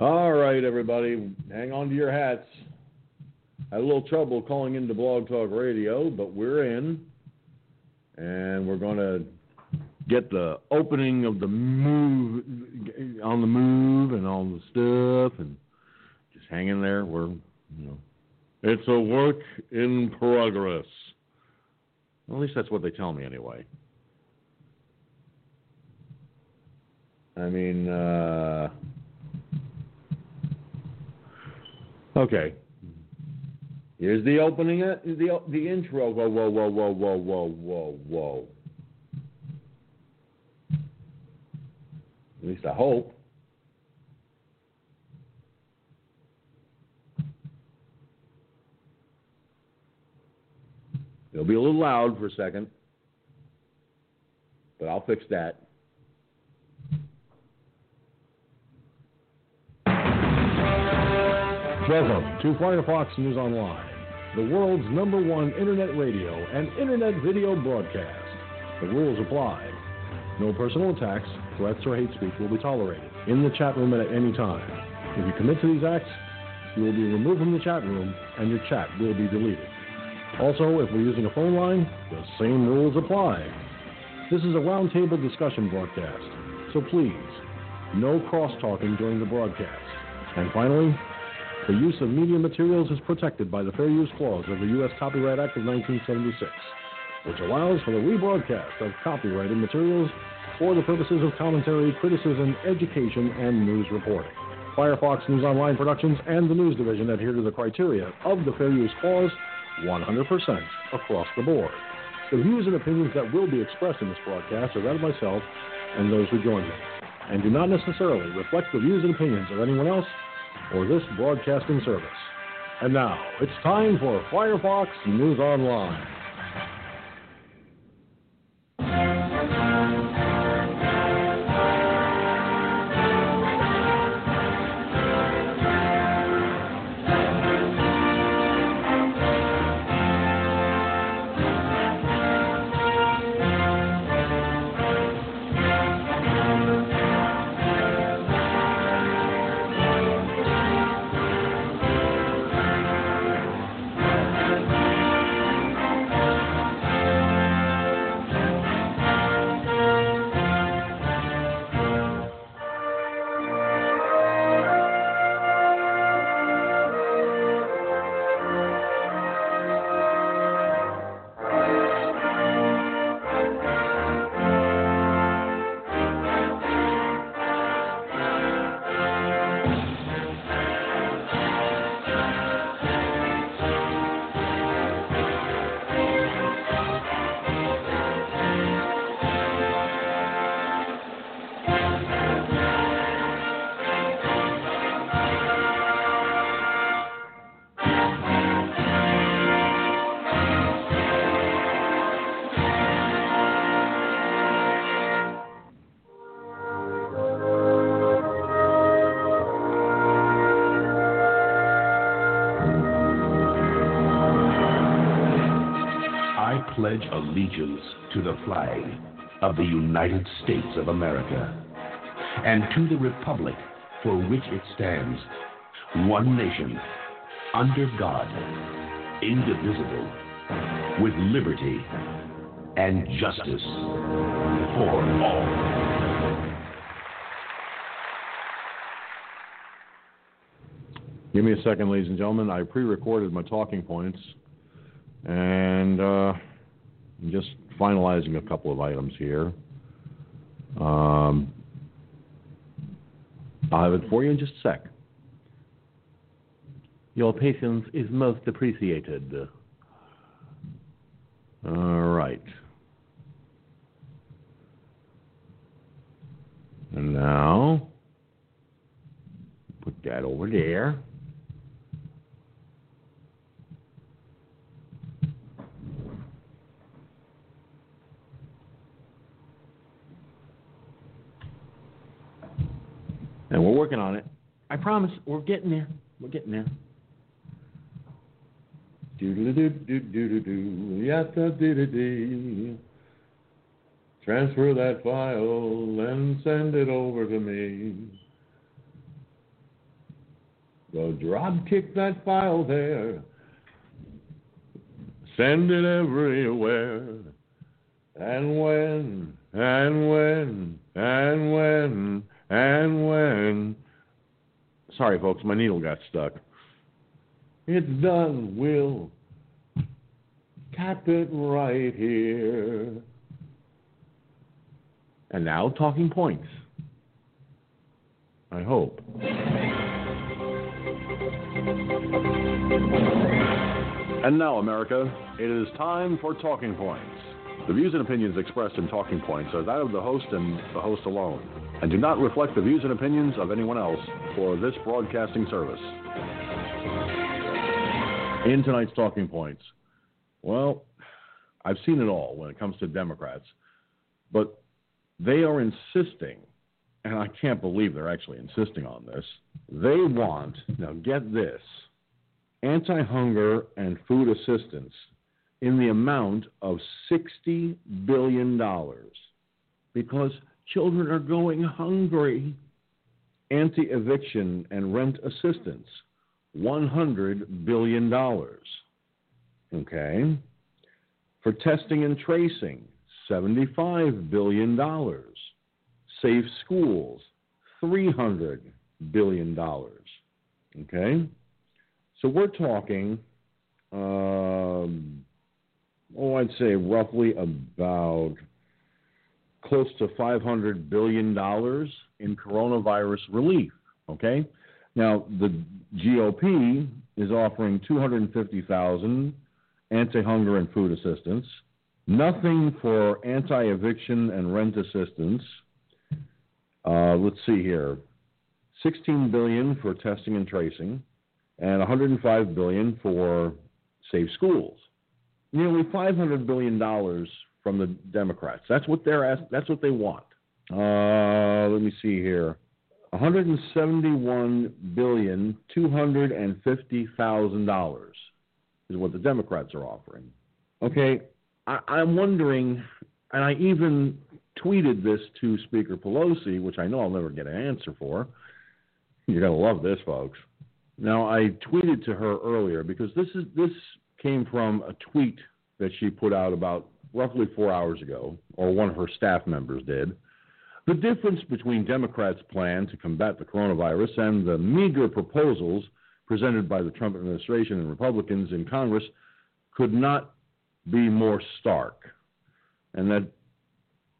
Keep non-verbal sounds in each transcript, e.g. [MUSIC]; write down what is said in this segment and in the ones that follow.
All right, everybody, hang on to your hats. Had a little trouble calling into Blog Talk Radio, but we're in, and we're going to get the opening of the move on the move and all the stuff, and just hang in there. We're, you know, it's a work in progress. At least that's what they tell me, anyway. I mean, uh, okay. Here's the opening, uh, the the intro. Whoa, whoa, whoa, whoa, whoa, whoa, whoa, whoa. At least I hope. It'll be a little loud for a second, but I'll fix that. Welcome to Firefox News Online, the world's number one internet radio and internet video broadcast. The rules apply. No personal attacks, threats, or hate speech will be tolerated in the chat room at any time. If you commit to these acts, you will be removed from the chat room and your chat will be deleted. Also, if we're using a phone line, the same rules apply. This is a roundtable discussion broadcast, so please, no cross talking during the broadcast. And finally, the use of media materials is protected by the Fair Use Clause of the U.S. Copyright Act of 1976, which allows for the rebroadcast of copyrighted materials for the purposes of commentary, criticism, education, and news reporting. Firefox News Online Productions and the News Division adhere to the criteria of the Fair Use Clause 100% across the board. The views and opinions that will be expressed in this broadcast are that of myself and those who join me, and do not necessarily reflect the views and opinions of anyone else or this broadcasting service. And now, it's time for Firefox News Online. The United States of America and to the republic for which it stands, one nation, under God, indivisible, with liberty and justice for all. Give me a second, ladies and gentlemen. I pre recorded my talking points and uh, just finalizing a couple of items here. Um, I'll have it for you in just a sec. Your patience is most appreciated. All right. And now, put that over there. And we're working on it. I promise, we're getting there. We're getting there. Transfer that file and send it over to me. Go drop kick that file there. Send it everywhere. And when, and when, and when, and when. Sorry, folks, my needle got stuck. It's done, we'll cap it right here. And now, talking points. I hope. And now, America, it is time for Talking Points. The views and opinions expressed in Talking Points are that of the host and the host alone, and do not reflect the views and opinions of anyone else for this broadcasting service. In tonight's Talking Points, well, I've seen it all when it comes to Democrats, but they are insisting, and I can't believe they're actually insisting on this. They want, now get this, anti hunger and food assistance in the amount of $60 billion because children are going hungry. Anti eviction and rent assistance, $100 billion. Okay. For testing and tracing, $75 billion. Safe schools, $300 billion. Okay. So we're talking, um, oh, I'd say roughly about close to $500 billion in coronavirus relief. Okay. Now the GOP is offering 250,000 anti-hunger and food assistance, nothing for anti-eviction and rent assistance. Uh, let's see here, 16 billion for testing and tracing, and 105 billion for safe schools. Nearly 500 billion dollars from the Democrats. That's what they're asked, That's what they want. Uh, let me see here. 171 billion 250 thousand dollars is what the Democrats are offering. Okay, I, I'm wondering, and I even tweeted this to Speaker Pelosi, which I know I'll never get an answer for. You're gonna love this, folks. Now, I tweeted to her earlier because this is this came from a tweet that she put out about roughly four hours ago, or one of her staff members did. The difference between Democrats' plan to combat the coronavirus and the meager proposals presented by the Trump administration and Republicans in Congress could not be more stark. And that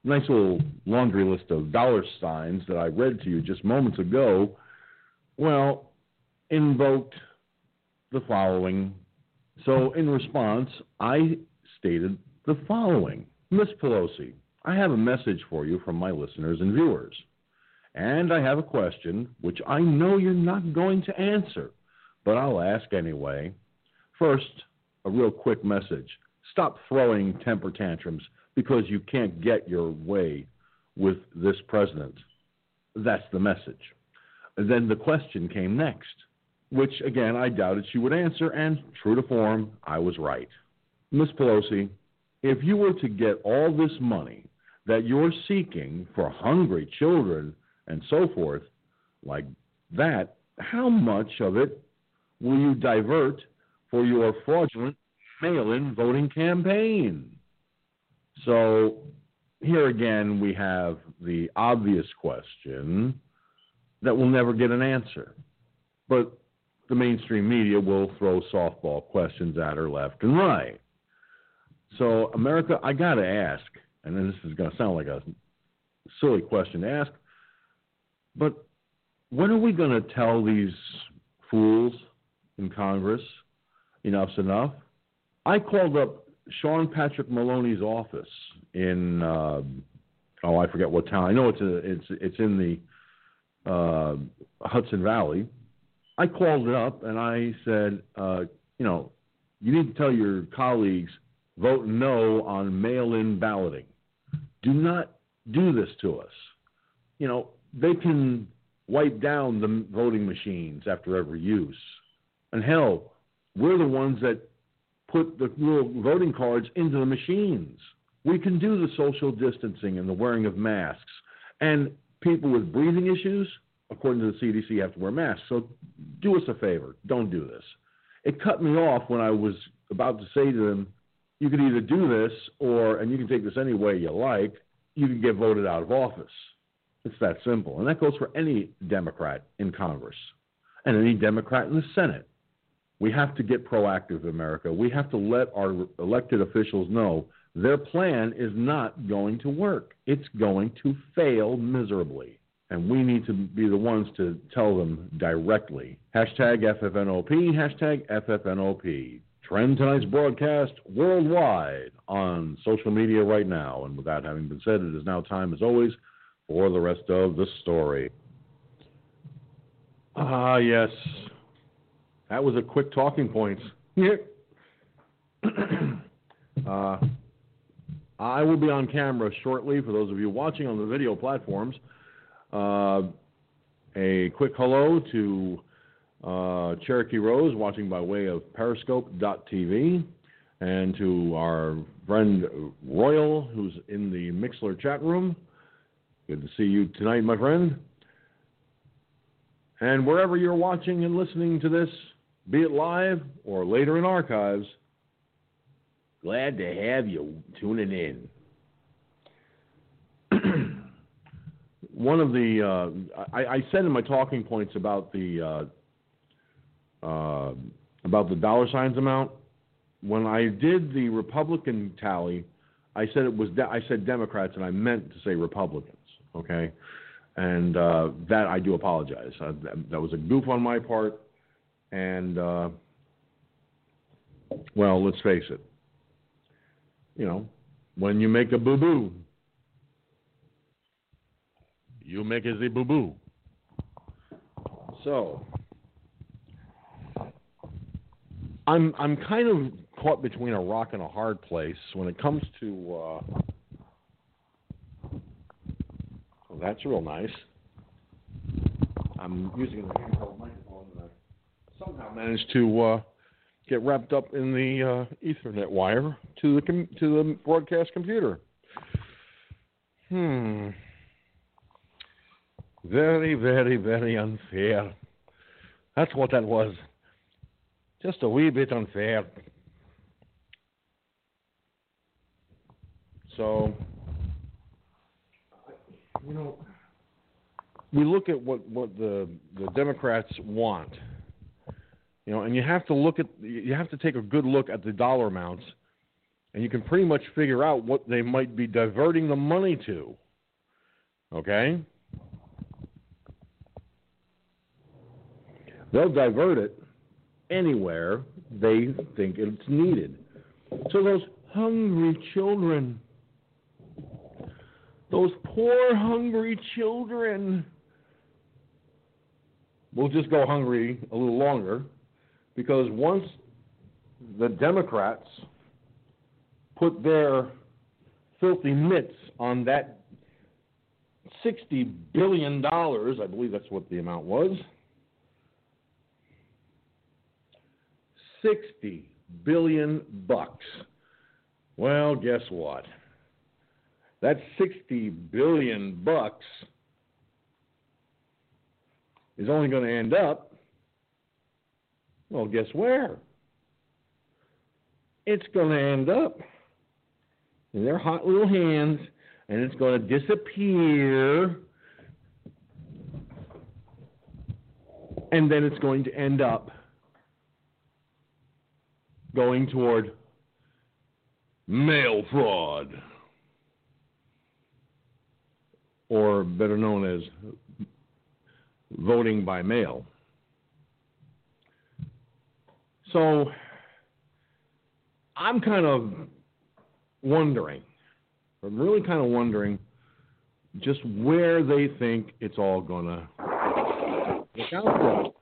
nice little laundry list of dollar signs that I read to you just moments ago, well, invoked the following. So, in response, I stated the following Miss Pelosi, I have a message for you from my listeners and viewers. And I have a question which I know you're not going to answer, but I'll ask anyway. First, a real quick message stop throwing temper tantrums because you can't get your way with this president. That's the message. Then the question came next which again I doubted she would answer, and true to form, I was right. Miss Pelosi, if you were to get all this money that you're seeking for hungry children and so forth, like that, how much of it will you divert for your fraudulent mail in voting campaign? So, here again, we have the obvious question that will never get an answer. But the mainstream media will throw softball questions at her left and right. So, America, I got to ask, and this is going to sound like a silly question to ask, but when are we going to tell these fools in Congress enough's enough? I called up Sean Patrick Maloney's office in uh, oh I forget what town. I know it's a, it's it's in the uh, Hudson Valley, I called it up and I said, uh, you know, you need to tell your colleagues vote no on mail-in balloting. Do not do this to us. You know, they can wipe down the voting machines after every use. And hell, we're the ones that put the little voting cards into the machines. We can do the social distancing and the wearing of masks. And people with breathing issues, according to the CDC, you have to wear masks. So do us a favor. Don't do this. It cut me off when I was about to say to them, you can either do this or, and you can take this any way you like, you can get voted out of office. It's that simple. And that goes for any Democrat in Congress and any Democrat in the Senate. We have to get proactive, America. We have to let our elected officials know their plan is not going to work. It's going to fail miserably. And we need to be the ones to tell them directly. Hashtag FFNOP, hashtag FFNOP. Trend tonight's broadcast worldwide on social media right now. And with that having been said, it is now time, as always, for the rest of the story. Ah, yes. That was a quick talking points. [CLEARS THROAT] uh, I will be on camera shortly for those of you watching on the video platforms. Uh, a quick hello to uh, Cherokee Rose watching by way of Periscope.tv and to our friend Royal who's in the Mixlr chat room. Good to see you tonight, my friend. And wherever you're watching and listening to this, be it live or later in archives, glad to have you tuning in. One of the, uh, I, I, said in my talking points about the, uh, uh, about the dollar signs amount. When I did the Republican tally, I said it was, de- I said Democrats, and I meant to say Republicans okay? And uh, that I do apologize. Uh, that, that, was a goof on my part. And, uh, well, let's face it. You know, when you make a boo boo, you make as a boo boo. So, I'm I'm kind of caught between a rock and a hard place when it comes to uh, that's real nice. I'm using a handheld microphone and I somehow managed to uh, get wrapped up in the uh, Ethernet wire to the com- to the broadcast computer. Hmm. Very, very, very unfair. That's what that was. Just a wee bit unfair. So you know, we look at what, what the, the Democrats want, you know, and you have to look at you have to take a good look at the dollar amounts, and you can pretty much figure out what they might be diverting the money to. Okay. They'll divert it anywhere they think it's needed. So those hungry children those poor, hungry children will just go hungry a little longer because once the Democrats put their filthy mitts on that $60 billion, I believe that's what the amount was. 60 billion bucks. Well, guess what? That 60 billion bucks is only going to end up well, guess where? It's going to end up in their hot little hands and it's going to disappear. And then it's going to end up going toward mail fraud or better known as voting by mail. So I'm kind of wondering, I'm really kind of wondering just where they think it's all going to work out for.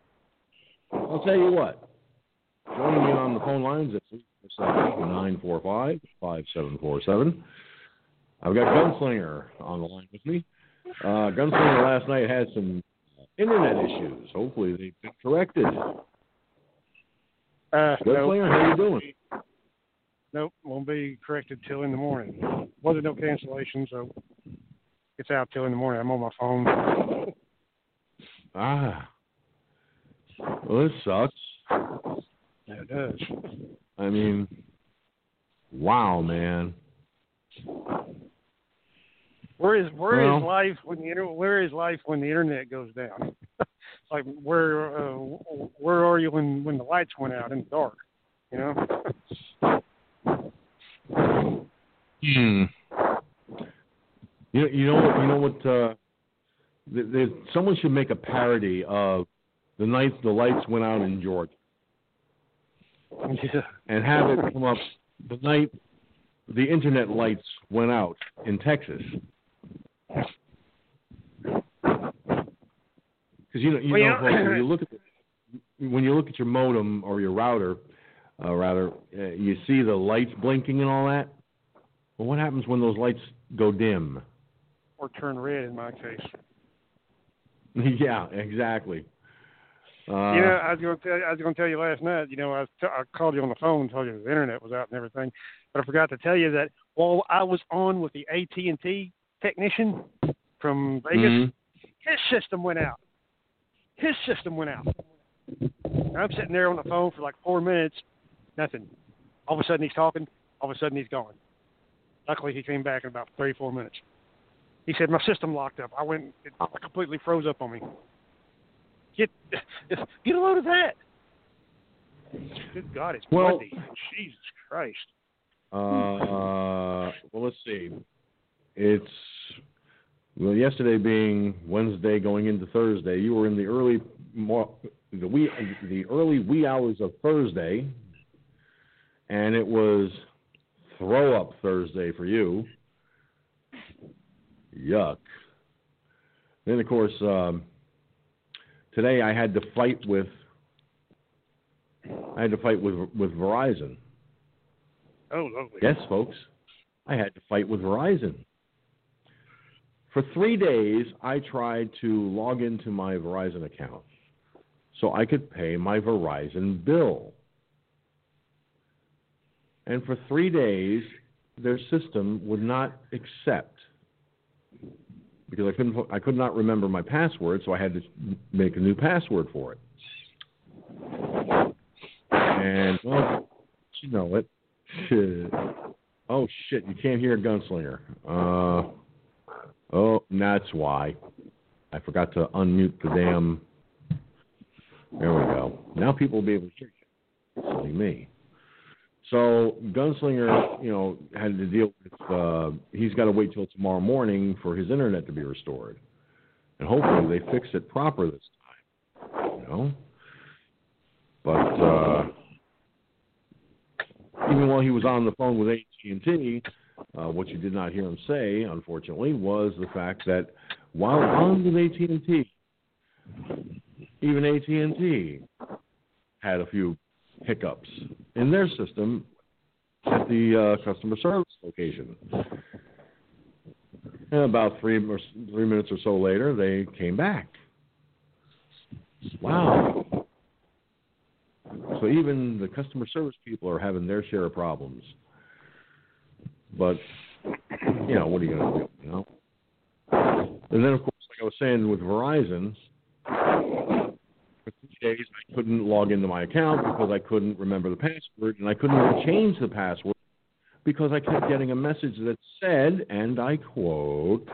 I'll tell you what, joining me on the phone lines at 945 5747. I've got Gunslinger on the line with me. Uh, Gunslinger last night had some internet issues. Hopefully they've been corrected. Uh, Gunslinger, how you doing? Nope, won't be corrected till in the morning. Wasn't no cancellation, so it's out till in the morning. I'm on my phone. Ah. Well, this sucks. Yeah, it does. I mean, wow, man. Where is where is Well- life when the inter- where is life when the internet goes down? [LAUGHS] like where uh, where are you when when the lights went out in the dark? You know. Hmm. You you know what you know what uh, th- there, someone should make a parody of the night the lights went out in Georgia [LAUGHS] Yeah. and have it come up the night the internet lights went out in Texas. Because you know you Well, know, folks, when you [CLEARS THROAT] look at the, when you look at your modem or your router, uh, rather, uh, you see the lights blinking and all that. Well, what happens when those lights go dim? Or turn red in my case. [LAUGHS] yeah, exactly. Uh, you know, I was going to tell you, I was going to tell you last night. You know, I, t- I called you on the phone and told you the internet was out and everything, but I forgot to tell you that while I was on with the AT and T technician from Vegas, mhm. his system went out. His system went out. And I'm sitting there on the phone for like four minutes, nothing. All of a sudden he's talking. All of a sudden he's gone. Luckily he came back in about 34 minutes. He said my system locked up. I went, it completely froze up on me. Get, [LAUGHS] get a load of that. Good God, it's Well- Monday. Jesus Christ. Uh, well, let's see. It's well, yesterday being Wednesday, going into Thursday. You were in the early the wee the early wee hours of Thursday, and it was throw up Thursday for you. Yuck. Then of course um, today I had to fight with I had to fight with with Verizon. Oh, lovely. Yes, folks, I had to fight with Verizon. For three days, I tried to log into my Verizon account so I could pay my Verizon bill. And for three days, their system would not accept because I couldn't I could not remember my password, so I had to make a new password for it. And well, you know it. Oh shit! You can't hear a gunslinger. Uh, oh, that's why. I forgot to unmute the damn. There we go. Now people will be able to hear you. Me. So gunslinger, you know, had to deal with. Uh, he's got to wait till tomorrow morning for his internet to be restored, and hopefully they fix it proper this time. You know. But uh, even while he was on the phone with AT&T, uh, what you did not hear him say, unfortunately, was the fact that while on with AT&T, even AT&T had a few hiccups in their system at the uh, customer service location. And about three or three minutes or so later, they came back. Wow. So even the customer service people are having their share of problems. But you know, what are you going to do? You know. And then, of course, like I was saying with Verizon, days I couldn't log into my account because I couldn't remember the password, and I couldn't even change the password because I kept getting a message that said, and I quote,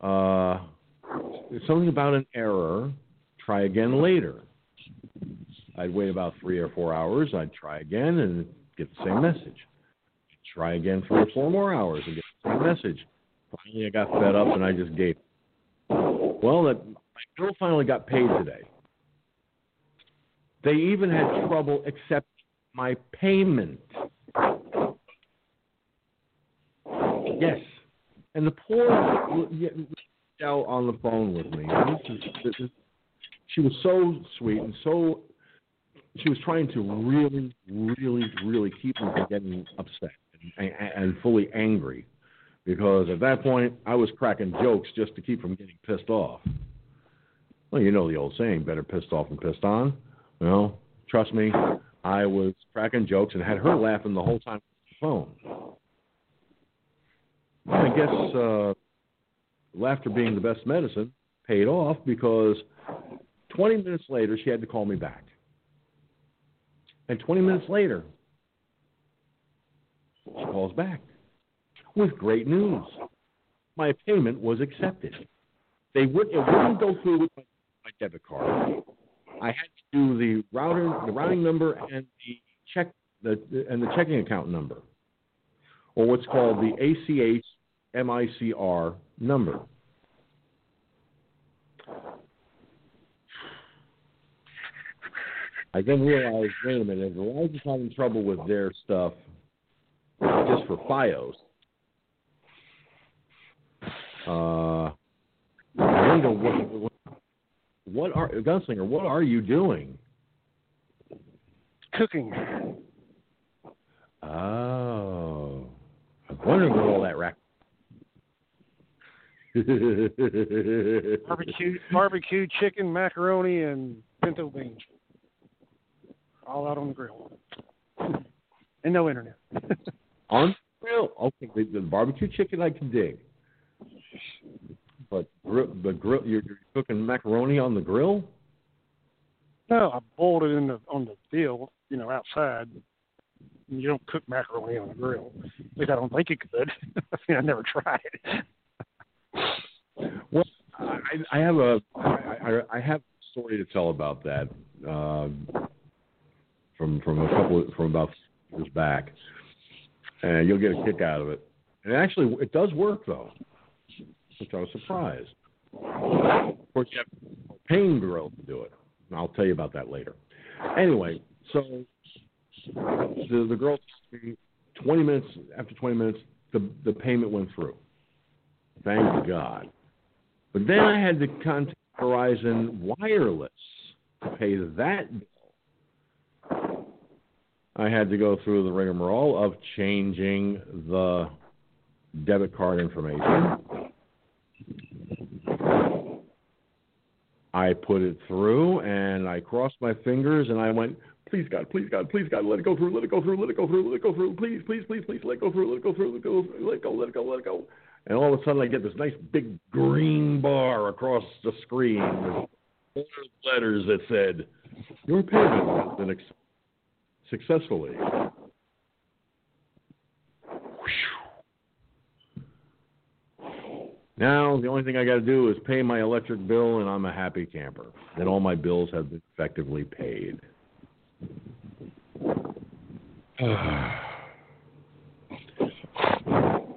uh, something about an error. Try again later. I'd wait about three or four hours. I'd try again and get the same message. Try again three or four more hours and get the same message. Finally, I got fed up and I just gave. Well, that my bill finally got paid today. They even had trouble accepting my payment. Yes, and the poor gal on the phone with me. This is, this is, she was so sweet and so she was trying to really, really, really keep me from getting upset and, and fully angry, because at that point I was cracking jokes just to keep from getting pissed off. Well, you know the old saying, better pissed off than pissed on. Well, trust me, I was cracking jokes and had her laughing the whole time on the phone. I guess uh, laughter being the best medicine paid off because 20 minutes later, she had to call me back. And 20 minutes later, she calls back with great news. My payment was accepted. They would it wouldn't go through with my, my debit card. I had to do the router, the routing number, and the check, the and the checking account number, or what's called the ACH MICR number. I then realized, wait a minute, Verizon's having trouble with their stuff just for FiOS, uh, I what, are Gunslinger? What are you doing? Cooking. Oh, I'm wondering what all that rack. [LAUGHS] Barbecue, barbecue chicken, macaroni, and pinto beans. All out on the grill. [LAUGHS] and no internet. [LAUGHS] On the grill, okay. The, the barbecue chicken I can dig, but gr- the grill you're, you're cooking macaroni on the grill. No, I boiled it in the on the deal, you know, outside. You don't cook macaroni on the grill. At least I don't think you could. [LAUGHS] I mean, I never tried. Well, I, I have a I, I, I have a story to tell about that uh, from from a couple from about years back, and you'll get a kick out of it. And actually, it does work though, which I was surprised. Of course, you have pain grill to do it. And I'll tell you about that later. Anyway, so the the girl, twenty minutes after twenty minutes, the the payment went through. Thank God. But then I had to contact Verizon Wireless to pay that bill. I had to go through the rigmarole of changing the debit card information. I put it through and I crossed my fingers and I went, please God, please God, please God, let it go through, let it go through, let it go through, let it go through, please, please, please, please, let it go through, let it go through, let it go, let it go, let it go. And all of a sudden I get this nice big green bar across the screen with letters that said, your payment has been ex- successfully. Now the only thing I got to do is pay my electric bill, and I'm a happy camper. And all my bills have been effectively paid. [SIGHS]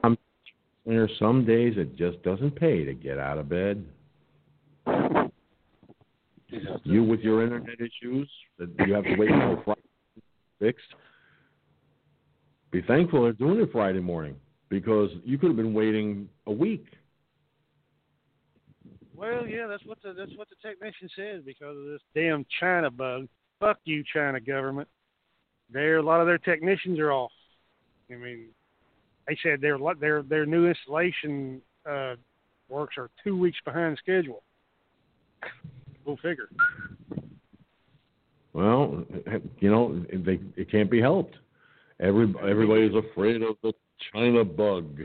I'm there. Some days it just doesn't pay to get out of bed. You with your internet issues that you have to wait until Friday fixed. Be thankful they're doing it Friday morning because you could have been waiting a week. Well, yeah, that's what the that's what the technician says because of this damn China bug. Fuck you, China government. There, a lot of their technicians are off. I mean, they said their their their new installation uh, works are two weeks behind schedule. Go figure. Well, you know, they, it can't be helped. Every everybody's afraid of the China bug.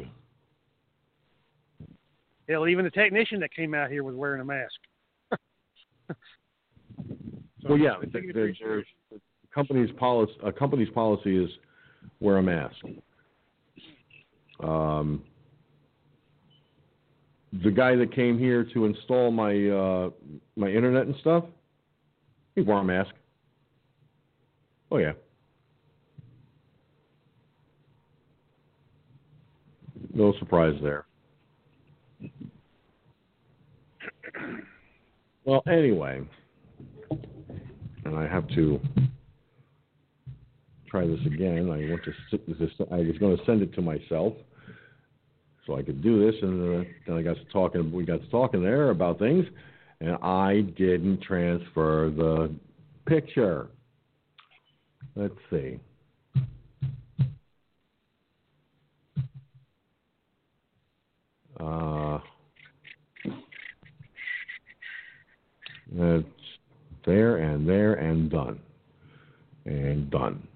Hell, even the technician that came out here was wearing a mask. so [LAUGHS] well, yeah, the, the, the company's policy a company's policy is wear a mask. Um, the guy that came here to install my uh, my internet and stuff, he wore a mask. Oh yeah. No surprise there. Well, anyway, and I have to try this again. I want to. This, I was going to send it to myself so I could do this, and then I got to talking. We got to talking there about things, and I didn't transfer the picture. Let's see. Uh, it's there and there and done. And done.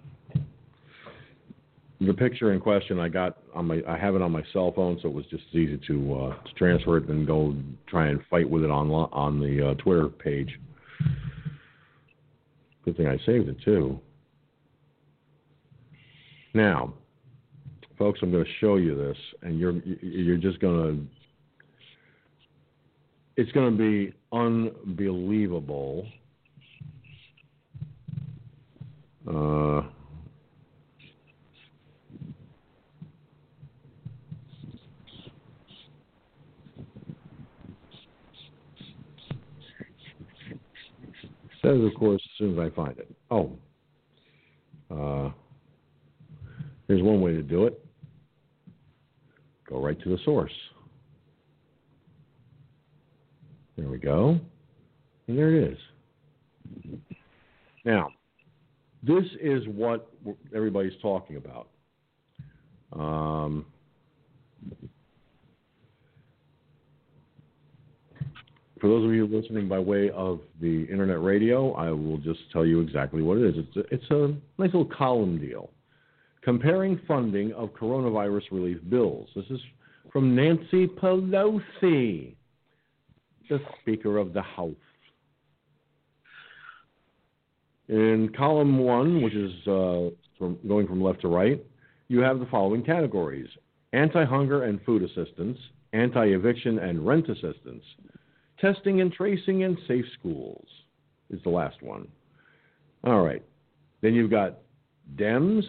The picture in question I got on my I have it on my cell phone, so it was just as easy to uh, to transfer it and go try and fight with it on on the uh, Twitter page. Good thing I saved it too. Now, folks, I'm going to show you this, and you're you're just going to. It's going to be unbelievable. Uh, says, of course, as soon as I find it. Oh, uh, here's one way to do it. Go right to the source. There we go. And there it is. Now, this is what everybody's talking about. Um, for those of you listening by way of the internet radio, I will just tell you exactly what it is. It's a, it's a nice little column deal comparing funding of coronavirus relief bills. This is from Nancy Pelosi, the Speaker of the House. In column one, which is uh, from going from left to right, you have the following categories anti hunger and food assistance, anti eviction and rent assistance, testing and tracing and safe schools is the last one. All right. Then you've got Dems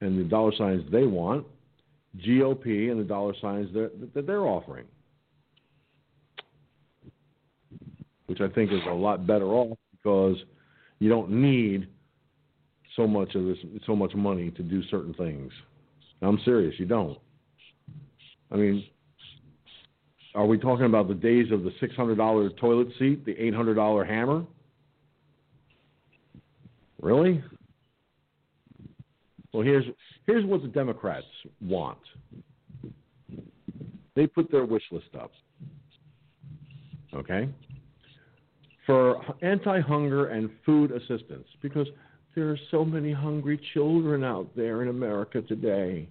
and the dollar signs they want, GOP and the dollar signs that, that they're offering, which I think is a lot better off because you don't need so much of this, so much money to do certain things. I'm serious, you don't. I mean, are we talking about the days of the $600 toilet seat, the $800 hammer? Really? Well, here's here's what the Democrats want. They put their wish list up. Okay? For anti-hunger and food assistance because there are so many hungry children out there in America today.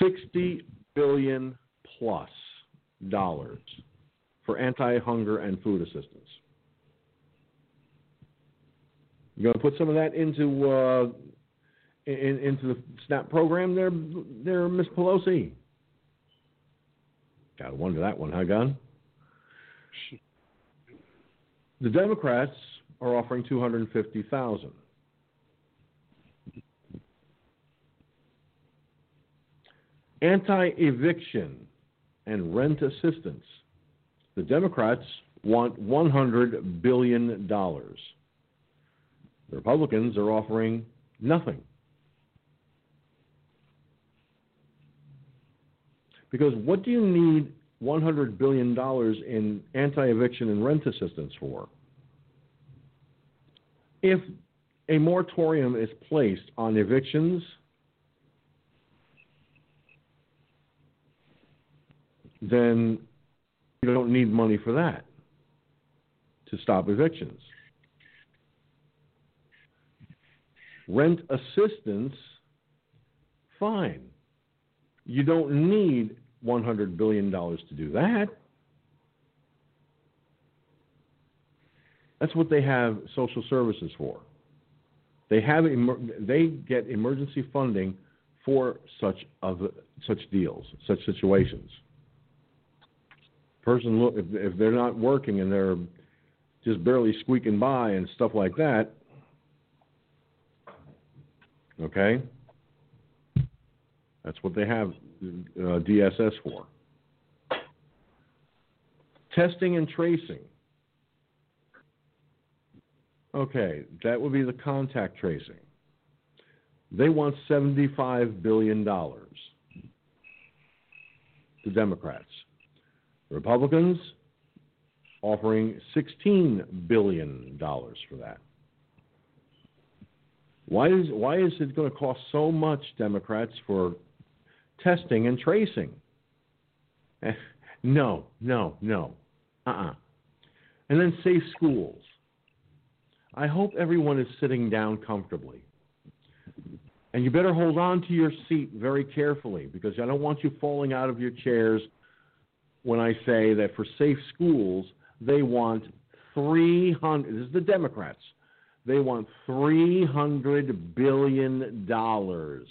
60 billion plus dollars for anti-hunger and food assistance. You going to put some of that into uh, in, into the SNAP program there, there, Miss Pelosi? Got to wonder that one, huh, Gun? The Democrats are offering two hundred fifty thousand. Anti-eviction and rent assistance. The Democrats want one hundred billion dollars. The Republicans are offering nothing. Because what do you need $100 billion in anti eviction and rent assistance for? If a moratorium is placed on evictions, then you don't need money for that to stop evictions. Rent assistance, fine. You don't need $100 billion to do that. That's what they have social services for. They have they get emergency funding for such of such deals, such situations. Person look if, if they're not working and they're just barely squeaking by and stuff like that, Okay? That's what they have uh, DSS for. Testing and tracing. Okay, that would be the contact tracing. They want $75 billion. The Democrats. Republicans offering $16 billion for that. Why is why is it going to cost so much, Democrats, for testing and tracing? no, no, no. Uh-uh. And then safe schools. I hope everyone is sitting down comfortably. And you better hold on to your seat very carefully because I don't want you falling out of your chairs when I say that for safe schools, They want 300 this is the Democrats. They want 300 billion dollars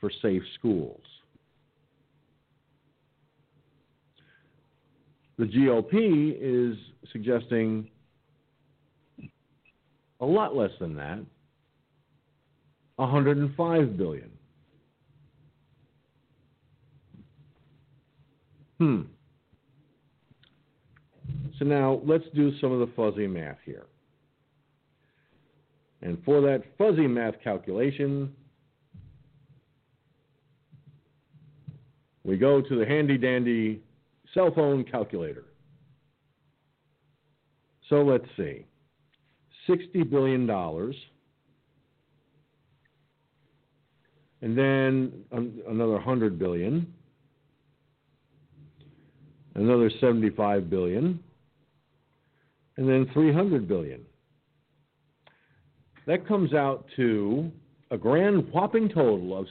for safe schools. The GOP is suggesting a lot less than that. 105 billion. Hmm. So now let's do some of the fuzzy math here. And for that fuzzy math calculation, we go to the handy dandy cell phone calculator. So let's see. $60 billion. And then another 100 billion. Another 75 billion. And then 300 billion. That comes out to a grand whopping total of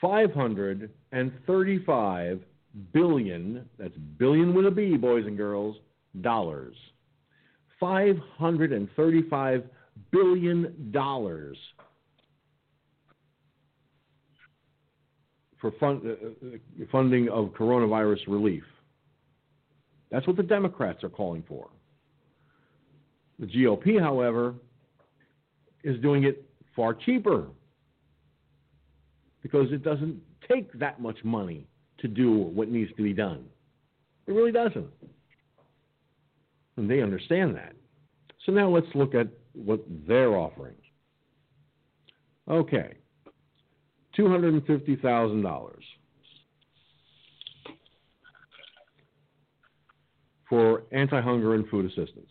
535 billion, that's billion with a B, boys and girls, dollars. $535 billion for fund, uh, uh, funding of coronavirus relief. That's what the Democrats are calling for. The GOP, however, is doing it far cheaper because it doesn't take that much money to do what needs to be done. It really doesn't. And they understand that. So now let's look at what they're offering. Okay, $250,000 for anti hunger and food assistance.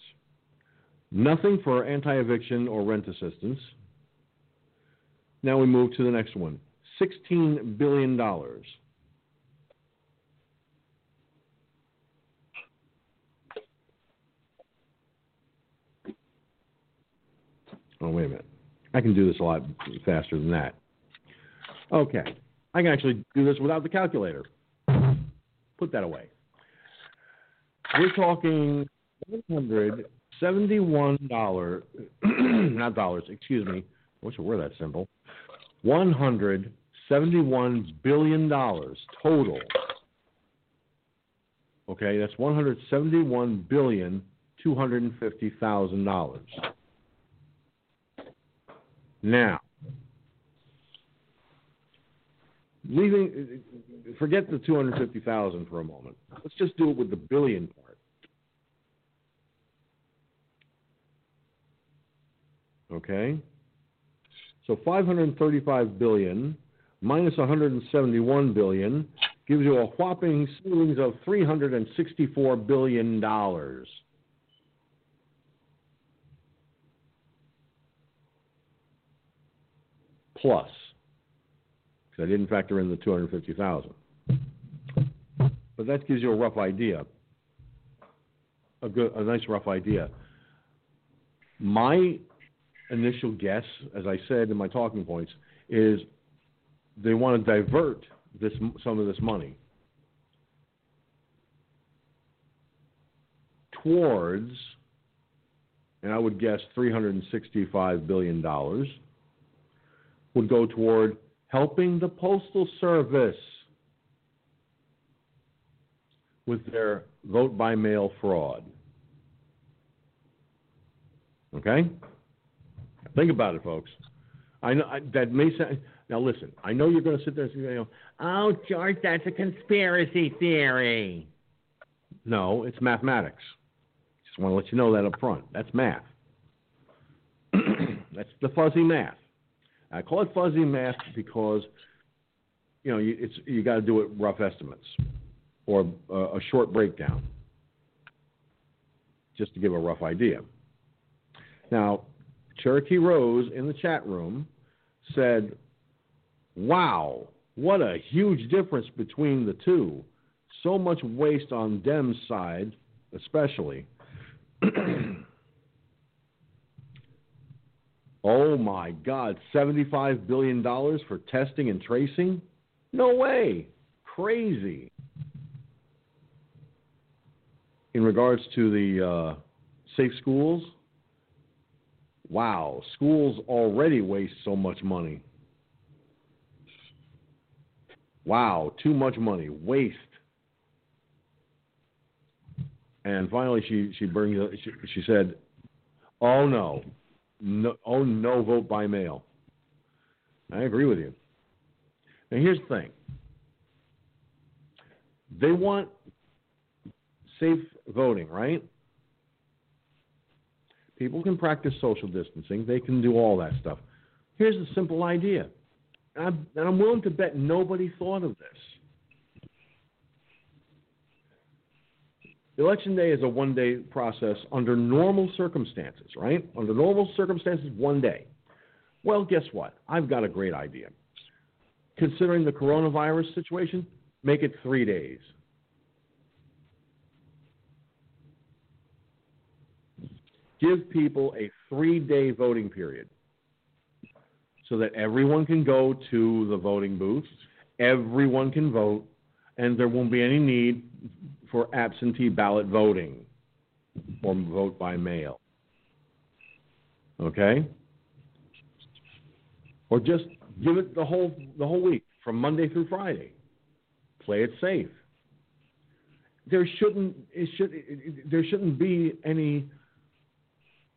Nothing for anti eviction or rent assistance. Now we move to the next one $16 billion Oh, wait a minute. I can do this a lot faster than that. Okay. I can actually do this without the calculator. Put that away. We're talking $171, [CLEARS THROAT] not dollars, excuse me. I wish it were that simple. $171 billion total. Okay, that's $171 billion, $250,000. Now, leaving, forget the 250,000 for a moment. Let's just do it with the billion part. Okay? So 535 billion minus 171 billion gives you a whopping savings of 364 billion dollars. Plus, because I didn't factor in the 250,000. But that gives you a rough idea, a good, a nice rough idea. My initial guess, as I said in my talking points, is they want to divert this some of this money towards, and I would guess 365 billion dollars would go toward helping the Postal Service with their vote by mail fraud. Okay? Think about it, folks. I know I, that may sound. Now, listen. I know you're going to sit there and say, "Oh, George, that's a conspiracy theory." No, it's mathematics. Just want to let you know that up front. That's math. [CLEARS THROAT] that's the fuzzy math. I call it fuzzy math because you know you, it's you got to do it rough estimates or a, a short breakdown just to give a rough idea. Now, Cherokee Rose in the chat room said, "Wow, what a huge difference between the two. So much waste on Dem's side, especially." [CLEARS THROAT] Oh my God, $75 billion for testing and tracing? No way. Crazy. in regards to the uh, safe schools, wow, schools already waste so much money. Wow, too much money, waste. And finally, she she brings she, she said, "Oh no, no, oh no, vote by mail." I agree with you. Now here's the thing: they want safe voting, right? People can practice social distancing. They can do all that stuff. Here's a simple idea, and I'm, and I'm willing to bet nobody thought of this. Election day is a one day process under normal circumstances, right? Under normal circumstances, one day. Well, guess what? I've got a great idea. Considering the coronavirus situation, make it three days. Give people a three day voting period so that everyone can go to the voting booth, everyone can vote, and there won't be any need for absentee ballot voting or vote by mail. Okay? Or just give it the whole the whole week from Monday through Friday. Play it safe. There shouldn't it should it, there shouldn't be any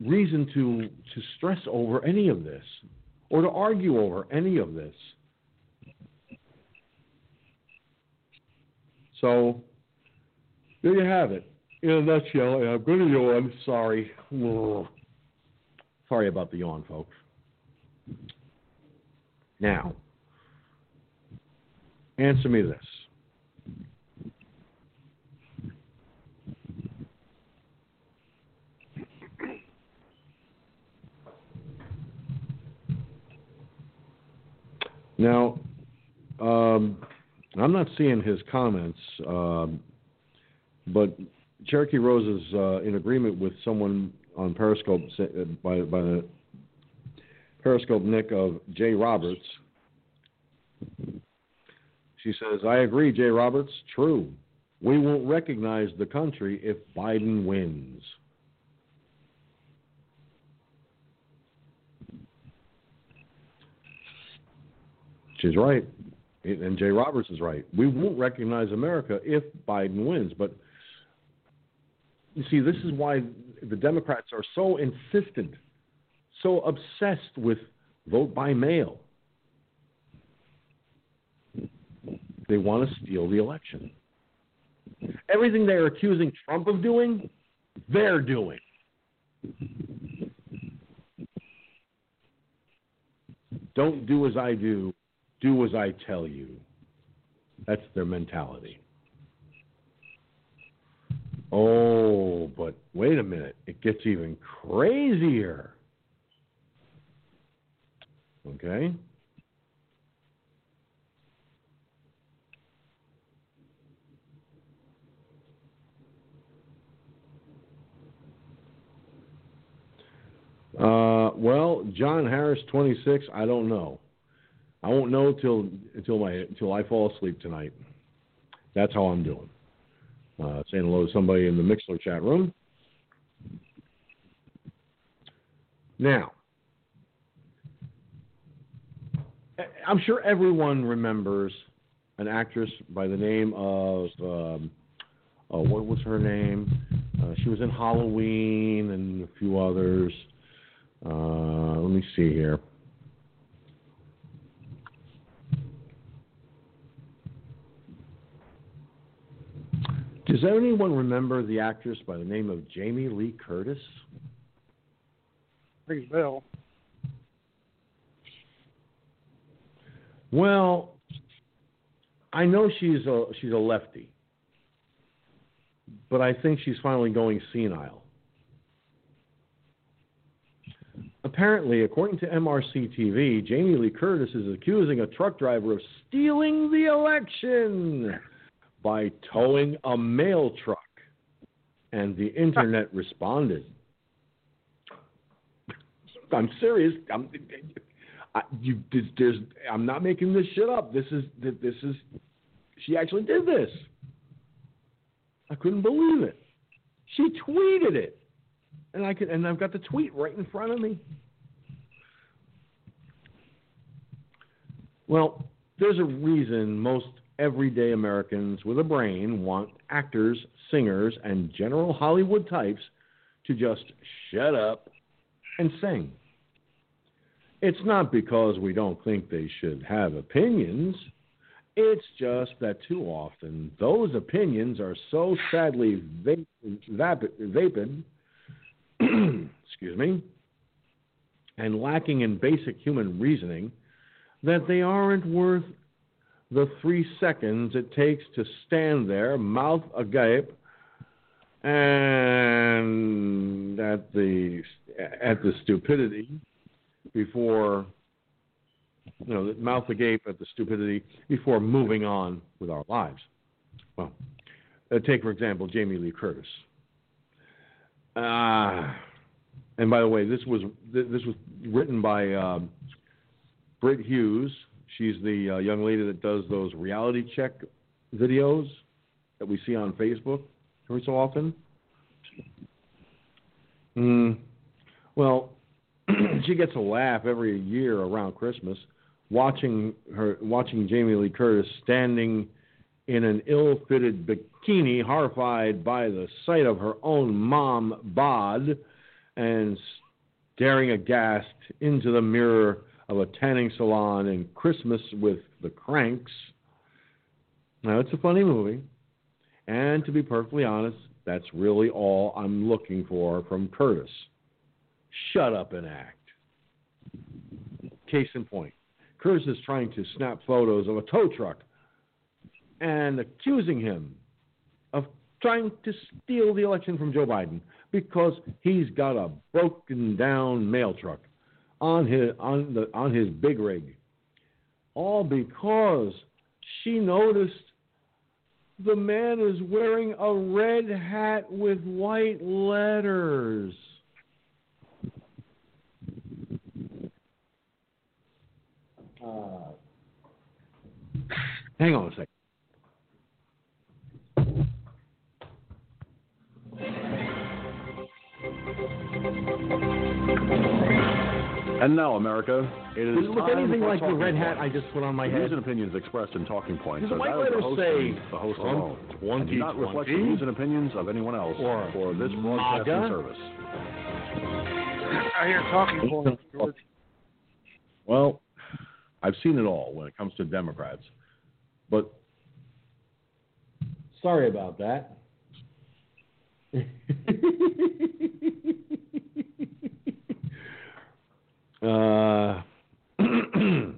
reason to to stress over any of this or to argue over any of this. So there you have it. In a nutshell, and I'm going to yawn. Sorry. Sorry about the yawn, folks. Now, answer me this. Now, um, I'm not seeing his comments, um, but Cherokee Rose is uh, in agreement with someone on Periscope uh, by, by the Periscope Nick of Jay Roberts. She says, I agree, Jay Roberts. True. We won't recognize the country if Biden wins. She's right. And Jay Roberts is right. We won't recognize America if Biden wins. But you see, this is why the Democrats are so insistent so obsessed with vote by mail. They want to steal the election. Everything they're accusing Trump of doing, they're doing. Don't do as I do, do as I tell you. That's their mentality. Oh, but wait a minute. It gets even crazier. Okay? Uh, well, John Harris, 26. I don't know. I won't know till until my until I fall asleep tonight. That's how I'm doing. Uh, saying hello to somebody in the Mixlr chat room. Now, I'm sure everyone remembers an actress by the name of um, oh, what was her name? Uh, she was in Halloween and a few others. Uh, let me see here. Does anyone remember the actress by the name of Jamie Lee Curtis? Rings bell. Well, I know she's a she's a lefty, but I think she's finally going senile. Apparently, according to MRC TV, Jamie Lee Curtis is accusing a truck driver of stealing the election by towing a mail truck, and the internet responded. [LAUGHS] I'm serious. I'm, I, you, there's, I'm not making this shit up. This is this is she actually did this. I couldn't believe it. She tweeted it, and I can, and I've got the tweet right in front of me. Well, there's a reason most everyday Americans with a brain want actors, singers, and general Hollywood types to just shut up and sing. It's not because we don't think they should have opinions. It's just that too often those opinions are so sadly vapid, vapid [CLEARS THROAT] excuse me, and lacking in basic human reasoning that they aren't worth the three seconds it takes to stand there, mouth agape, and at the at the stupidity before you know, mouth agape at the stupidity before moving on with our lives. Well, uh, take for example Jamie Lee Curtis. Uh, and by the way, this was this was written by uh, Brit Hughes. She's the uh, young lady that does those reality check videos that we see on Facebook every so often. Mm, well, [CLEARS THROAT] she gets a laugh every year around Christmas watching her watching Jamie Lee Curtis standing in an ill-fitted bikini, horrified by the sight of her own mom bod, and staring aghast into the mirror of a tanning salon and Christmas with the Kranks. Now it's a funny movie, and to be perfectly honest, that's really all I'm looking for from Curtis. Shut up and act. Case in point. Curtis is trying to snap photos of a tow truck and accusing him of trying to steal the election from Joe Biden because he's got a broken down mail truck on his on the on his big rig. All because she noticed the man is wearing a red hat with white letters. Uh, hang on a second. And now, America, it is Does it look time anything for like the Talking red hat I Points. just put on my The head? views and opinions expressed in Talking Points Does the are white that of the host say the host Trump alone, and do not reflect the views and opinions of anyone else Or for this broadcasting MAGA? service. I hear talking points, George. Well, I've seen it all when it comes to Democrats. But sorry about that. [LAUGHS] uh, [CLEARS THROAT]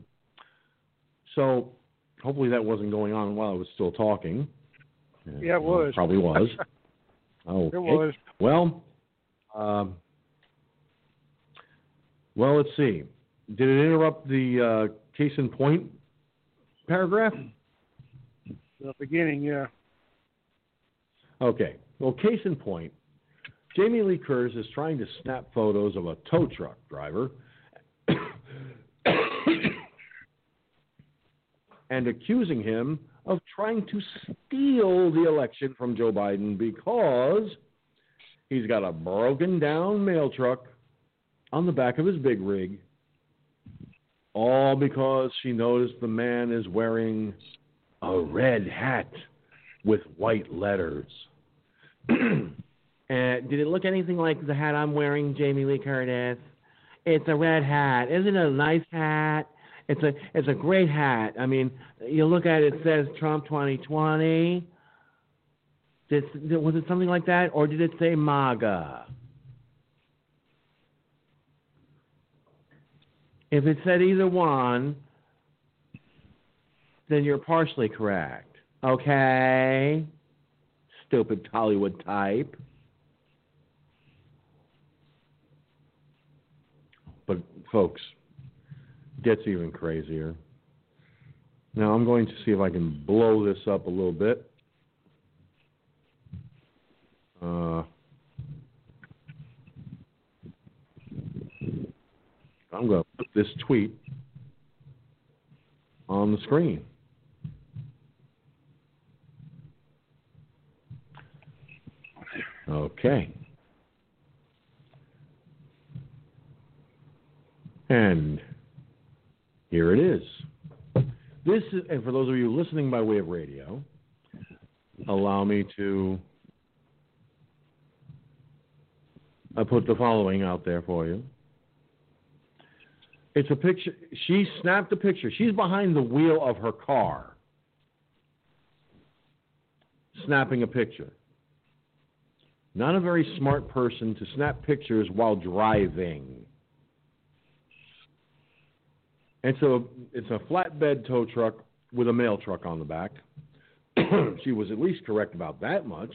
so hopefully that wasn't going on while I was still talking. Yeah, it was. Probably was. Oh, [LAUGHS] It was. well, um, well, let's see. Did it interrupt the uh, case in point paragraph? The beginning, yeah. Okay. Well, case in point, Jamie Lee Curtis is trying to snap photos of a tow truck driver and accusing him of trying to steal the election from Joe Biden because he's got a broken down mail truck on the back of his big rig. All because she noticed the man is wearing a red hat with white letters. and [CLEARS THROAT] uh, did it look anything like the hat I'm wearing, Jamie Lee Curtis? It's a red hat. Isn't it a nice hat? It's a it's a great hat. I mean, you look at it, it says Trump 2020. Did, was it something like that, or did it say MAGA? If it said either one, then you're partially correct. Okay? Stupid Hollywood type. But, folks, gets even crazier. Now, I'm going to see if I can blow this up a little bit. Uh, I'm going to put this tweet on the screen. Okay. And here it is. This is, and for those of you listening by way of radio, allow me to I put the following out there for you. It's a picture. She snapped a picture. She's behind the wheel of her car, snapping a picture. Not a very smart person to snap pictures while driving. And so it's a flatbed tow truck with a mail truck on the back. [CLEARS THROAT] she was at least correct about that much.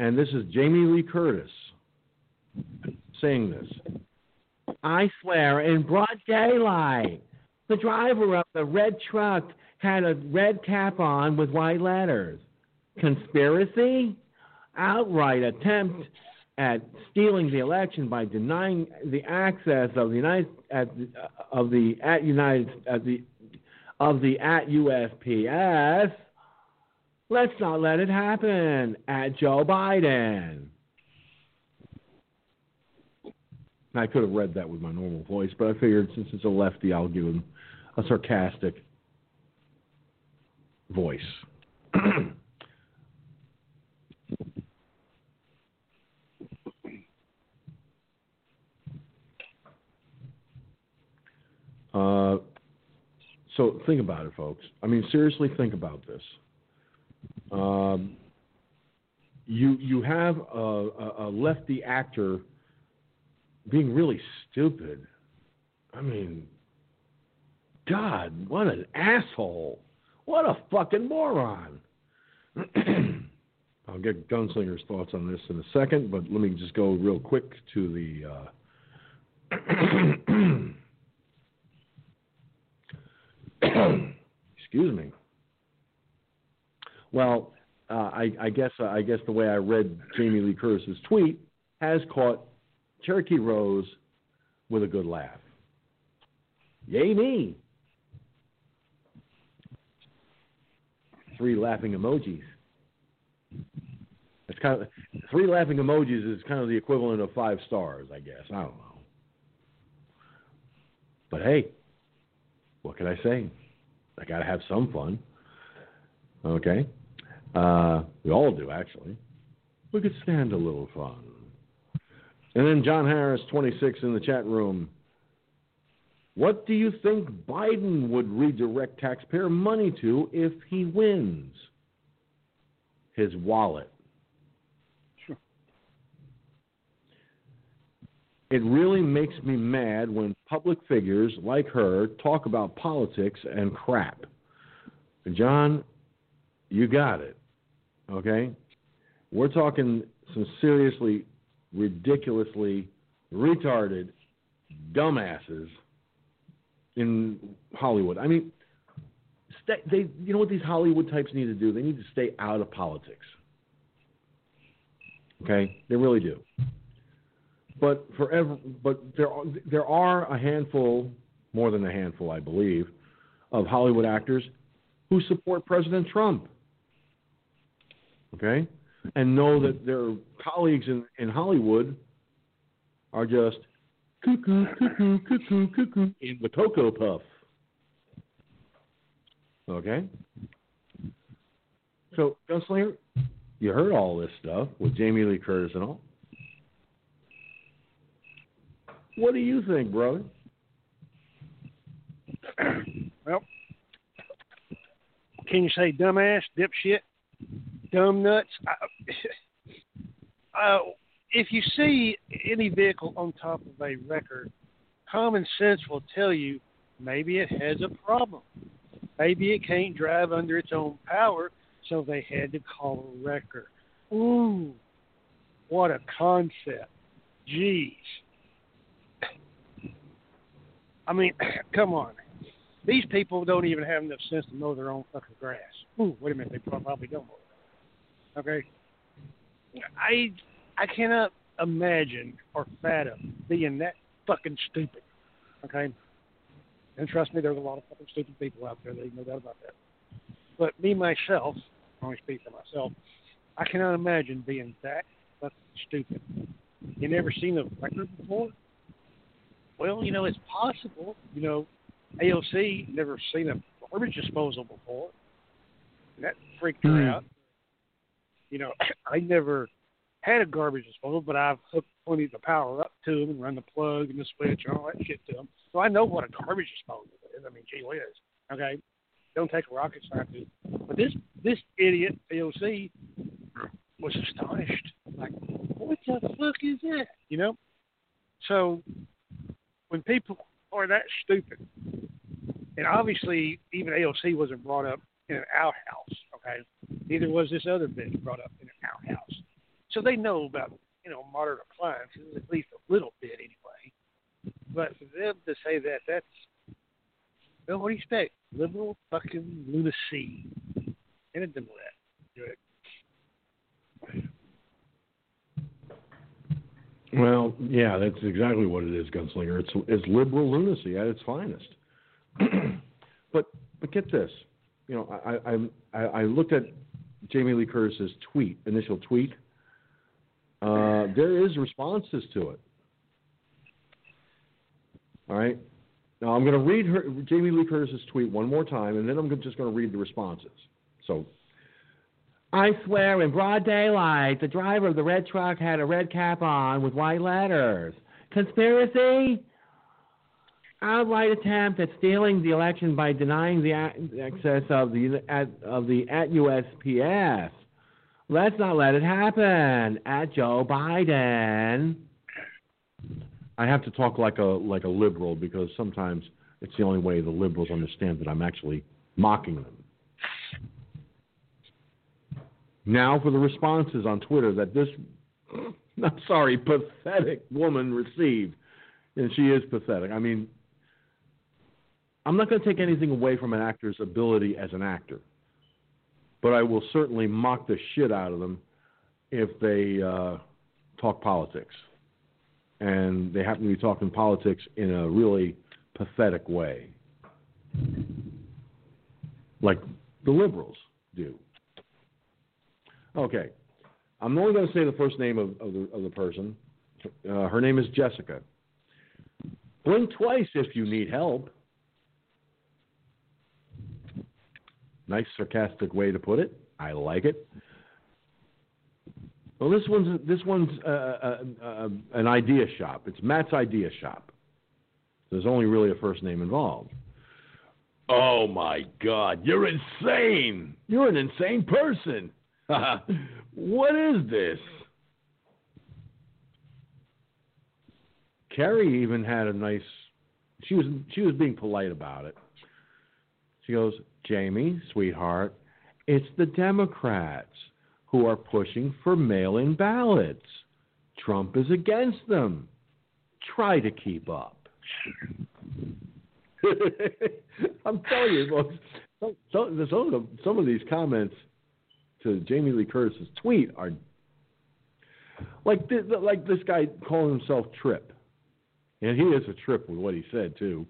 And this is Jamie Lee Curtis saying this. I swear, in broad daylight, the driver of the red truck had a red cap on with white letters. Conspiracy? Outright attempt at stealing the election by denying the access of the United at the, of the at United at the of the at USPS Let's not let it happen at Joe Biden. I could have read that with my normal voice, but I figured since it's a lefty, I'll give him a sarcastic voice. [CLEARS THROAT] uh, so think about it, folks. I mean, seriously, think about this. Um, you you have a, a, lefty actor being really stupid. I mean, God, what an asshole! What a fucking moron! [CLEARS THROAT] I'll get Gunslinger's thoughts on this in a second, but let me just go real quick to the. Uh, [CLEARS THROAT] [CLEARS THROAT] excuse me. Well, uh, I, I, guess uh, I guess the way I read Jamie Lee Curtis's tweet has caught Cherokee Rose with a good laugh. Yay me! Three laughing emojis. It's kind of three laughing emojis is kind of the equivalent of five stars, I guess. I don't know. But hey, what can I say? I got to have some fun. Okay. Uh, we all do, actually. We could stand a little fun. And then John Harris, 26, in the chat room. What do you think Biden would redirect taxpayer money to if he wins? His wallet. It really makes me mad when public figures like her talk about politics and crap. John, you got it. Okay? We're talking some seriously, ridiculously retarded dumbasses in Hollywood. I mean, stay, they, you know what these Hollywood types need to do? They need to stay out of politics. Okay, they really do. But forever, but there are, there are a handful, more than a handful, I believe, of Hollywood actors who support President Trump okay, and know that their colleagues in, in Hollywood are just cuckoo, cuckoo, cuckoo, cuckoo in the Cocoa Puff. Okay? So, Gunslinger, you heard all this stuff with Jamie Lee Curtis and all. What do you think, brother? [CLEARS THROAT] well, can you say dumbass, dipshit? dumb nuts. uh, [LAUGHS] if you see any vehicle on top of a record, common sense will tell you maybe it has a problem. Maybe it can't drive under its own power, so they had to call a wrecker. Ooh, what a concept. Jeez. I mean, [CLEARS THROAT] come on. These people don't even have enough sense to mow their own fucking grass. Ooh, wait a minute, they probably don't mow Okay. I I cannot imagine or fathom being that fucking stupid. Okay. And trust me, there's a lot of fucking stupid people out there. There's no doubt about that. But me myself, I only speak for myself. I cannot imagine being that fucking stupid. You never seen a record before? Well, you know, it's possible. You know, AOC never seen a garbage disposal before. And that freaked her Hmm. out. You know, [COUGHS] I never had a garbage disposal, but I've hooked plenty of the power up to them and run the plug and the switch and all that shit to them. So I know what a garbage disposal is. I mean, gee whiz. Okay, don't take a rocket scientist. But this this idiot AOC was astonished. Like, what the fuck is that? You know. So when people are that stupid, and obviously even AOC wasn't brought up in an outhouse. Okay, neither was this other bitch brought up in an outhouse. So they know about you know modern appliances at least a little bit anyway. But for them to say that, that's well, what do you expect? Liberal fucking lunacy. And it didn't let. Well, yeah, that's exactly what it is, Gunslinger. It's it's liberal lunacy at its finest. [CLEARS THROAT] but but get this, you know, I I I, looked at Jamie Lee Curtis's tweet, initial tweet. Uh, there is responses to it. All right. Now I'm going to read her Jamie Lee Curtis's tweet one more time, and then I'm just going to read the responses. So I swear in broad daylight, the driver of the red truck had a red cap on with white letters. Conspiracy? Outright attempt at stealing the election by denying the access of the at, of the at USPS. Let's not let it happen. At Joe Biden. I have to talk like a like a liberal because sometimes it's the only way the liberals understand that I'm actually mocking them. Now for the responses on Twitter that this, [CLEARS THROAT] I'm sorry, pathetic woman received. And she is pathetic. I mean, I'm not going to take anything away from an actor's ability as an actor, but I will certainly mock the shit out of them if they uh, talk politics. And they happen to be talking politics in a really pathetic way, like the liberals do. Okay. I'm only going to say the first name of, of, the, of the person. Uh, her name is Jessica. Blink twice if you need help. Nice sarcastic way to put it. I like it. Well, this one's this one's uh, uh, uh, an idea shop. It's Matt's idea shop. There's only really a first name involved. Oh my God! You're insane. You're an insane person. [LAUGHS] what is this? Carrie even had a nice. She was she was being polite about it. She goes, Jamie, sweetheart, it's the Democrats who are pushing for mail-in ballots. Trump is against them. Try to keep up. [LAUGHS] I'm telling you, folks, some, some, some, of the, some of these comments to Jamie Lee Curtis's tweet are like this, like this guy calling himself Trip, and he is a trip with what he said too.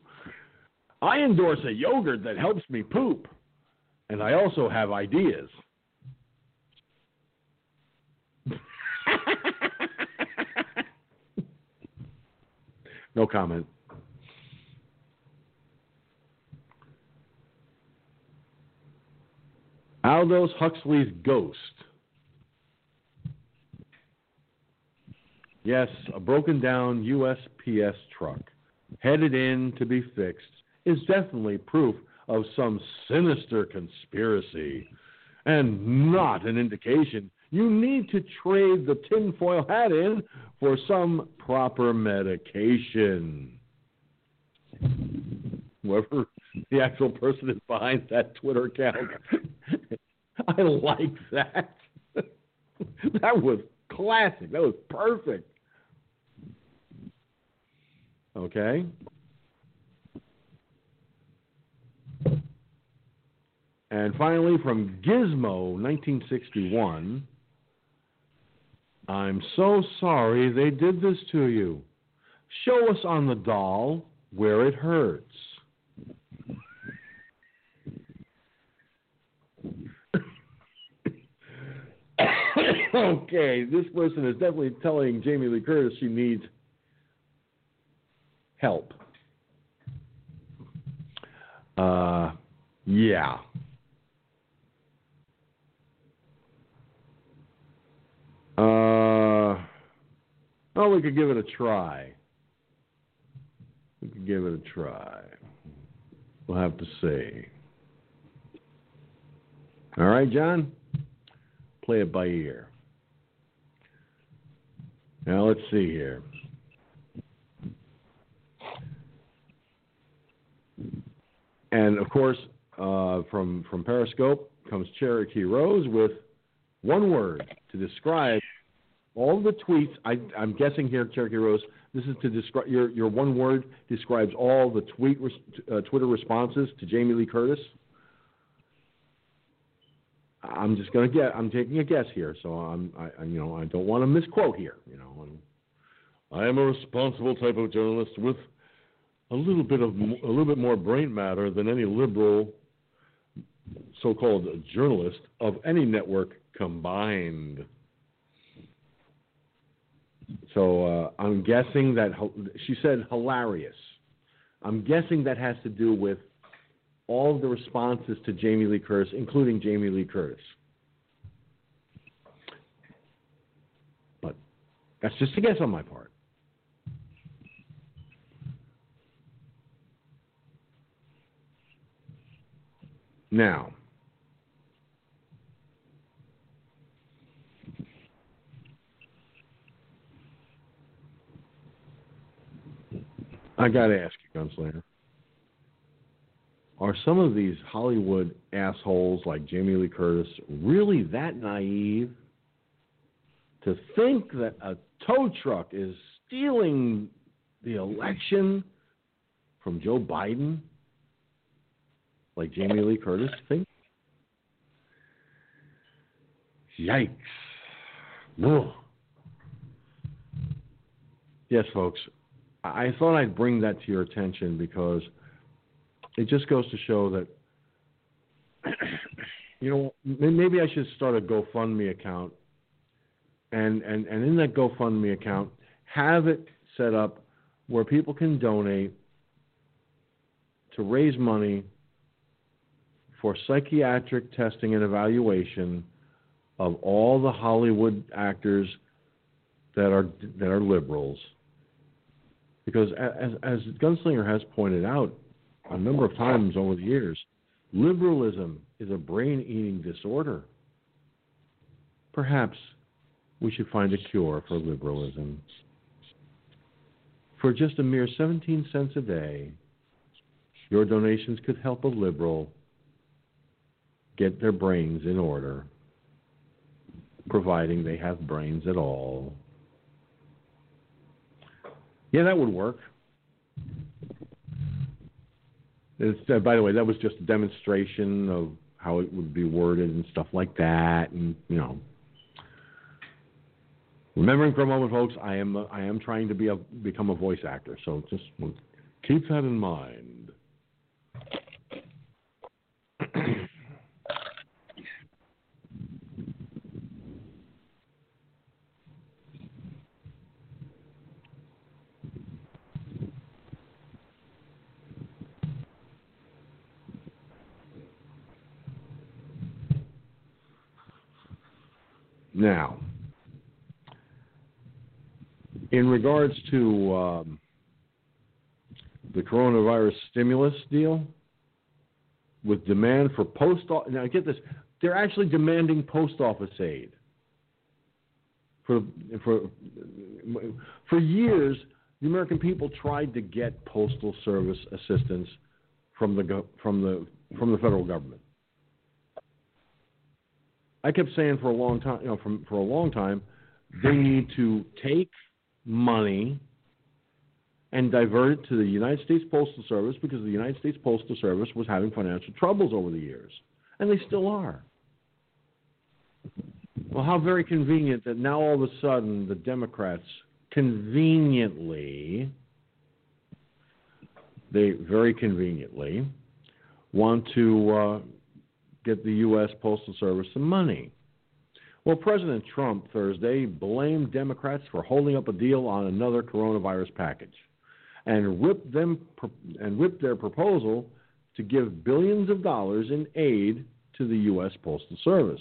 I endorse a yogurt that helps me poop, and I also have ideas. [LAUGHS] no comment. Aldous Huxley's Ghost. Yes, a broken down USPS truck headed in to be fixed is definitely proof of some sinister conspiracy and not an indication you need to trade the tinfoil hat in for some proper medication. Whoever the actual person is behind that Twitter account. [LAUGHS] I like that. that was classic. That was perfect. Okay. And finally, from Gizmo 1961, I'm so sorry they did this to you. Show us on the doll where it hurts. [LAUGHS] okay, this person is definitely telling Jamie Lee Curtis she needs help. Uh, yeah. Uh, well, we could give it a try. We could give it a try. We'll have to see. All right, John? Play it by ear. Now, let's see here. And of course, uh, from from Periscope comes Cherokee Rose with one word to describe all the tweets. I, am guessing here, Cherokee Rose. This is to describe your your one word describes all the tweet uh, Twitter responses to Jamie Lee Curtis. I'm just gonna get. I'm taking a guess here, so I'm. I, you know, I don't want to misquote here. You know, I am a responsible type of journalist with a little bit of a little bit more brain matter than any liberal so-called journalist of any network combined. So uh, I'm guessing that she said hilarious. I'm guessing that has to do with all of the responses to Jamie Lee Curtis, including Jamie Lee Curtis. But that's just a guess on my part. Now, I got to ask you, Gunslinger. Are some of these Hollywood assholes like Jamie Lee Curtis really that naive to think that a tow truck is stealing the election from Joe Biden? like Jamie Lee Curtis thinks? Yikes. Ugh. Yes, folks. I thought I'd bring that to your attention because it just goes to show that, you know, maybe I should start a GoFundMe account. And, and, and in that GoFundMe account, have it set up where people can donate to raise money for psychiatric testing and evaluation of all the Hollywood actors that are that are liberals. Because as, as Gunslinger has pointed out a number of times over the years, liberalism is a brain-eating disorder. Perhaps we should find a cure for liberalism. For just a mere 17 cents a day, your donations could help a liberal get their brains in order, providing they have brains at all. Yeah, that would work. Uh, by the way, that was just a demonstration of how it would be worded and stuff like that, and you know. Remembering for a moment, folks, I am I am trying to be a become a voice actor, so just keep that in mind. Now, in regards to um, the coronavirus stimulus deal, with demand for post now get this, they're actually demanding post office aid. For for for years, the American people tried to get postal service assistance from the from the from the federal government. I kept saying for a long time, you know, from, for a long time, they need to take money and divert it to the United States Postal Service because the United States Postal Service was having financial troubles over the years, and they still are. Well, how very convenient that now all of a sudden the Democrats conveniently, they very conveniently want to uh, get the U.S. Postal Service some money. Well, President Trump Thursday blamed Democrats for holding up a deal on another coronavirus package and ripped them and ripped their proposal to give billions of dollars in aid to the US Postal Service.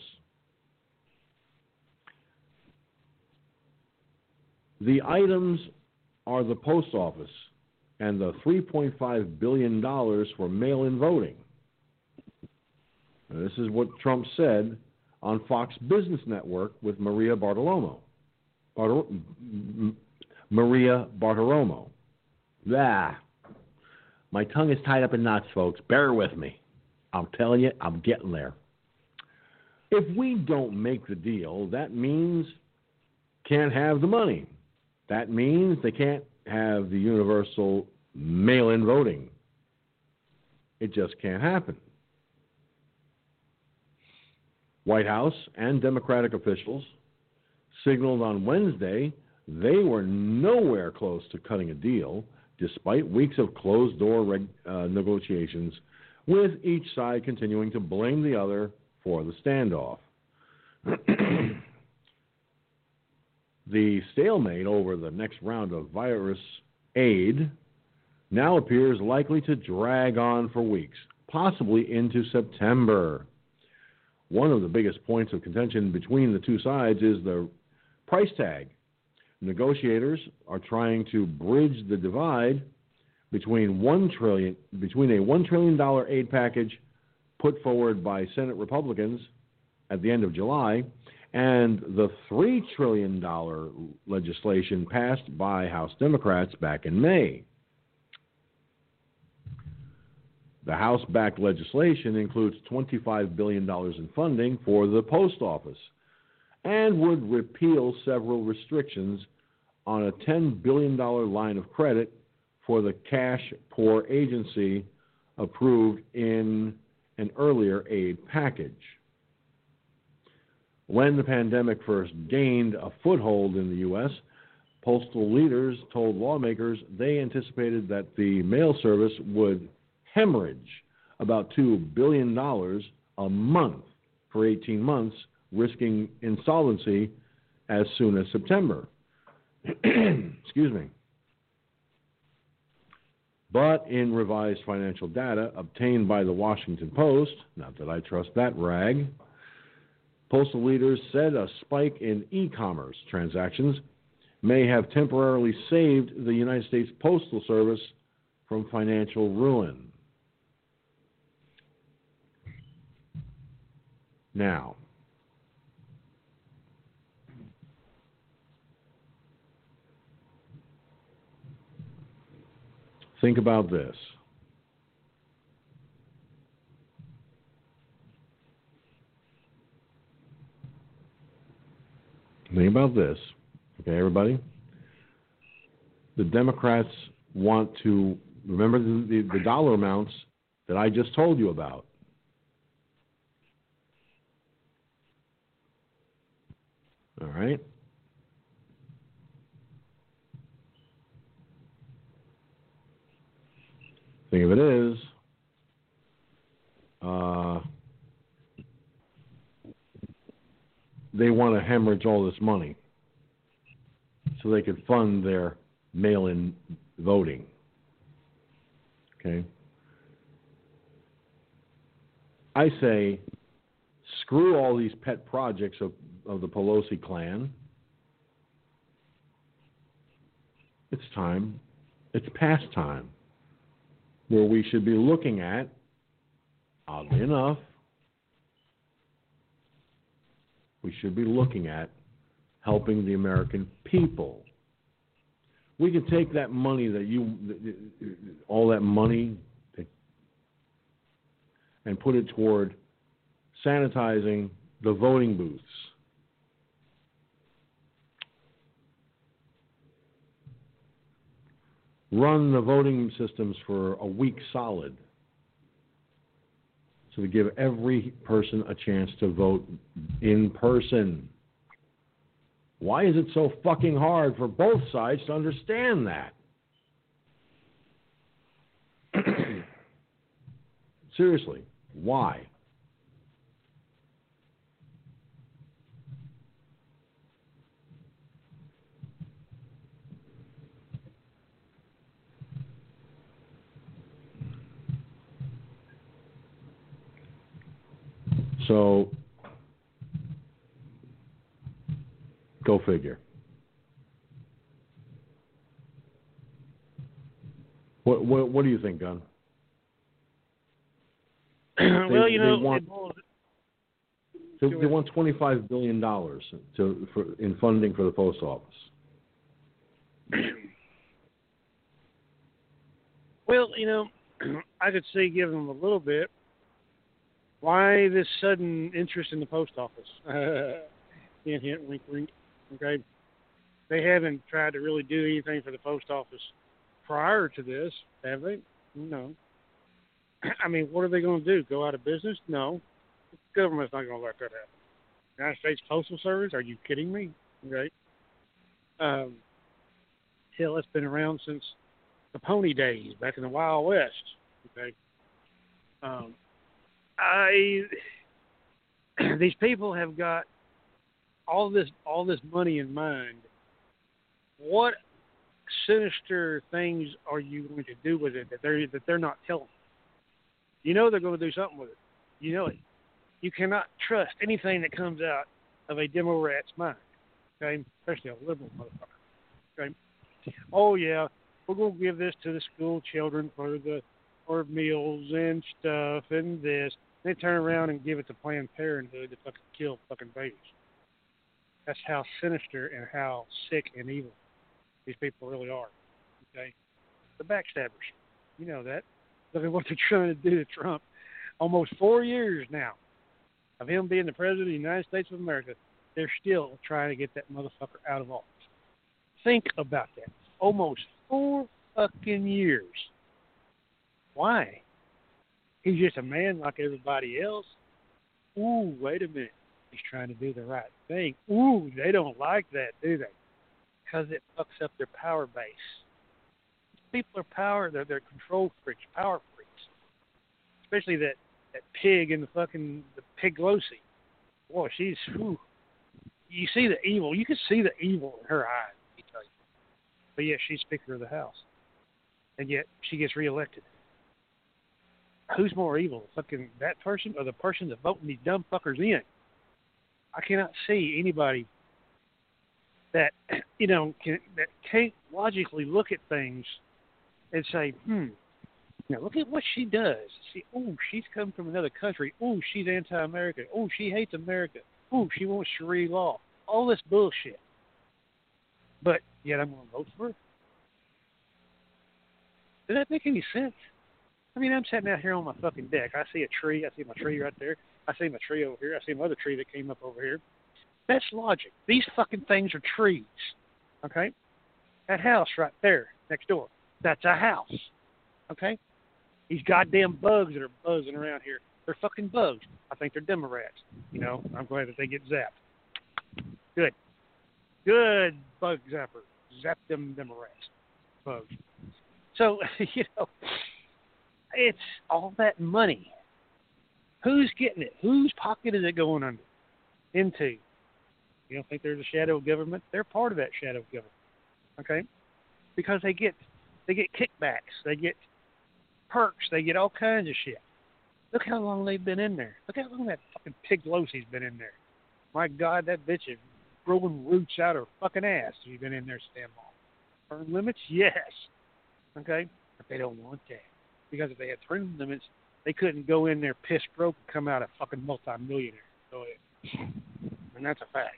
The items are the post office and the $3.5 billion for mail in voting. This is what Trump said on Fox Business Network with Maria. Bartor- Maria Bartiromo. Ah, my tongue is tied up in knots, folks. Bear with me. I'm telling you, I'm getting there. If we don't make the deal, that means can't have the money. That means they can't have the universal mail in voting. It just can't happen. White House and Democratic officials signaled on Wednesday they were nowhere close to cutting a deal, despite weeks of closed door reg- uh, negotiations, with each side continuing to blame the other for the standoff. [CLEARS THROAT] the stalemate over the next round of virus aid now appears likely to drag on for weeks, possibly into September. One of the biggest points of contention between the two sides is the price tag. Negotiators are trying to bridge the divide between one trillion between a one trillion dollar aid package put forward by Senate Republicans at the end of July and the three trillion dollar legislation passed by House Democrats back in May. The House backed legislation includes $25 billion in funding for the post office and would repeal several restrictions on a $10 billion line of credit for the cash poor agency approved in an earlier aid package. When the pandemic first gained a foothold in the U.S., postal leaders told lawmakers they anticipated that the mail service would hemorrhage about $2 billion a month for 18 months, risking insolvency as soon as September. [CLEARS THROAT] Excuse me. But in revised financial data obtained by the Washington Post, not that I trust that rag, postal leaders said a spike in e commerce transactions may have temporarily saved the United States Postal Service from financial ruin. Now, think about this. Think about this. Okay, everybody? The Democrats want to remember the, the, the dollar amounts that I just told you about. All right. Think of it is, uh, they want to hemorrhage all this money so they could fund their mail in voting. Okay? I say screw all these pet projects of of the Pelosi clan. It's time, it's past time, where we should be looking at, oddly enough, we should be looking at helping the American people. We can take that money that you, all that money, and put it toward sanitizing the voting booths run the voting systems for a week solid. So to give every person a chance to vote in person. Why is it so fucking hard for both sides to understand that? [CLEARS THROAT] Seriously, why? So, go figure. What what what do you think, Gun? [CLEARS THROAT] well, you they know, want- it They, they want twenty five billion dollars to for in funding for the post office. [CLEARS THROAT] Well, you know, [CLEARS THROAT] I could say give them a little bit. Why this sudden interest in the post office? [LAUGHS] hint, hint, wink, wink. Okay, they haven't tried to really do anything for the post office prior to this, have they? No. [CLEARS THROAT] I mean, what are they going to do? Go out of business? No. The government's not going to let that happen. United States Postal Service? Are you kidding me? Okay. Um, hell, it's been around since the pony days back in the Wild West. Okay. Um, I [CLEARS THROAT] these people have got all this all this money in mind. What sinister things are you going to do with it that they're that they're not telling? You know they're going to do something with it. You know it. You cannot trust anything that comes out of a demo rat's mind. Okay, especially a liberal motherfucker. Okay. Oh yeah, we're going to give this to the school children for the for meals and stuff and this. They turn around and give it to Planned Parenthood to fucking kill fucking babies. That's how sinister and how sick and evil these people really are. Okay, the backstabbers. You know that. Look at what they're [LAUGHS] trying to do to Trump. Almost four years now of him being the president of the United States of America. They're still trying to get that motherfucker out of office. Think about that. Almost four fucking years. Why? He's just a man like everybody else. Ooh, wait a minute. He's trying to do the right thing. Ooh, they don't like that, do they? Because it fucks up their power base. People are power, they're, they're control freaks, power freaks. Especially that, that pig in the fucking, the Piglosi. Boy, she's. You see the evil. You can see the evil in her eyes, let me tell you. But yet she's Speaker of the House. And yet she gets reelected who's more evil, fucking that person or the person that's voting these dumb fuckers in? I cannot see anybody that [CLEARS THROAT] you know can that can't logically look at things and say, hmm, now look at what she does. See, oh, she's come from another country. Oh, she's anti-American. Oh, she hates America. Oh, she wants Sharia law. All this bullshit. But yet I'm going to vote for her. Does that make any sense? I mean, I'm sitting out here on my fucking deck. I see a tree. I see my tree right there. I see my tree over here. I see another tree that came up over here. That's logic. These fucking things are trees. Okay? That house right there next door, that's a house. Okay? These goddamn bugs that are buzzing around here, they're fucking bugs. I think they're demo rats. You know, I'm glad that they get zapped. Good. Good bug zapper. Zap them demo rats. Bugs. So, [LAUGHS] you know, it's all that money. Who's getting it? Whose pocket is it going under? Into? You don't think there's a shadow government? They're part of that shadow government. Okay? Because they get they get kickbacks, they get perks, they get all kinds of shit. Look how long they've been in there. Look how long that fucking pig Losie's been in there. My God, that bitch is growing roots out her fucking ass. She's been in there so damn long. Limits, yes. Okay? But they don't want that because if they had term limits, they couldn't go in there piss broke and come out a fucking multimillionaire. So, and that's a fact.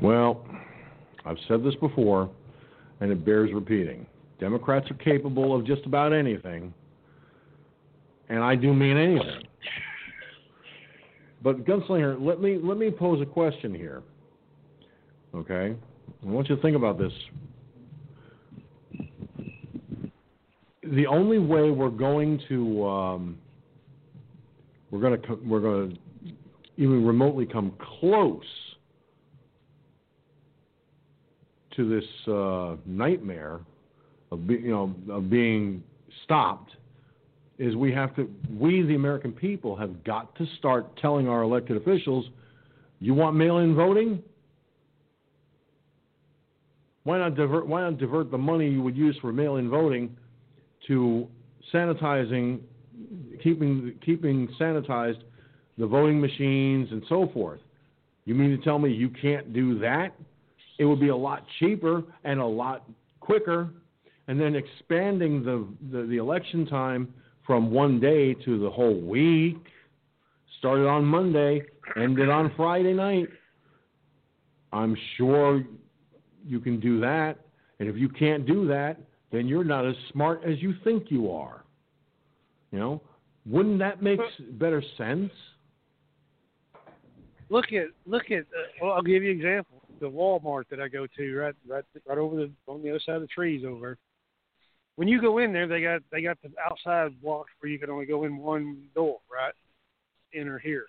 Well, I've said this before, and it bears repeating. Democrats are capable of just about anything, and I do mean anything. But Gunslinger, let me let me pose a question here. Okay, I want you to think about this. The only way we're going to um, we're going to we're going to even remotely come close to this uh, nightmare of be, you know of being stopped is we have to we the American people have got to start telling our elected officials, you want mail-in voting? Why not divert? Why not divert the money you would use for mail-in voting to sanitizing, keeping keeping sanitized the voting machines and so forth? You mean to tell me you can't do that? It would be a lot cheaper and a lot quicker, and then expanding the, the, the election time from one day to the whole week. Started on Monday, ended on Friday night. I'm sure you can do that. And if you can't do that, then you're not as smart as you think you are. You know, wouldn't that make better sense? Look at look at. Uh, well, I'll give you an example. The Walmart that I go to, right right right over the on the other side of the trees over. When you go in there, they got they got the outside blocks where you can only go in one door, right? Enter here.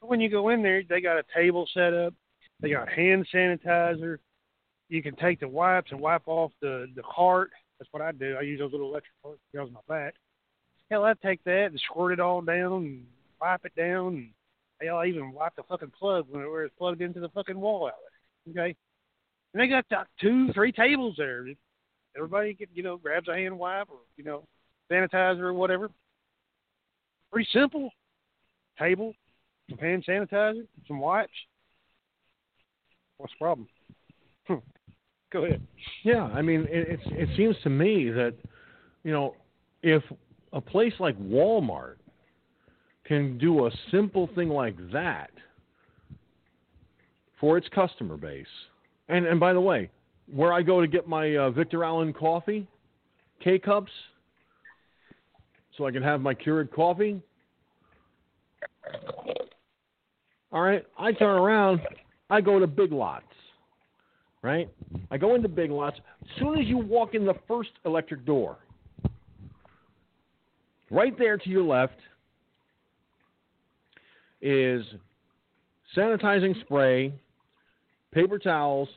But when you go in there, they got a table set up. They got hand sanitizer. You can take the wipes and wipe off the the cart. That's what I do. I use those little electric carts goes my back. Hell, I take that and squirt it all down and wipe it down. And hell, I even wipe the fucking plug when it, where it's plugged into the fucking wall outlet. Okay, and they got like two, three tables there. Everybody, get, you know, grabs a hand wipe or you know, sanitizer or whatever. Pretty simple. Table, some hand sanitizer, some wipes. What's the problem? Hmm. Go ahead. Yeah, I mean, it, it's, it seems to me that, you know, if a place like Walmart can do a simple thing like that for its customer base, and and by the way, where I go to get my uh, Victor Allen coffee, K cups, so I can have my Keurig coffee. All right, I turn around, I go to Big Lots, right? I go into Big Lots. As soon as you walk in the first electric door, right there to your left is sanitizing spray, paper towels,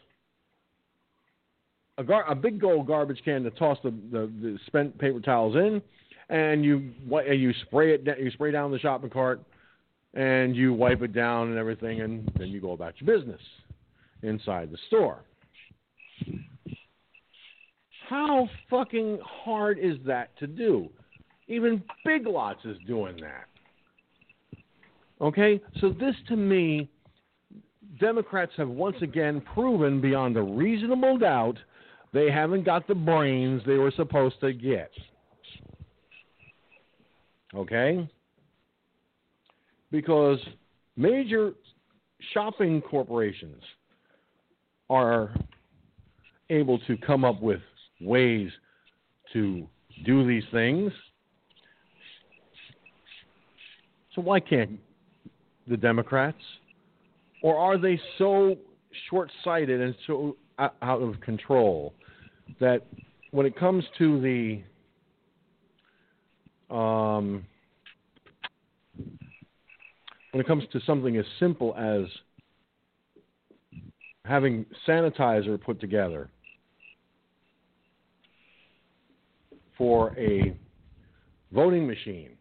a, gar- a big gold garbage can to toss the, the, the spent paper towels in, and you and you spray it you spray down the shopping cart, and you wipe it down and everything, and then you go about your business inside the store. How fucking hard is that to do? Even Big Lots is doing that. Okay? So, this to me, Democrats have once again proven beyond a reasonable doubt they haven't got the brains they were supposed to get. Okay? Because major shopping corporations are able to come up with ways to do these things. So why can't the Democrats? Or are they so short sighted and so out of control that when it comes to the um, when it comes to something as simple as having sanitizer put together for a voting machine.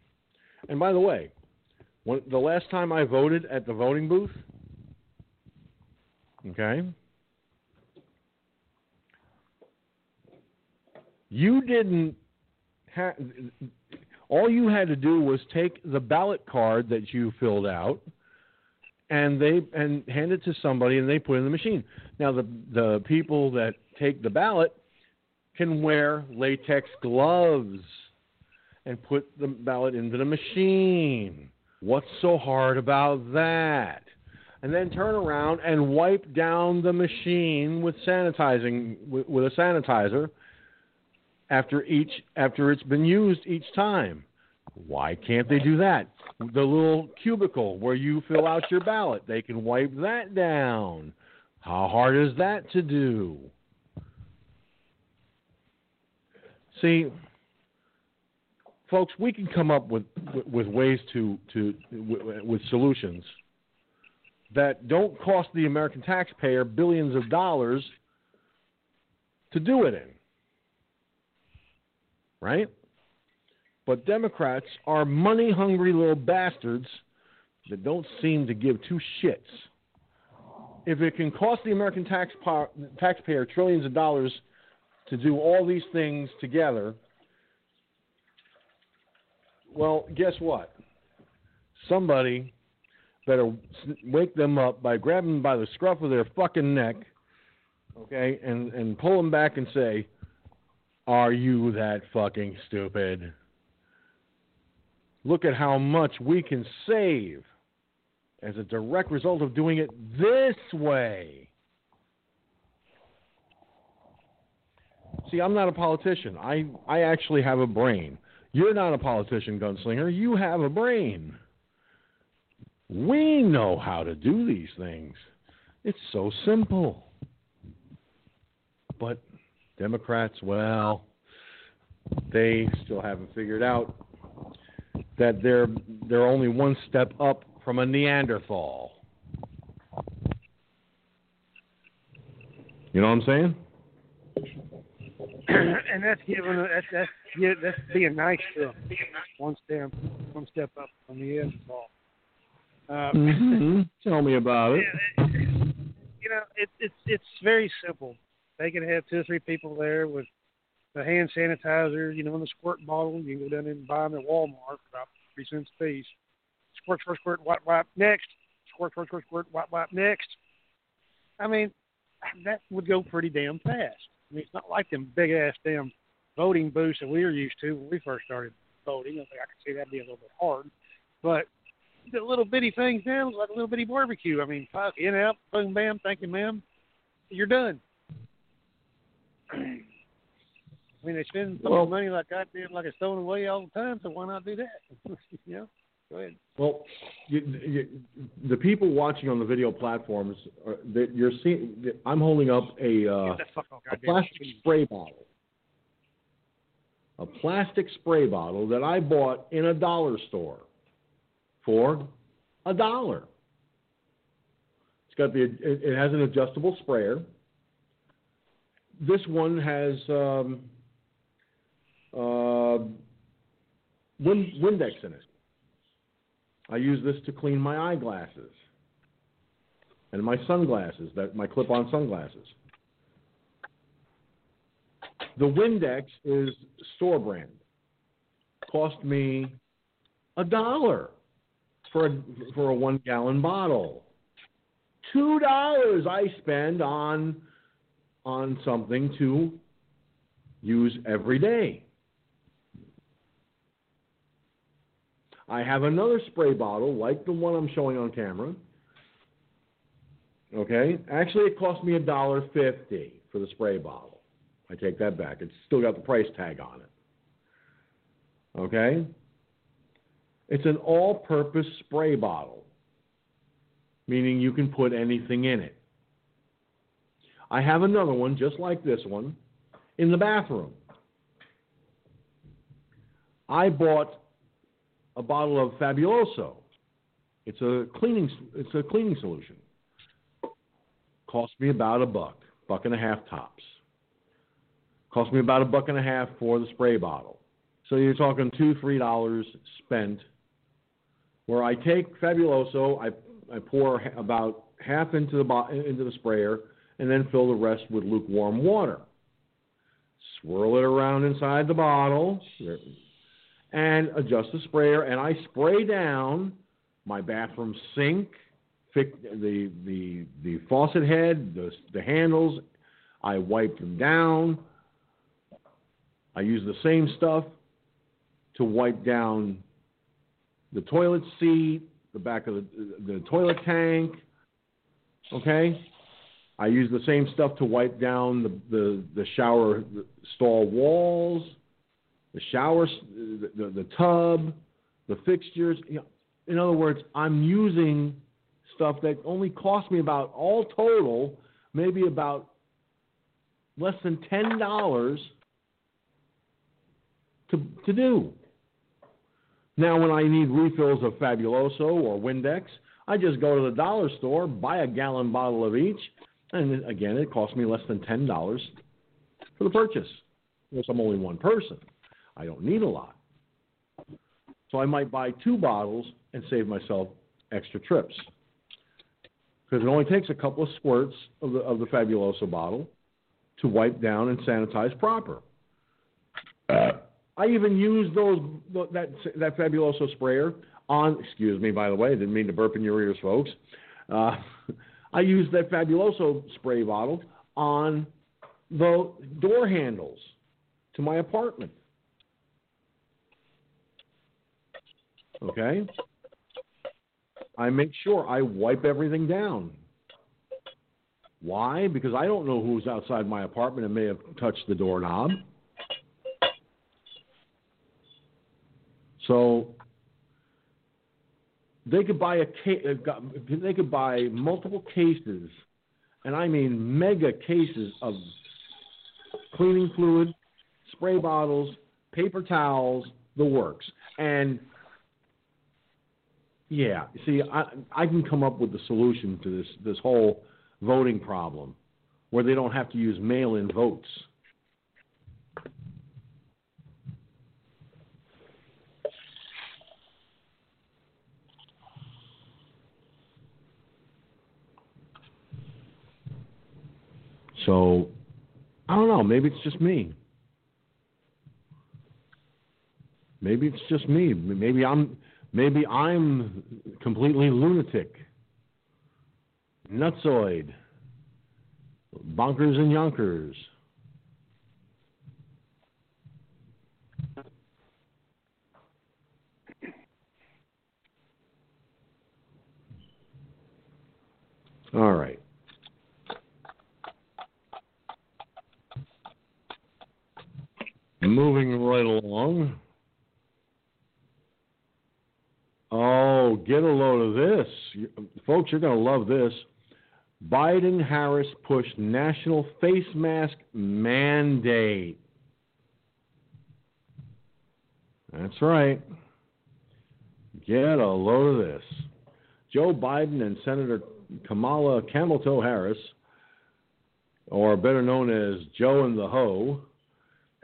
And by the way, when, the last time I voted at the voting booth, okay, you didn't have all you had to do was take the ballot card that you filled out and they and hand it to somebody and they put it in the machine. Now the the people that take the ballot can wear latex gloves and put the ballot into the machine. What's so hard about that? And then turn around and wipe down the machine with sanitizing with, with a sanitizer after each after it's been used each time. Why can't they do that? The little cubicle where you fill out your ballot, they can wipe that down. How hard is that to do? See, folks, we can come up with with ways to to with solutions that don't cost the American taxpayer billions of dollars to do it in. Right? But Democrats are money hungry little bastards that don't seem to give two shits if it can cost the American tax taxpayer trillions of dollars to do all these things together, well, guess what? Somebody better wake them up by grabbing them by the scruff of their fucking neck, okay, and, and pull them back and say, Are you that fucking stupid? Look at how much we can save as a direct result of doing it this way. See, I'm not a politician. I, I actually have a brain. You're not a politician, gunslinger. You have a brain. We know how to do these things. It's so simple. But Democrats, well, they still haven't figured out that they're they're only one step up from a Neanderthal. You know what I'm saying? [CLEARS THROAT] and that's giving that's that's yeah, that's being nice to them. One step one step up from the Neanderthal. Uh, mm-hmm. [LAUGHS] Tell me about it. You know, it, it's it's very simple. They can have two or three people there with the hand sanitizer, you know, in the squirt bottle. You can go down and buy them at Walmart for about three cents a piece squirt, squirt, squirt, wipe, wipe, next. Squirt, squirt, squirt, squirt, wipe, wipe, next. I mean, that would go pretty damn fast. I mean, it's not like them big ass damn voting booths that we were used to when we first started voting. I think I could see that'd be a little bit hard, but the little bitty things now is like a little bitty barbecue. I mean, fuck, in out, boom, bam, thank you, ma'am, you're done. I mean, they spend so well, much money like goddamn like it's thrown away all the time, so why not do that? [LAUGHS] you know. Go ahead. Well, you, you, the people watching on the video platforms, are, that you're seeing. I'm holding up a, uh, a plastic spray bottle, a plastic spray bottle that I bought in a dollar store for a dollar. It's got the. It, it has an adjustable sprayer. This one has um, uh, Windex in it. I use this to clean my eyeglasses and my sunglasses, that my clip-on sunglasses. The Windex is store brand. Cost me a dollar for a, for a one gallon bottle. Two dollars I spend on on something to use every day. I have another spray bottle like the one I'm showing on camera. Okay, actually, it cost me a dollar fifty for the spray bottle. I take that back. It's still got the price tag on it. Okay, it's an all-purpose spray bottle, meaning you can put anything in it. I have another one just like this one in the bathroom. I bought a bottle of Fabuloso. It's a cleaning it's a cleaning solution. Cost me about a buck, buck and a half tops. Cost me about a buck and a half for the spray bottle. So you're talking two, three dollars spent. Where I take Fabuloso, I I pour about half into the bo- into the sprayer, and then fill the rest with lukewarm water. Swirl it around inside the bottle and adjust the sprayer, and I spray down my bathroom sink, the the the faucet head, the the handles. I wipe them down. I use the same stuff to wipe down the toilet seat, the back of the the toilet tank. Okay, I use the same stuff to wipe down the the, the shower stall walls the showers, the, the, the tub, the fixtures. In other words, I'm using stuff that only cost me about all total, maybe about less than ten dollars to to do. Now, when I need refills of Fabuloso or Windex, I just go to the dollar store, buy a gallon bottle of each, and again, it costs me less than ten dollars for the purchase. Because I'm only one person. I don't need a lot. So I might buy two bottles and save myself extra trips. because it only takes a couple of squirts of the of the Fabuloso bottle to wipe down and sanitize proper. Uh, I even use those that that Fabuloso sprayer on. Excuse me, by the way, I didn't mean to burp in your ears, folks. Uh, [LAUGHS] I use that Fabuloso spray bottle on the door handles to my apartment. Okay? I make sure I wipe everything down. Why? Because I don't know who's outside my apartment and may have touched the doorknob. So they could buy a uh, they could buy multiple cases, and I mean mega cases of cleaning fluid, spray bottles, paper towels, the works. And yeah, see, I I can come up with the solution to this this whole voting problem, where they don't have to use mail-in votes. So, I don't know. Maybe it's just me. Maybe it's just me. Maybe I'm maybe I'm completely lunatic, nutsoid, bonkers and yonkers. All right. Moving right along. Oh, get a load of this. Folks, you're going to love this. Biden Harris push national face mask mandate. That's right. Get a load of this. Joe Biden and Senator Kamala Camel Harris, or better known as Joe and the Ho,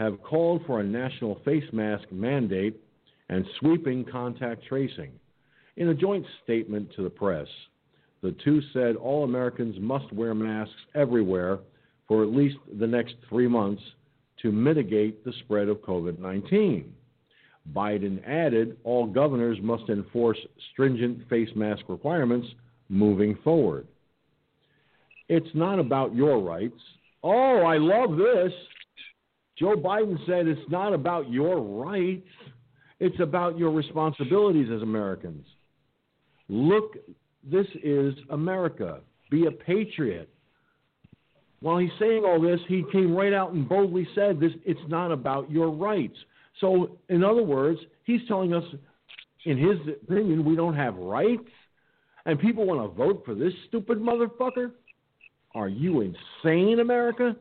have called for a national face mask mandate and sweeping contact tracing. In a joint statement to the press, the two said all Americans must wear masks everywhere for at least the next three months to mitigate the spread of COVID 19. Biden added all governors must enforce stringent face mask requirements moving forward. It's not about your rights. Oh, I love this. Joe Biden said it's not about your rights, it's about your responsibilities as Americans. Look, this is America. Be a patriot. While he's saying all this, he came right out and boldly said this it's not about your rights. So, in other words, he's telling us, in his opinion, we don't have rights, and people want to vote for this stupid motherfucker? Are you insane, America?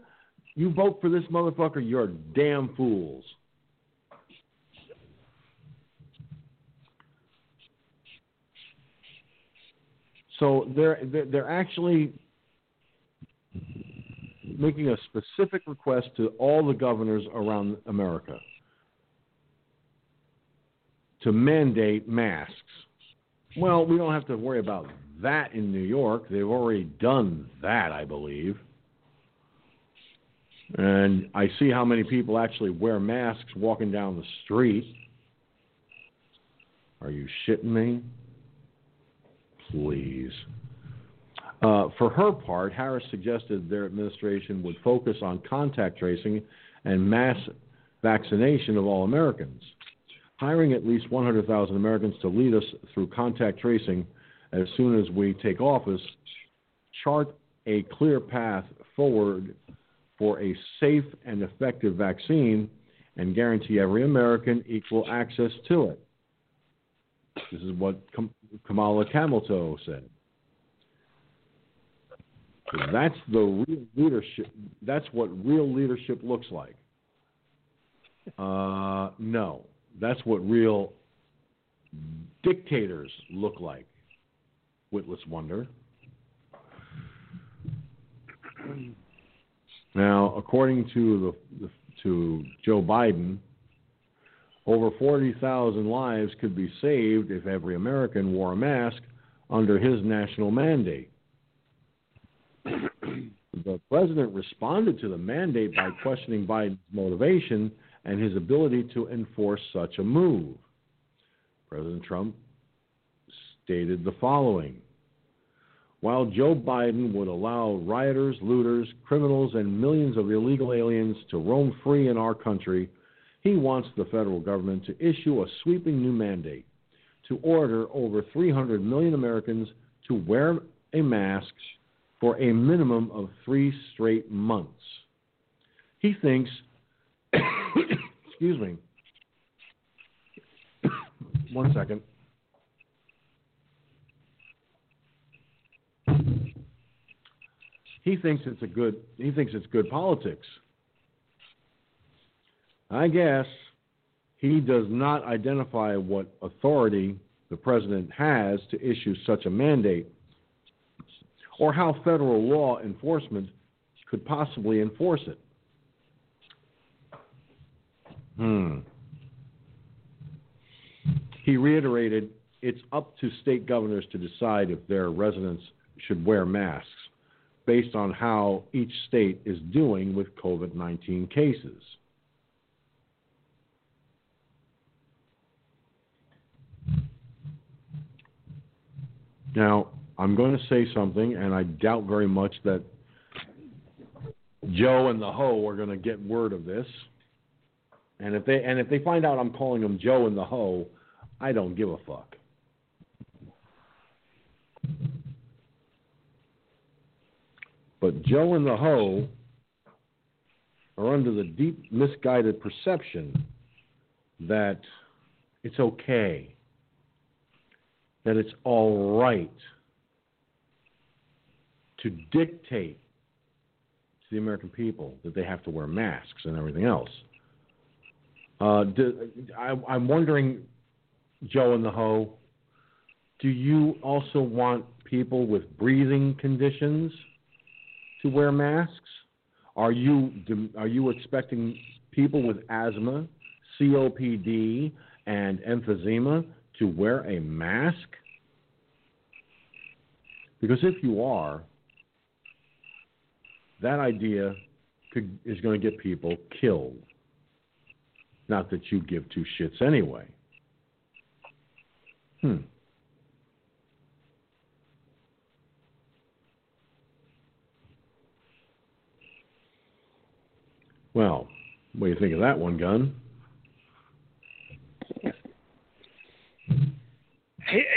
You vote for this motherfucker, you're damn fools. So they're they're actually making a specific request to all the governors around America to mandate masks. Well, we don't have to worry about that in New York. They've already done that, I believe. And I see how many people actually wear masks walking down the street. Are you shitting me? Please. Uh, for her part, Harris suggested their administration would focus on contact tracing and mass vaccination of all Americans. Hiring at least 100,000 Americans to lead us through contact tracing as soon as we take office, chart a clear path forward for a safe and effective vaccine and guarantee every American equal access to it. This is what Kamala Camel said. that's the real leadership. That's what real leadership looks like. Uh, no, that's what real dictators look like. Witless wonder. Now, according to the, the to Joe Biden, over 40,000 lives could be saved if every American wore a mask under his national mandate. [CLEARS THROAT] the president responded to the mandate by questioning Biden's motivation and his ability to enforce such a move. President Trump stated the following While Joe Biden would allow rioters, looters, criminals, and millions of illegal aliens to roam free in our country, he wants the federal government to issue a sweeping new mandate to order over 300 million Americans to wear a mask for a minimum of three straight months. He thinks, [COUGHS] excuse me, [COUGHS] one second. He thinks it's a good. He thinks it's good politics. I guess he does not identify what authority the president has to issue such a mandate or how federal law enforcement could possibly enforce it. Hmm. He reiterated it's up to state governors to decide if their residents should wear masks based on how each state is doing with COVID 19 cases. Now, I'm going to say something, and I doubt very much that Joe and the Ho are going to get word of this. And if they and if they find out I'm calling them Joe and the Ho, I don't give a fuck. But Joe and the Ho are under the deep misguided perception that it's okay, that it's all right to dictate to the American people that they have to wear masks and everything else. Uh, do, I, I'm wondering, Joe and the Ho, do you also want people with breathing conditions to wear masks? Are you are you expecting people with asthma, COPD, and emphysema to wear a mask? Because if you are, that idea could, is going to get people killed. Not that you give two shits anyway. Hmm. Well, what do you think of that one, Gun?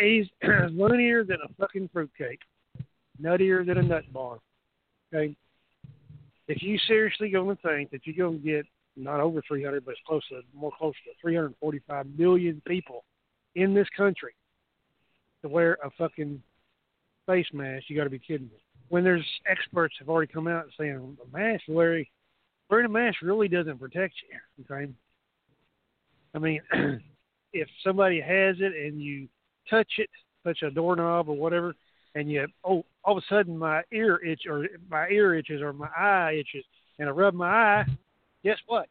He's [CLEARS THROAT] nuttier than a fucking fruitcake, nuttier than a nut bar. Okay, if you seriously going to think that you're going to get not over 300, but it's close to more close to 345 million people in this country to wear a fucking face mask, you got to be kidding me. When there's experts have already come out saying a mask, wearing wearing a mask really doesn't protect you. Okay, I mean, [CLEARS THROAT] if somebody has it and you touch it, touch a doorknob or whatever, and you oh all of a sudden my ear itch or my ear itches or my eye itches and I rub my eye, guess what?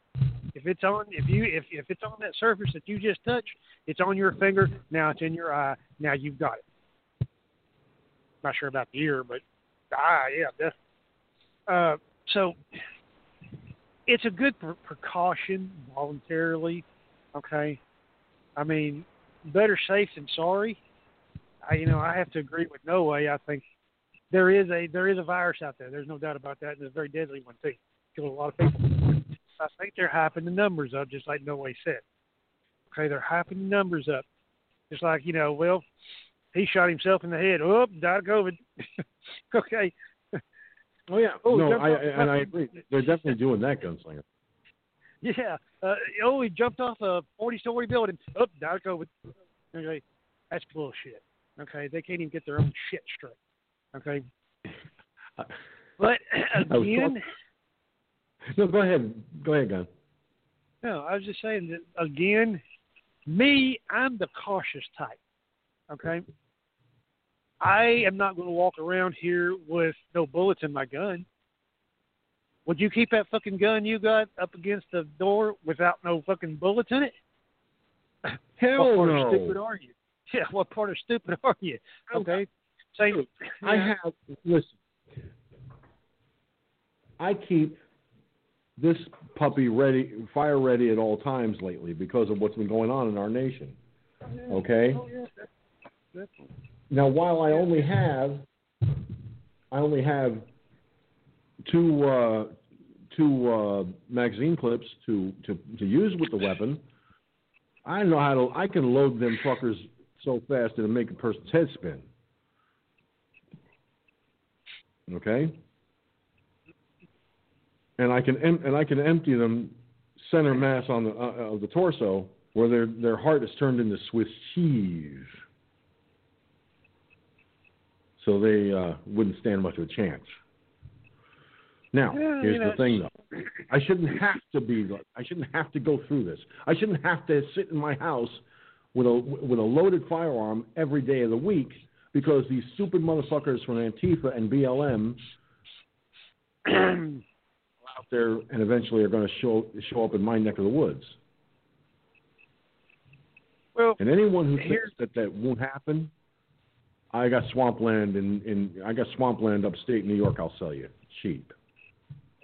If it's on if you if if it's on that surface that you just touched, it's on your finger, now it's in your eye, now you've got it. Not sure about the ear, but the eye, yeah, definitely. Uh, so it's a good pr- precaution voluntarily. Okay, I mean, better safe than sorry. I, you know, I have to agree with No Way. I think there is a there is a virus out there. There's no doubt about that, and it's a very deadly one too. Kills a lot of people. I think they're hyping the numbers up, just like No Way said. Okay, they're hyping the numbers up, just like you know. Well, he shot himself in the head. Oh, died of COVID. [LAUGHS] okay. Oh yeah. Oh, no, I off and I agree. They're definitely doing that, gunslinger. Yeah. Uh, oh, he jumped off a 40-story building. Oh, died of COVID. Okay, that's bullshit. Okay, they can't even get their own shit straight. Okay, [LAUGHS] but was again, No, go ahead. Go ahead, Gun. no, I was just saying that again. Me, I'm the cautious type. Okay, I am not going to walk around here with no bullets in my gun. Would you keep that fucking gun you got up against the door without no fucking bullets in it? [LAUGHS] Hell what part no. of stupid are you? [LAUGHS] Yeah, what part of stupid are you? Okay, say I have listen. I keep this puppy ready, fire ready at all times lately because of what's been going on in our nation. Oh, okay. Oh yeah, definitely. Now, while I only have, I only have two uh, two uh, magazine clips to, to to use with the weapon. I know how to. I can load them fuckers so fast it'll make a person's head spin. Okay. And I can em- and I can empty them center mass on the uh, of the torso where their their heart is turned into Swiss cheese so they uh, wouldn't stand much of a chance. Now, Yeah, here's you know, the thing, though. I shouldn't have to be. I shouldn't have to go through this. I shouldn't have to sit in my house with a with a loaded firearm every day of the week because these stupid motherfuckers from Antifa and BLM [CLEARS THROAT] are out there and eventually are going to show show up in my neck of the woods. Well, And anyone who thinks that that won't happen, I got swampland in, in I got swampland upstate New York. I'll sell you cheap.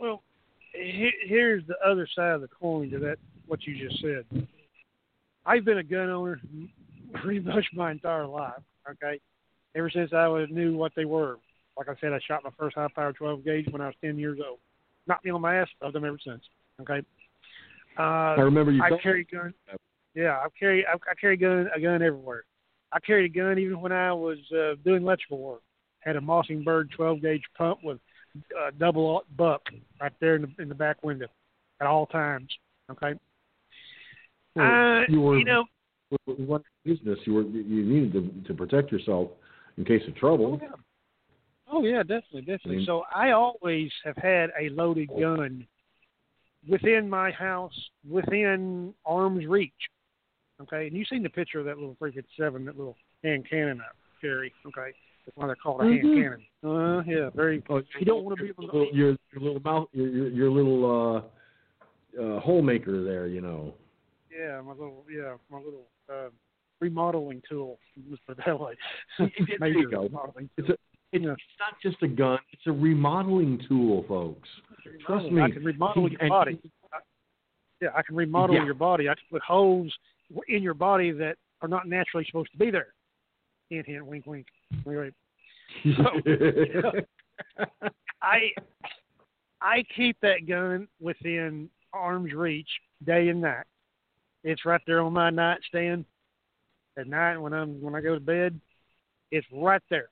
Well, he- here's the other side of the coin to that what you just said. I've been a gun owner [LAUGHS] pretty much my entire life. Okay, ever since I was, knew what they were. Like I said, I shot my first high power 12 gauge when I was 10 years old. Knocked me on my ass. I've done ever since. Okay. Uh, I remember you. I carry gun. Yeah, I carry I, I carry gun a gun everywhere. I carried a gun even when I was uh, doing electrical work. Had a Mockingbird 12 gauge pump with uh, double buck right there in the in the back window at all times. Okay. Well, uh, you were you know, one business. You were you needed to, to protect yourself in case of trouble. Oh yeah. Oh yeah, definitely, definitely. I mean- so I always have had a loaded gun within my house, within arm's reach. Okay, and you've seen the picture of that little 357, that little hand cannon I carry. Okay, that's why they're called a Mhm. hand cannon. Uh, yeah, very. Oh, You don't want to be your able to. little, your, your little mouth, your your, your little uh, uh, hole maker there. You know. Yeah, my little. Yeah, my little uh, remodeling tool. [LAUGHS] Let's put that way. There you go. remodeling It's a it's, Yeah. it's not just a gun. It's a remodeling tool, folks. Trust me. I can remodel He- your body. he- Yeah, I can remodel Yeah. your body. I can put holes in your body that are not naturally supposed to be there. Hint, hint, wink, wink. Anyway, [LAUGHS] I I keep that gun within arm's reach day and night. It's right there on my nightstand at night when I'm when I go to bed. It's right there.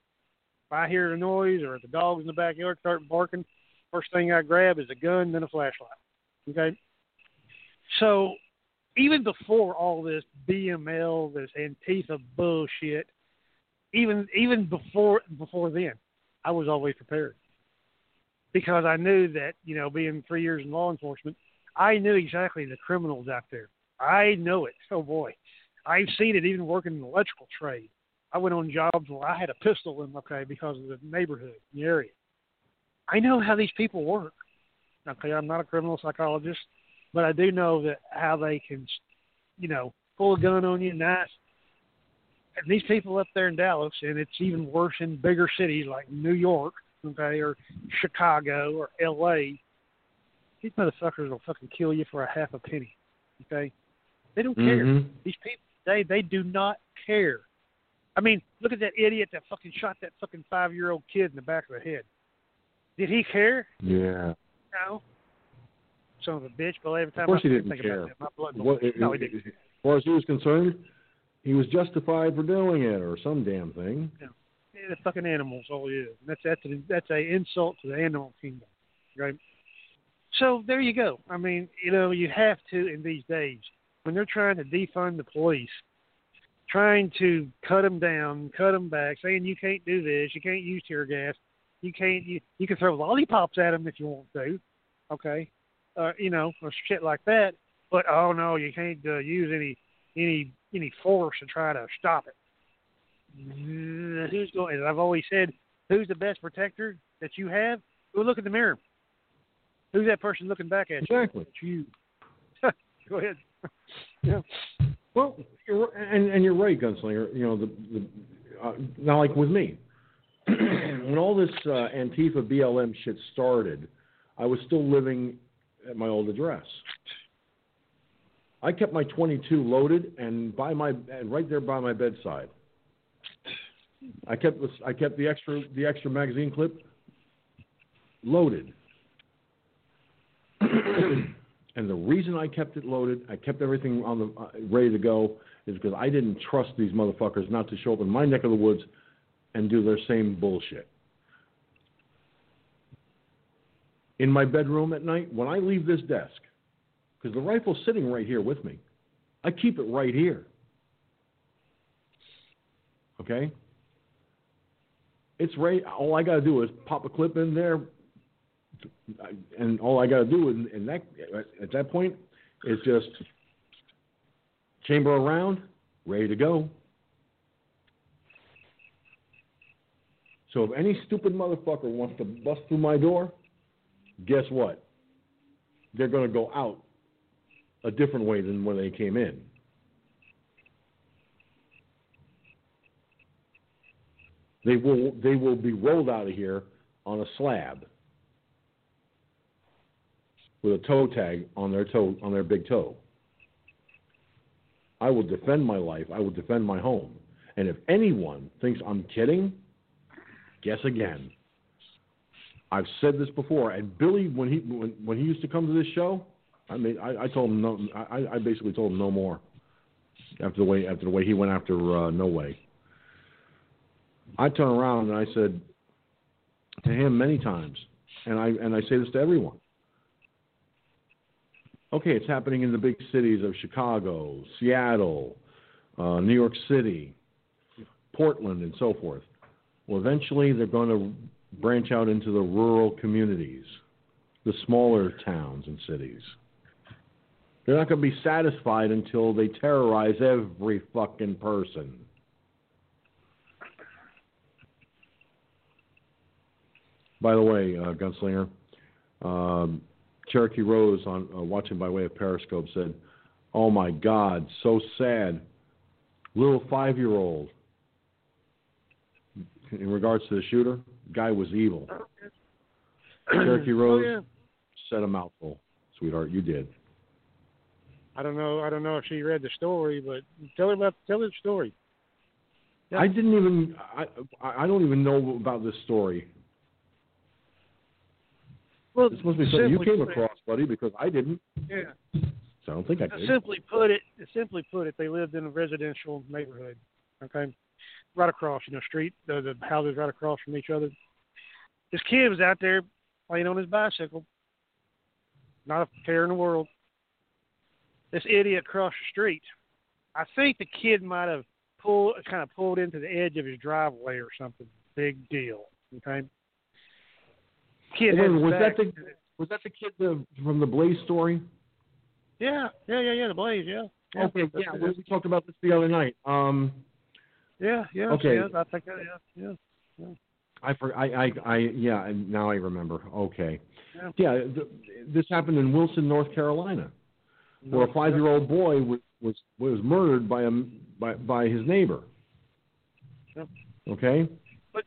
If I hear a noise or the dogs in the backyard start barking, first thing I grab is a gun, then a flashlight. Okay. So even before all this BML, this Antifa bullshit, even even before before then, I was always prepared because I knew that you know being three years in law enforcement, I knew exactly the criminals out there. I know it. Oh boy, I've seen it even working in the electrical trade. I went on jobs where I had a pistol in my okay because of the neighborhood, the area. I know how these people work. Okay, I'm not a criminal psychologist, but I do know that how they can, you know, pull a gun on you, and nice. And these people up there in Dallas, and it's even worse in bigger cities like New York, okay, or Chicago or L.A. These motherfuckers will fucking kill you for a half a penny, okay? They don't care. Mhm. These people, they they do not care. I mean, look at that idiot that fucking shot that fucking five year old kid in the back of the head. Did he care? Yeah. No. Son of a bitch, but every time Of course I he didn't think care. about that, my blood What, no, he didn't. as far as he was concerned, he was justified for doing it, or some damn thing. Yeah, the fucking animals, all he is. That's that's a, that's a insult to the animal kingdom, right? So there you go. I mean, you know, you have to in these days when they're trying to defund the police, trying to cut them down, cut them back, saying you can't do this, you can't use tear gas, you can't you you can throw lollipops at them if you want to, okay, uh, you know, or shit like that. But oh no, you can't uh, use any any any force to try to stop it. Mm, Who's going? As I've always said, who's the best protector that you have? Go look in the mirror. Who's that person looking back at you? Exactly. You. [LAUGHS] Go ahead. [LAUGHS] yeah. Well, you're, and and you're right, gunslinger. You know the the uh, now like with me, [CLEARS THROAT] when all this uh, Antifa BLM shit started, I was still living at my old address. I kept my 22 loaded and by my and right there by my bedside. I kept the I kept the extra the extra magazine clip loaded. [CLEARS THROAT] and the reason I kept it loaded, I kept everything on the uh, ready to go, is because I didn't trust these motherfuckers not to show up in my neck of the woods and do their same bullshit. In my bedroom at night, when I leave this desk, because the rifle's sitting right here with me, I keep it right here. Okay? It's right. All I got to do is pop a clip in there, and all I got to do in, in that at that point is just chamber around, ready to go. So if any stupid motherfucker wants to bust through my door, guess what? They're going to go out a different way than when they came in. They will they will be rolled out of here on a slab with a toe tag on their toe on their big toe. I will defend my life. I will defend my home. And if anyone thinks I'm kidding, guess again. I've said this before, and Billy, when he when, when he used to come to this show, I mean, I, I told him no. I, I basically told him no more after the way after the way he went after uh, No Way. I turned around and I said to him many times, and I and I say this to everyone. Okay, it's happening in the big cities of Chicago, Seattle, uh, New York City, Portland, and so forth. Well, eventually they're going to branch out into the rural communities, the smaller towns and cities. They're not going to be satisfied until they terrorize every fucking person. By the way, uh, Gunslinger, um, Cherokee Rose on uh, watching by way of Periscope said, "Oh my God, so sad. Little five-year-old. In regards to the shooter, guy was evil. [CLEARS THROAT] Cherokee Oh, Rose yeah. said a mouthful, sweetheart. You did. I don't know. I don't know if she read the story, but tell her about tell her the story. Yeah. I didn't even. I I don't even know about this story. Well, This must be something you came it- across, buddy, because I didn't. Yeah. So I don't think I did. Simply put it, simply put it, they lived in a residential neighborhood. Okay, right across, you know, street, the, the houses right across from each other. This kid was out there playing on his bicycle, not a care in the world. This idiot across the street, I think the kid might have pulled, kind of pulled into the edge of his driveway or something. Big deal. Okay. Kid Wait, was back- that the was that the kid the, from the Blaze story? Yeah, yeah, yeah, yeah. The blaze, yeah. yeah. Okay, yeah, we we talked about this the other night. Um, Yeah, yeah. Okay. Yeah, I think yeah, yeah. I for I I, I yeah, now I remember. Okay, Yeah. yeah, th- this happened in Wilson, North Carolina, where a five-year-old boy was was, was murdered by a by by his neighbor. Yep. Okay. But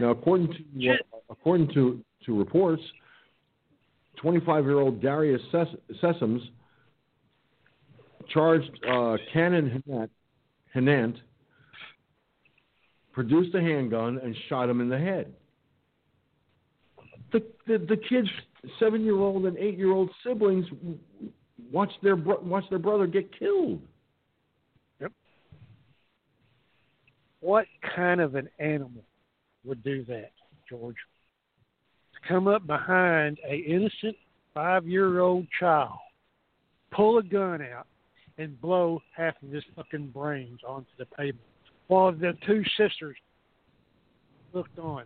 Now, according to according to to reports, 25-year-old Darius Ses- Sessoms charged uh, Cannon Hanant, Hanant produced a handgun and shot him in the head. The the, the kid's seven-year-old and eight-year-old siblings watched their watched their brother get killed. Yep. What kind of an animal would do that, George? To come up behind a innocent five-year-old child, pull a gun out, and blow half of his fucking brains onto the pavement, while the two sisters looked on.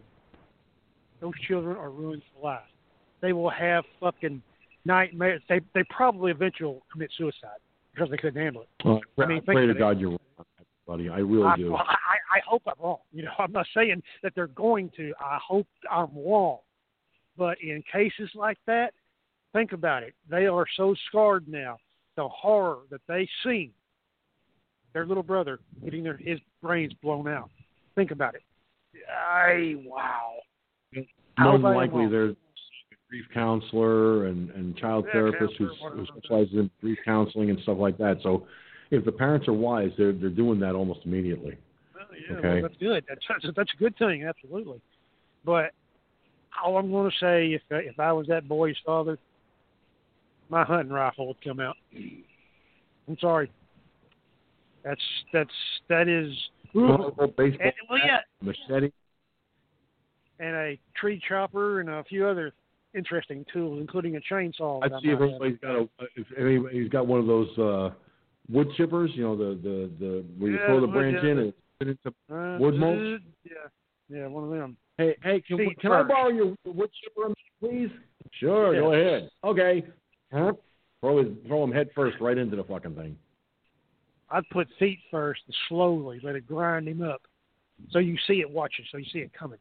Those children are ruined for life. They will have fucking nightmares. They they probably eventually will commit suicide because they couldn't handle it. Uh, I mean, pray to it. God you're wrong, buddy. I really I, do. I, I hope I'm wrong. You know, [LAUGHS] I'm not saying that they're going to. I hope I'm wrong. But in cases like that, think about it. They are so scarred now. The horror that they see, their little brother getting their his brains blown out. Think about it. I wow. I More than likely, there's a grief counselor and and child Yeah, therapist who's, who specializes in grief counseling and stuff like that. So, if the parents are wise, they're they're doing that almost immediately. Well, yeah, Okay. well, that's good. That's, that's that's a good thing, absolutely. But all I'm going to say, if if I was that boy's father, my hunting rifle would come out. I'm sorry. That's that's that is Baseball, baseball and, well, yeah, machete. and a tree chopper and a few other interesting tools, including a chainsaw. I'd see if anybody's got a if anybody's got one of those uh wood chippers, you know, the the the where you Yeah, throw the branch yeah. in and put it into. Uh, wood mulch? Yeah, yeah, one of them. Hey, hey, can Feet can I borrow your wood chipper, please? Sure, go ahead. Okay. Huh? Throw his throw him head first right into the fucking thing. I'd put feet first and slowly let it grind him up, so you see it watching, so you see it coming.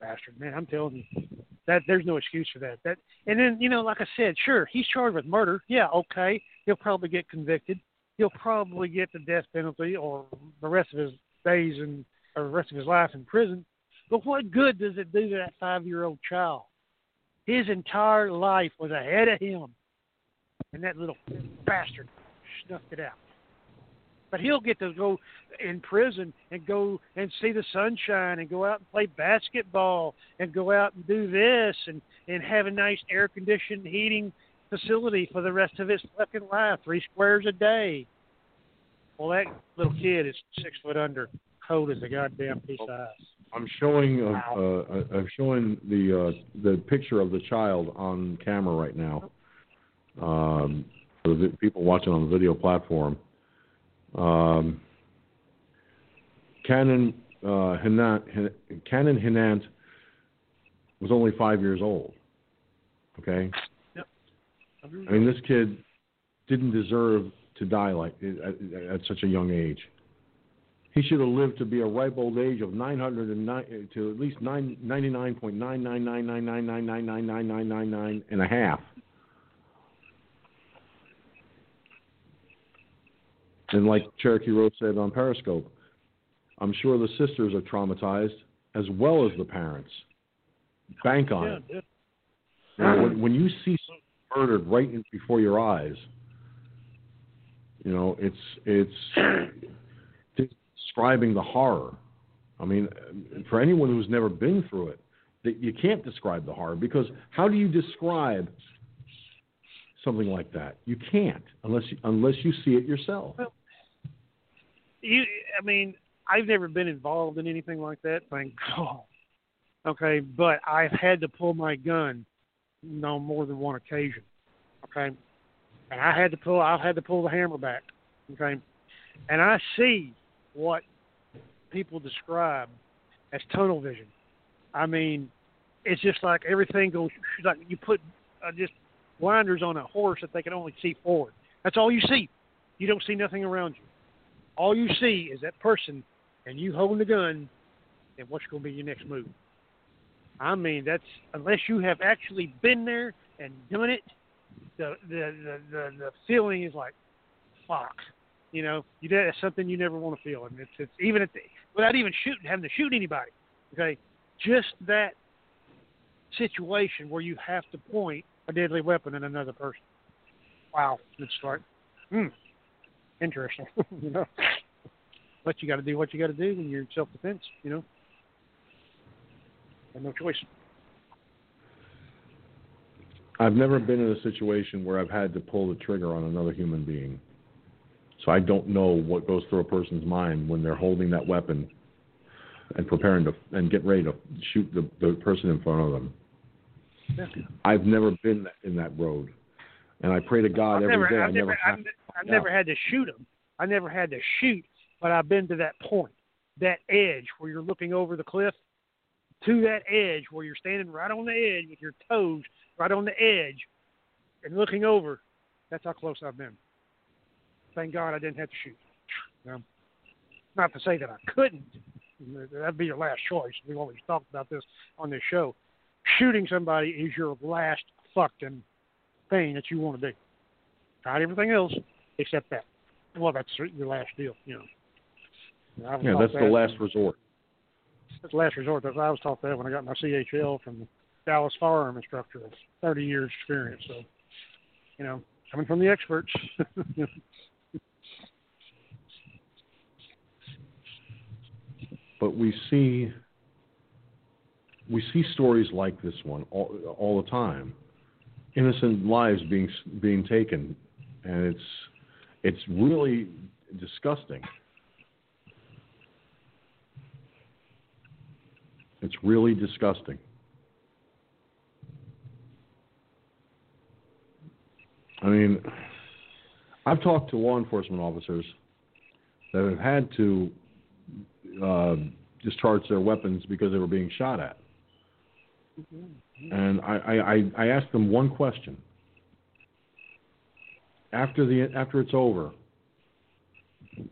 Bastard, man, I'm telling you, that there's no excuse for that. That and then you know, like I said, sure, he's charged with murder. Yeah, okay, he'll probably get convicted. He'll probably get the death penalty or the rest of his days and or the rest of his life in prison. But what good does it do to that five-year-old child? His entire life was ahead of him, and that little bastard snuffed it out but he'll get to go in prison and go and see the sunshine and go out and play basketball and go out and do this and and have a nice air conditioned heating facility for the rest of his fucking life, three squares a day. Well, that little kid is six foot under, cold as a goddamn piece of ice. I'm showing uh, uh, I'm showing the uh, the picture of the child on camera right now. Um, for the people watching on the video platform. Um, Cannon uh, Hinnant, Cannon was only five years old. Okay, Yep. I mean this kid didn't deserve to die like at, at such a young age. He should have lived to be a ripe old age of 909 to at least 9, 99.99999999999 and a half. And like Cherokee Rose said on Periscope, I'm sure the sisters are traumatized as well as the parents. Bank on yeah, it. yeah. When, when you see someone murdered right in, before your eyes, you know it's it's [CLEARS THROAT] describing the horror. I mean, for anyone who's never been through it, that you can't describe the horror because how do you describe something like that? You can't unless you, unless you see it yourself. You I mean, I've never been involved in anything like that, thank [LAUGHS] God. Okay, but I've had to pull my gun on more than one occasion. Okay. And I had to pull I had to pull the hammer back. Okay. And I see what people describe as tunnel vision. I mean, it's just like everything goes like you put uh, just blinders on a horse that they can only see forward. That's all you see. You don't see nothing around you all you see is that person and you holding the gun and what's going to be your next move. I mean, that's unless you have actually been there and done it, the the the the, the feeling is like, fuck, you know, you that's something you never want to feel, and it's it's even at the, without even shooting, having to shoot anybody. Okay, just that situation where you have to point a deadly weapon at another person. Wow, it's like, hmm, interesting, [LAUGHS] you know. But you got to do what you got to do when you're in self-defense, you know. Have no choice. I've never been in a situation where I've had to pull the trigger on another human being. So I don't know what goes through a person's mind when they're holding that weapon and preparing to and get ready to shoot the, the person in front of them. I've never been in that road, and I pray to God I've every never, day I've I never, I've, I've never had to shoot them. I never had to shoot, but I've been to that point, that edge where you're looking over the cliff, to that edge where you're standing right on the edge with your toes right on the edge, and looking over. That's how close I've been. Thank God I didn't have to shoot. Know? Not to say that I couldn't. That'd be your last choice. We've always talked about this on this show. Shooting somebody is your last fucking thing that you want to do. Not everything else except that. Well, that's your last deal, you know. Yeah, that's the that. last resort. That's the last resort. That's I was taught that when I got my CHL from the Dallas firearm instructor with 30 years experience. So, you know, coming from the experts. [LAUGHS] but we see we see stories like this one all, all the time. Innocent lives being being taken, and it's it's really disgusting. It's really disgusting. I mean, I've talked to law enforcement officers that have had to uh, discharge their weapons because they were being shot at. And I, I, I asked them one question. After the after it's over, it,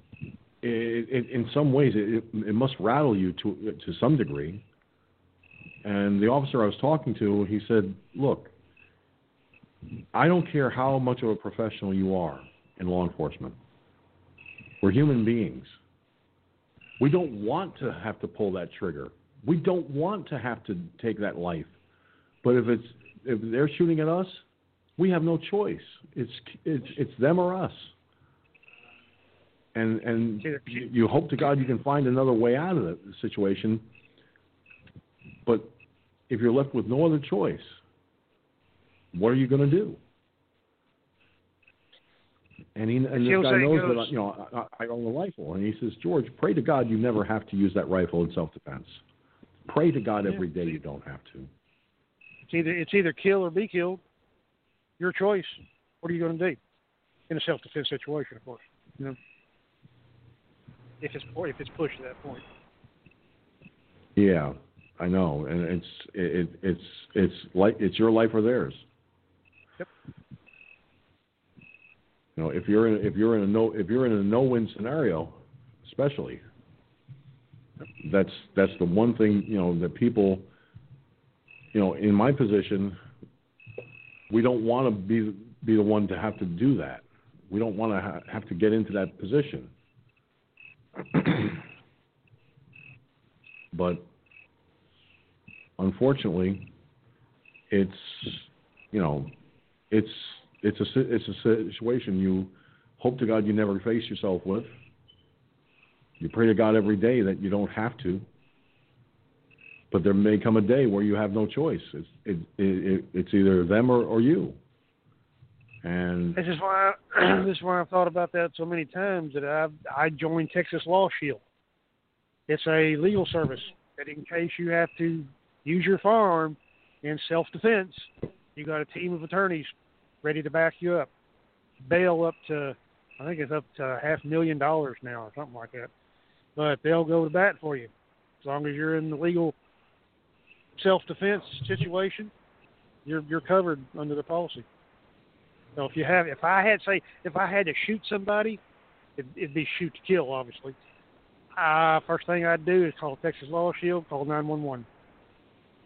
it, in some ways it, it must rattle you to to some degree. And the officer I was talking to, he said, "Look, I don't care how much of a professional you are in law enforcement. We're human beings. We don't want to have to pull that trigger. We don't want to have to take that life. But if it's if they're shooting at us, we have no choice. It's it's it's them or us. And and you hope to God you can find another way out of the situation. But if you're left with no other choice, what are you going to do? And, he, and this guy knows goes, that you know I, I own a rifle, and he says, George, pray to God you never have to use that rifle in self-defense. Pray to God every day you don't have to. It's either it's either kill or be killed. Your choice. What are you going to do in a self-defense situation? Of course, you know, if it's if it's pushed to that point. Yeah, I know, and it's it, it's it's like it's your life or theirs. Yep. You know, if you're in if you're in a no if you're in a no win scenario, especially, that's that's the one thing you know that people, you know, in my position, we don't want to be be the one to have to do that. We don't want to ha- have to get into that position. [CLEARS THROAT] but unfortunately, it's you know it's it's a it's a situation you hope to God you never face yourself with. You pray to God every day that you don't have to, but there may come a day where you have no choice. It's it, it, it's either them or, or you. And this is why I, [CLEARS THROAT] this is why I've thought about that so many times that I I joined Texas Law Shield. It's a legal service that in case you have to use your firearm in self defense, you got a team of attorneys ready to back you up. Bail up to, I think it's up to half million dollars now or something like that. But they'll go to bat for you as long as you're in the legal self-defense situation. You're you're covered under the policy. So if you have, if I had say, if I had to shoot somebody, it, it'd be shoot to kill, obviously. Uh, first thing I'd do is call Texas Law Shield, call 911.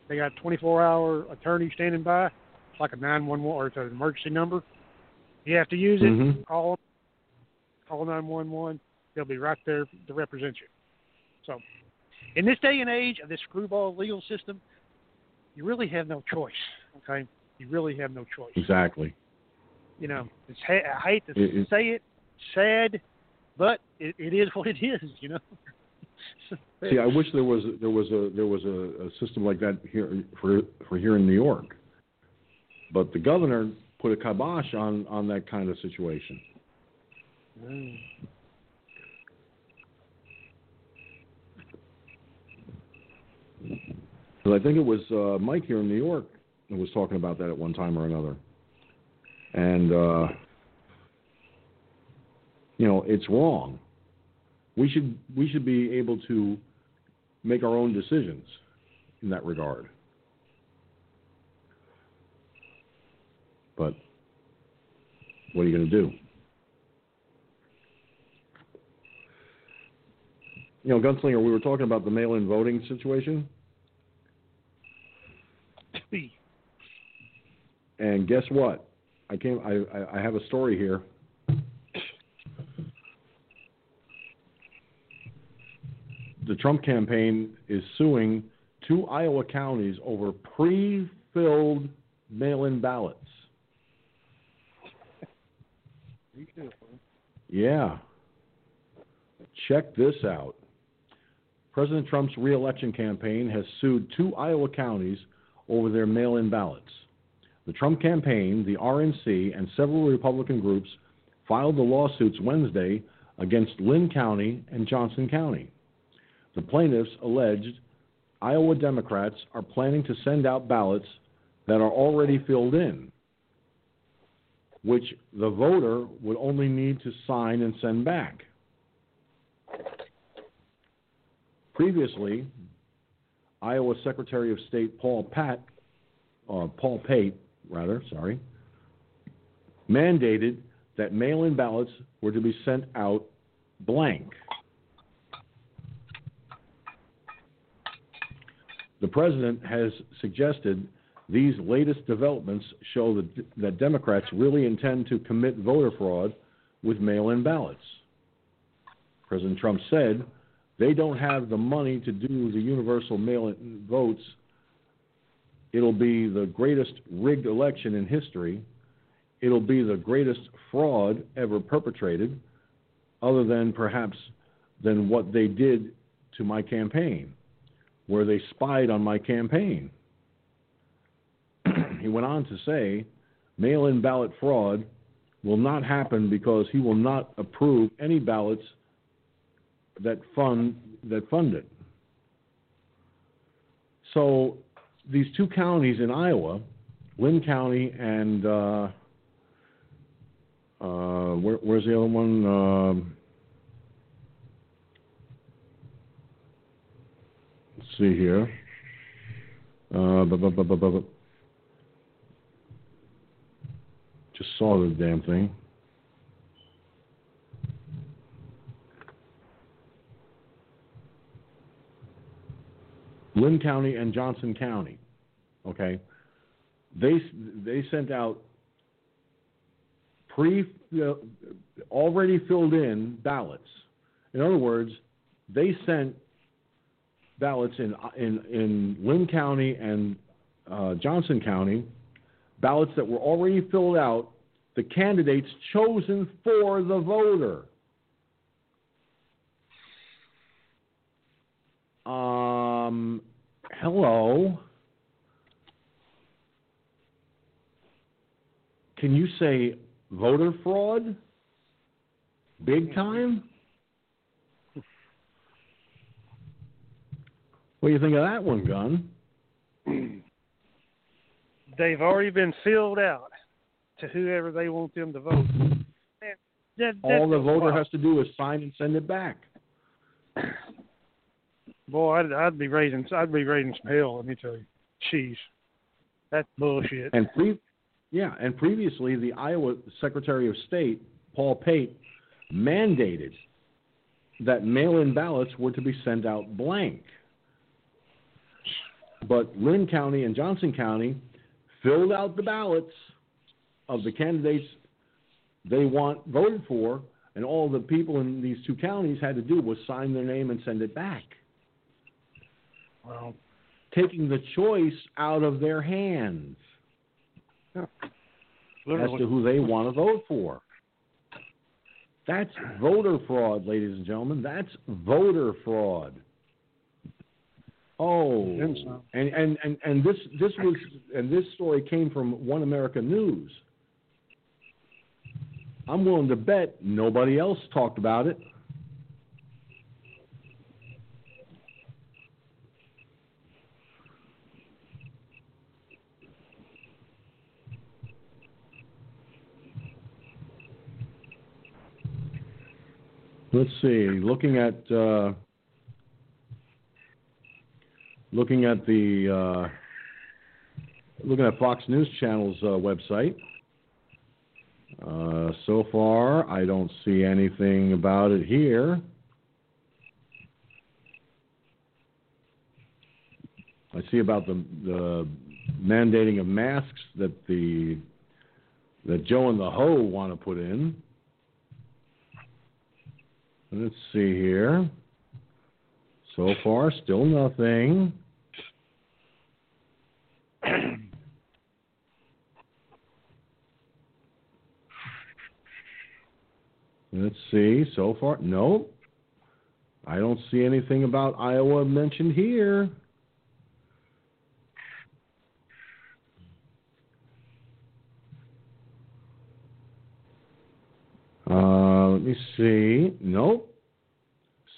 They got a 24-hour attorney standing by it's like a 911 or it's an emergency number. You have to use it. Mm-hmm. Call call 911. They'll be right there to represent you. So, in this day and age of this screwball legal system, you really have no choice. Okay, you really have no choice. Exactly. You know, it's I hate to it, say it, sad, but it, it is what it is. You know. [LAUGHS] See, I wish there was there was a there was a, a system like that here for for here in New York. But the governor put a kibosh on, on that kind of situation. Mm. I think it was uh, Mike here in New York who was talking about that at one time or another. And, uh, you know, it's wrong. We should, we should be able to make our own decisions in that regard. But what are you going to do? You know, Gunslinger, we were talking about the mail in voting situation. And guess what? I came I, I have a story here. The Trump campaign is suing two Iowa counties over pre filled mail in ballots. Yeah. Check this out. President Trump's reelection campaign has sued two Iowa counties over their mail in ballots. The Trump campaign, the RNC, and several Republican groups filed the lawsuits Wednesday against Linn County and Johnson County. The plaintiffs alleged Iowa Democrats are planning to send out ballots that are already filled in, which the voter would only need to sign and send back. Previously, Iowa Secretary of State Paul Pat, uh, Paul Pate, rather, sorry, mandated that mail-in ballots were to be sent out blank. The president has suggested these latest developments show that, that Democrats really intend to commit voter fraud with mail in ballots. President Trump said they don't have the money to do the universal mail in votes. It'll be the greatest rigged election in history. It'll be the greatest fraud ever perpetrated, other than perhaps than what they did to my campaign where they spied on my campaign. [CLEARS THROAT] he went on to say mail in ballot fraud will not happen because he will not approve any ballots that fund that fund it. So these two counties in Iowa, Linn County and uh, uh, where, where's the other one? Um, see here. Uh, just saw the damn thing. Linn County and Johnson County. Okay, they they sent out pre already filled in ballots. In other words, they sent ballots in in in Linn County and uh, Johnson County, ballots that were already filled out, the candidates chosen for the voter. Um, hello. Can you say voter fraud? Big time? What do you think of that one, Gun? They've already been filled out to whoever they want them to vote. that, All the voter has to do is sign and send it back. [CLEARS THROAT] Boy, I'd, I'd be raising, I'd be raising some hell. Let me tell you, jeez, that's bullshit. And pre, yeah, and previously the Iowa Secretary of State Paul Pate mandated that mail-in ballots were to be sent out blank. But Linn County and Johnson County filled out the ballots of the candidates they want voted for, and all the people in these two counties had to do was sign their name and send it back. Well, taking the choice out of their hands yeah. as to who they want to vote for. That's voter fraud, ladies and gentlemen. That's voter fraud. Oh, and, and, and, and this this was and this story came from One America News. I'm willing to bet nobody else talked about it. Let's see. Looking at uh, looking at the uh, looking at Fox News Channel's uh, website. Uh, so far, I don't see anything about it here. I see about the, the mandating of masks that the that Joe and the Ho want to put in. Let's see here. So far, still nothing. Let's see. So far, nope. I don't see anything about Iowa mentioned here. Me see. Nope.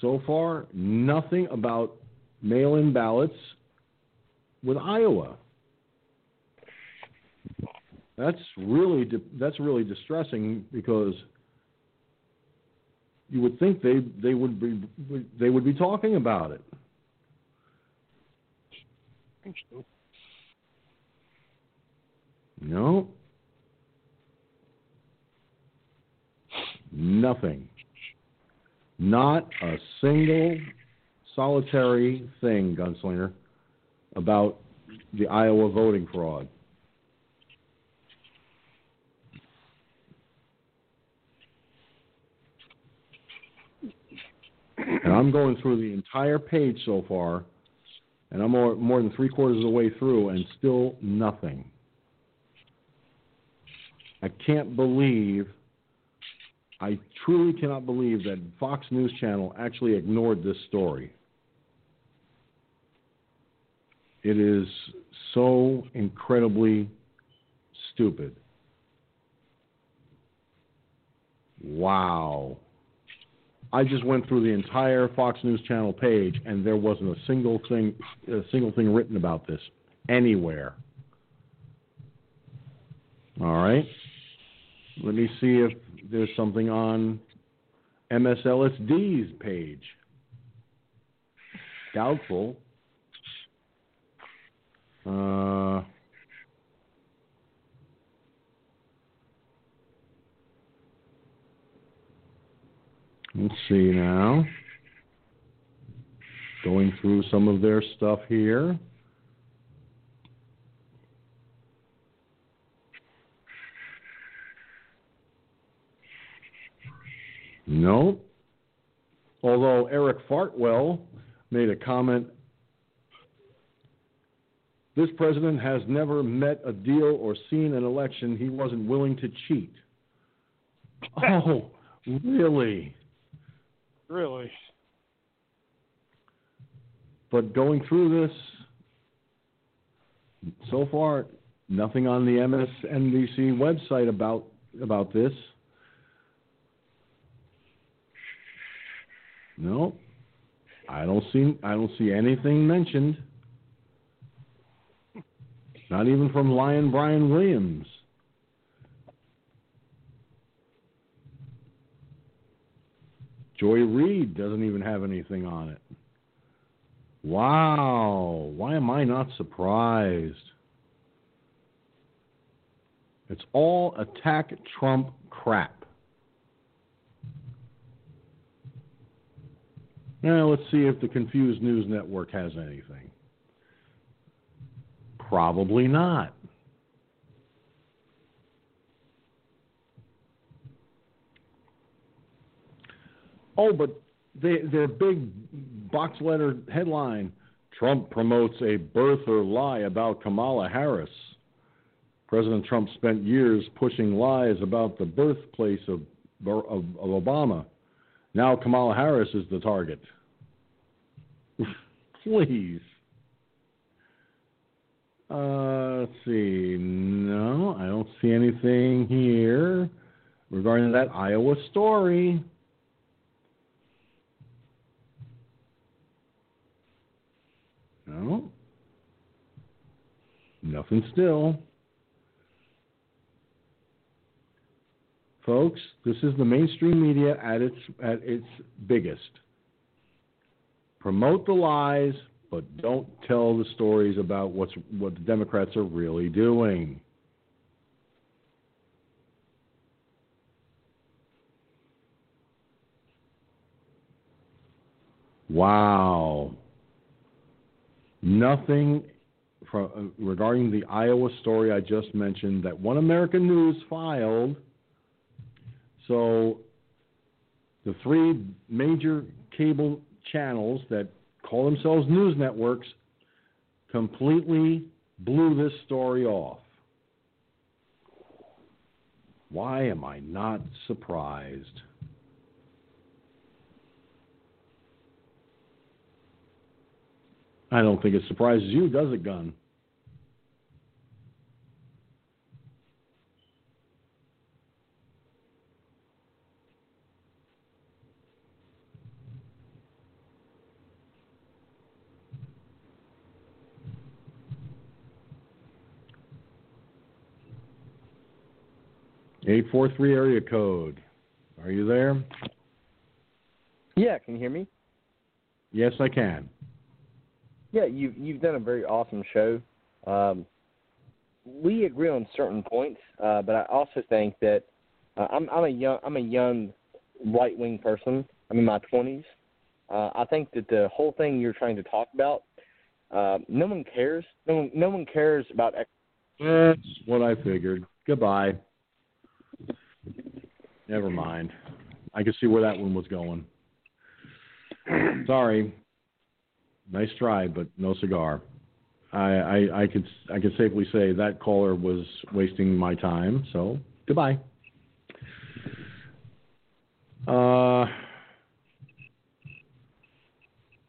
So far, nothing about mail in ballots with Iowa. That's really that's really distressing because you would think they they would be they would be talking about it. No. Nothing. Not a single solitary thing, Gunslinger, about the Iowa voting fraud. And I'm going through the entire page so far, and I'm more, more than three quarters of the way through, and still nothing. I can't believe, I truly cannot believe that Fox News Channel actually ignored this story. It is so incredibly stupid. Wow. I just went through the entire Fox News Channel page, and there wasn't a single thing, a single thing written about this anywhere. All right. Let me see if there's something on MSLSD's page. Doubtful. Uh, Let's see now. Going through some of their stuff here. No. Although Eric Fartwell made a comment this president has never met a deal or seen an election he wasn't willing to cheat. [LAUGHS] Oh, really? Really? But going through this, so far, nothing on the MSNBC website about about this. No, I don't see I don't see anything mentioned. Not even from Lion Brian Williams. Joy Reid doesn't even have anything on it. Wow. Why am I not surprised? It's all attack Trump crap. Now, let's see if the Confused News Network has anything. Probably not. Oh, but they, their big box letter headline Trump promotes a birther lie about Kamala Harris. President Trump spent years pushing lies about the birthplace of, of, of Obama. Now Kamala Harris is the target. [LAUGHS] Please. Uh, let's see. No, I don't see anything here regarding that Iowa story. No. Nothing still. Folks, this is the mainstream media at its at its biggest. Promote the lies, but don't tell the stories about what's what the Democrats are really doing. Wow. Nothing from, regarding the Iowa story I just mentioned that One American News filed. So the three major cable channels that call themselves news networks completely blew this story off. Why am I not surprised? I don't think it surprises you, does it, Gun? Eight four three area code. Are you there? Yeah, can you hear me? Yes, I can. Yeah, you've you've done a very awesome show. Um, we agree on certain points, uh, but I also think that uh, I'm I'm a young I'm a young right wing person. I'm in my twenties. Uh, I think that the whole thing you're trying to talk about, uh, no one cares. No one no one cares about. Ex- That's what I figured. Goodbye. Never mind. I could see where that one was going. [CLEARS THROAT] Sorry. Nice try, but no cigar. I, I, I could I could safely say that caller was wasting my time. So goodbye. Uh,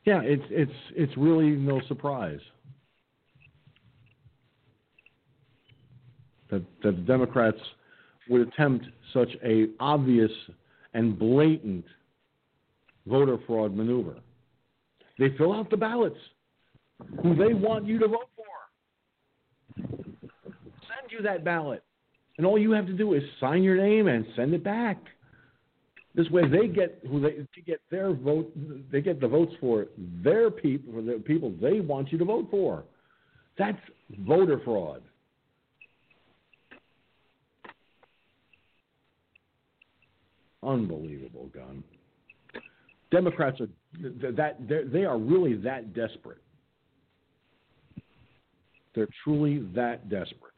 yeah, it's it's it's really no surprise that that the Democrats would attempt such a obvious and blatant voter fraud maneuver. They fill out the ballots who they want you to vote for. Send you that ballot. And all you have to do is sign your name and send it back. This way they get who they to get their vote they get the votes for their people for the people they want you to vote for. That's voter fraud. Unbelievable, gun. Democrats are that they are really that desperate. They're truly that desperate.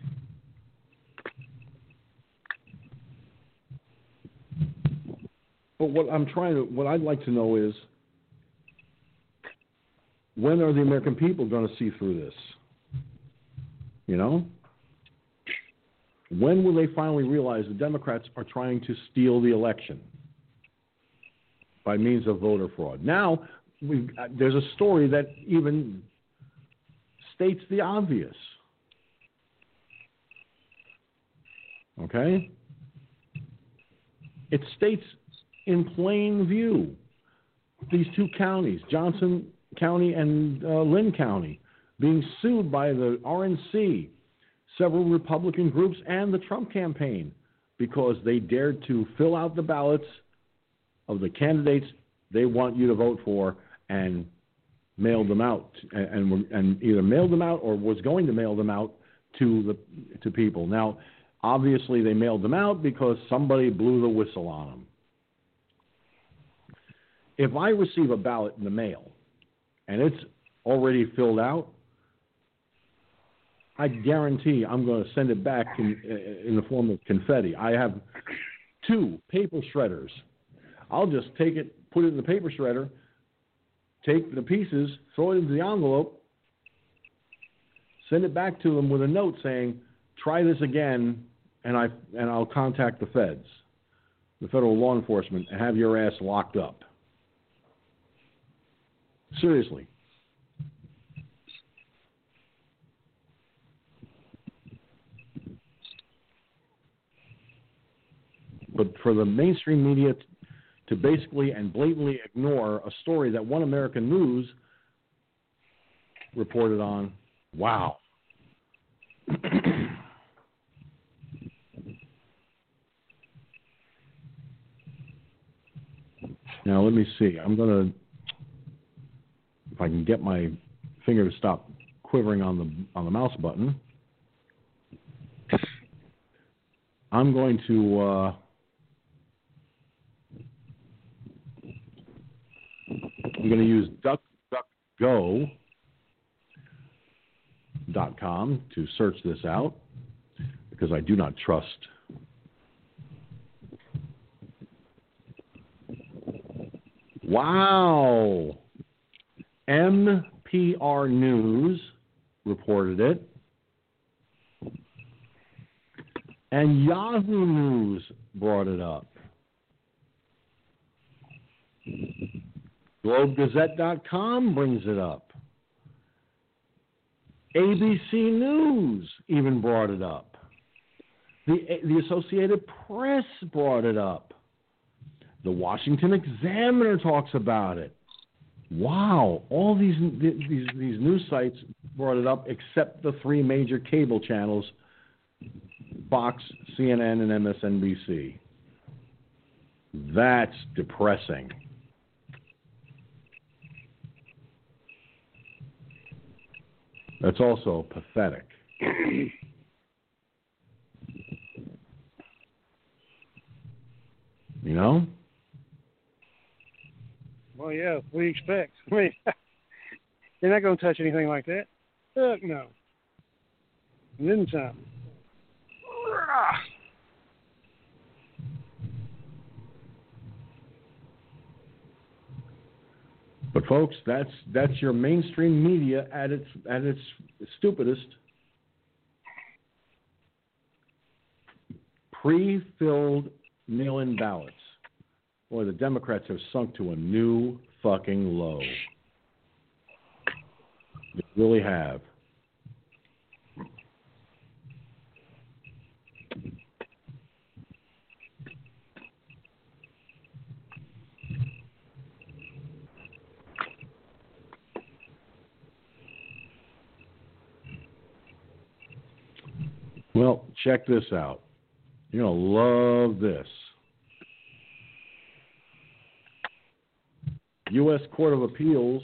But what I'm trying to, what I'd like to know is, when are the American people going to see through this? You know, when will they finally realize the Democrats are trying to steal the election? by means of voter fraud. Now, uh, there's a story that even states the obvious. Okay? It states in plain view these two counties, Johnson County and uh, Linn County, being sued by the RNC, several Republican groups, and the Trump campaign because they dared to fill out the ballots of the candidates they want you to vote for and mailed them out and, and, and either mailed them out or was going to mail them out to the to people. Now, obviously, they mailed them out because somebody blew the whistle on them. If I receive a ballot in the mail and it's already filled out, I guarantee I'm going to send it back in, in the form of confetti. I have two paper shredders I'll just take it, put it in the paper shredder, take the pieces, throw it into the envelope, send it back to them with a note saying, "Try this again, and I and I'll contact the feds, the federal law enforcement, and have your ass locked up." Seriously. But for the mainstream media to basically and blatantly ignore a story that One American News reported on. Wow. [CLEARS THROAT] now let me see. I'm going to if I can get my finger to stop quivering on the on the mouse button. I'm going to uh, I'm going to use DuckDuckGo.com to search this out because I do not trust. Wow. NPR News reported it. And Yahoo News brought it up. GlobeGazette.com brings it up. ABC News even brought it up. The, the Associated Press brought it up. The Washington Examiner talks about it. Wow, all these these these news sites brought it up except the three major cable channels Fox, CNN and MSNBC. That's depressing. That's also pathetic. [CLEARS THROAT] you know? Well, yeah, we expect. [LAUGHS] I mean, [LAUGHS] they're not going to touch anything like that. Fuck no. And then some. But folks, that's that's your mainstream media at its at its stupidest. Pre-filled mail-in ballots. Boy, the Democrats have sunk to a new fucking low. They really have. Well, check this out. You're going to love this. U.S. Court of Appeals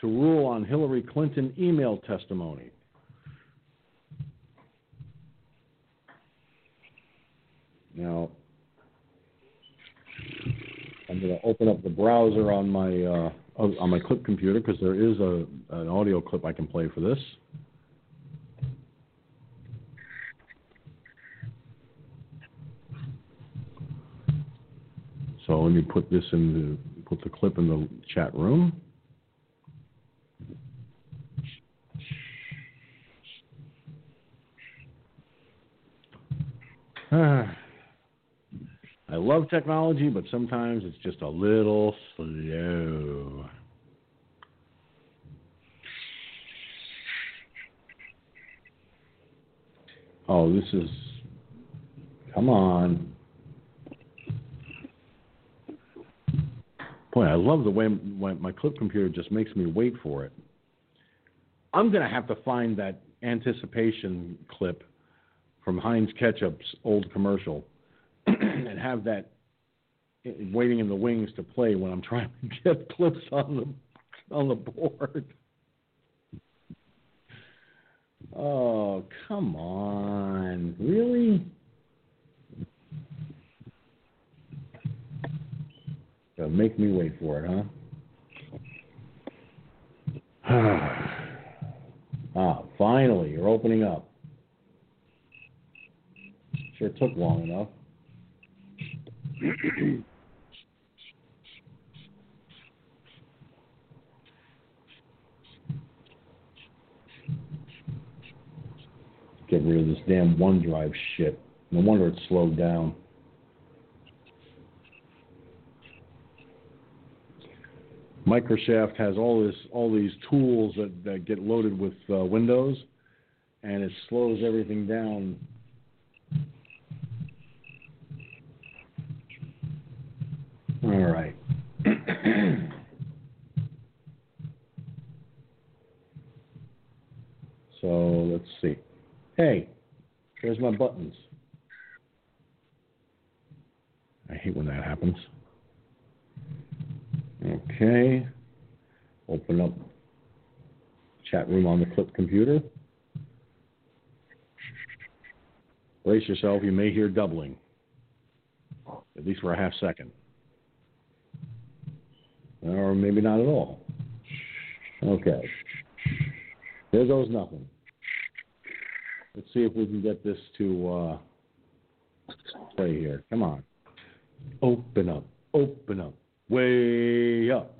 to rule on Hillary Clinton email testimony. Now, I'm going to open up the browser on my uh, on my clip computer because there is a an audio clip I can play for this. So let me put this in the put the clip in the chat room. [SIGHS] I love technology, but sometimes it's just a little slow. Oh, this is. Come on. Boy, I love the way my clip computer just makes me wait for it. I'm going to have to find that anticipation clip from Heinz Ketchup's old commercial [CLEARS THROAT] and have that waiting in the wings to play when I'm trying to [LAUGHS] get clips on the on the board. Oh, come on. Really? So make me wait for it, huh? [SIGHS] ah, finally, you're opening up. Sure took long enough. Get rid of this damn OneDrive shit. No wonder it's slowed down. Microsoft has all this, all these tools that, that get loaded with uh, Windows, and it slows everything down. All right. [CLEARS THROAT] so let's see. Hey, there's my buttons. I hate when that happens. Okay. Open up chat room on the clip computer. Brace yourself, you may hear doubling, at least for a half second. Or maybe not at all. Okay. There goes nothing. Let's see if we can get this to uh, play here. Come on. Open up. Open up way up.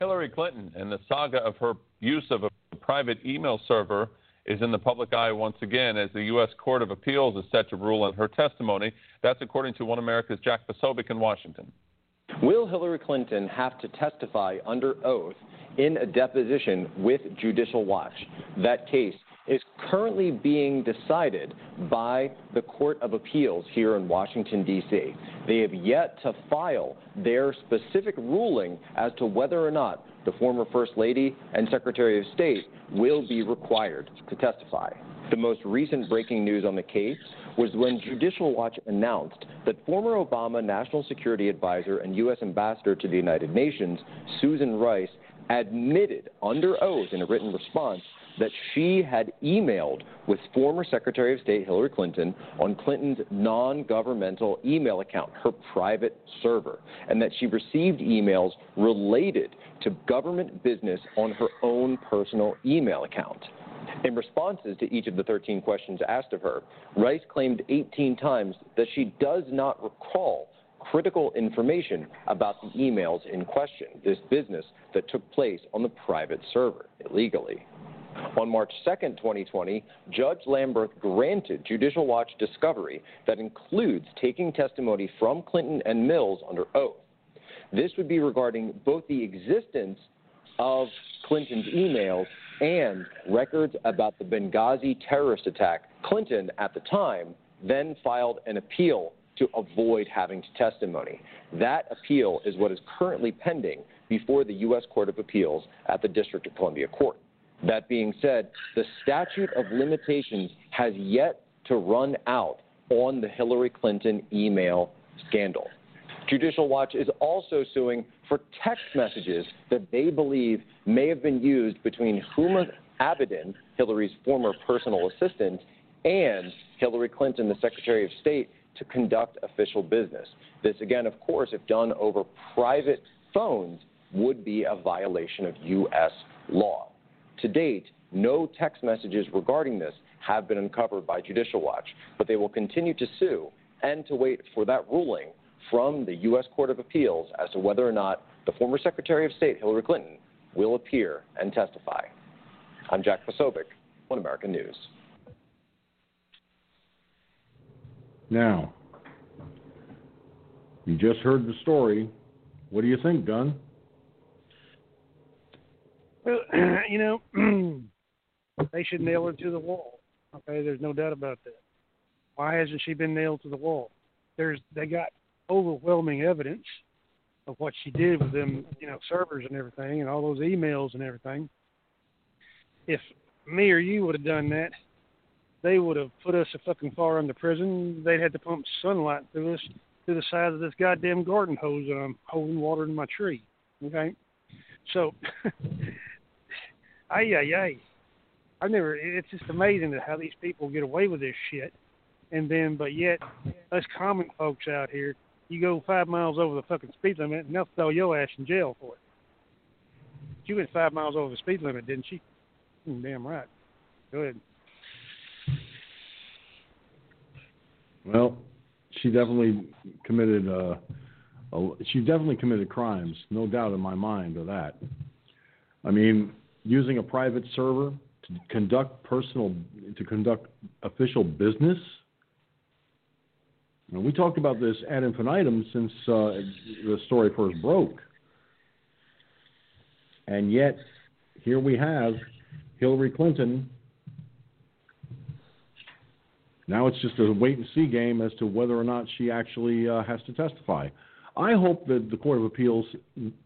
Hillary Clinton and the saga of her use of a private email server is in the public eye once again as the U.S. Court of Appeals is set to rule on her testimony. That's according to One America's Jack Posobiec in Washington. Will Hillary Clinton have to testify under oath in a deposition with Judicial Watch. That case is currently being decided by the Court of Appeals here in Washington, D.C. They have yet to file their specific ruling as to whether or not the former First Lady and Secretary of State will be required to testify. The most recent breaking news on the case was when Judicial Watch announced that former Obama National Security Advisor and U.S. Ambassador to the United Nations, Susan Rice, admitted under oath in a written response that she had emailed with former Secretary of State Hillary Clinton on Clinton's non governmental email account, her private server, and that she received emails related to government business on her own personal email account. In responses to each of the 13 questions asked of her, Rice claimed 18 times that she does not recall critical information about the emails in question, this business that took place on the private server illegally. On March 2, 2020, Judge Lamberth granted Judicial Watch discovery that includes taking testimony from Clinton and Mills under oath. This would be regarding both the existence of Clinton's emails and records about the Benghazi terrorist attack. Clinton, at the time, then filed an appeal to avoid having to testimony. That appeal is what is currently pending before the U.S. Court of Appeals at the District of Columbia Court. That being said, the statute of limitations has yet to run out on the Hillary Clinton email scandal. Judicial Watch is also suing for text messages that they believe may have been used between Huma Abedin, Hillary's former personal assistant, and Hillary Clinton, the Secretary of State, to conduct official business. This, again, of course, if done over private phones, would be a violation of U.S. law. To date, no text messages regarding this have been uncovered by Judicial Watch, but they will continue to sue and to wait for that ruling from the U.S. Court of Appeals as to whether or not the former Secretary of State, Hillary Clinton, will appear and testify. I'm Jack Posobiec, One American News. Now, you just heard the story. What do you think, Gunn? [CLEARS THROAT] You know, [CLEARS THROAT] they should nail her to the wall. Okay, there's no doubt about that. Why hasn't she been nailed to the wall? There's they got overwhelming evidence of what she did with them, you know, servers and everything, and all those emails and everything. If me or you would have done that, they would have put us a fucking far under prison. They'd had to pump sunlight through us through the side of this goddamn garden hose that I'm holding water in my tree. Okay, so, [LAUGHS] ay ay ay. I never. It's just amazing how these people get away with this shit, and then, but yet, us common folks out here, you go five miles over the fucking speed limit, and they'll throw your ass in jail for it. She went five miles over the speed limit, didn't she? Mm, damn right. Go ahead. Well, she definitely committed. Uh, a, she definitely committed crimes, no doubt in my mind of that. I mean, using a private server to conduct personal, to conduct official business. And we talked about this ad infinitum since uh, the story first broke. And yet, here we have Hillary Clinton now it's just a wait and see game as to whether or not she actually uh, has to testify. I hope that the Court of Appeals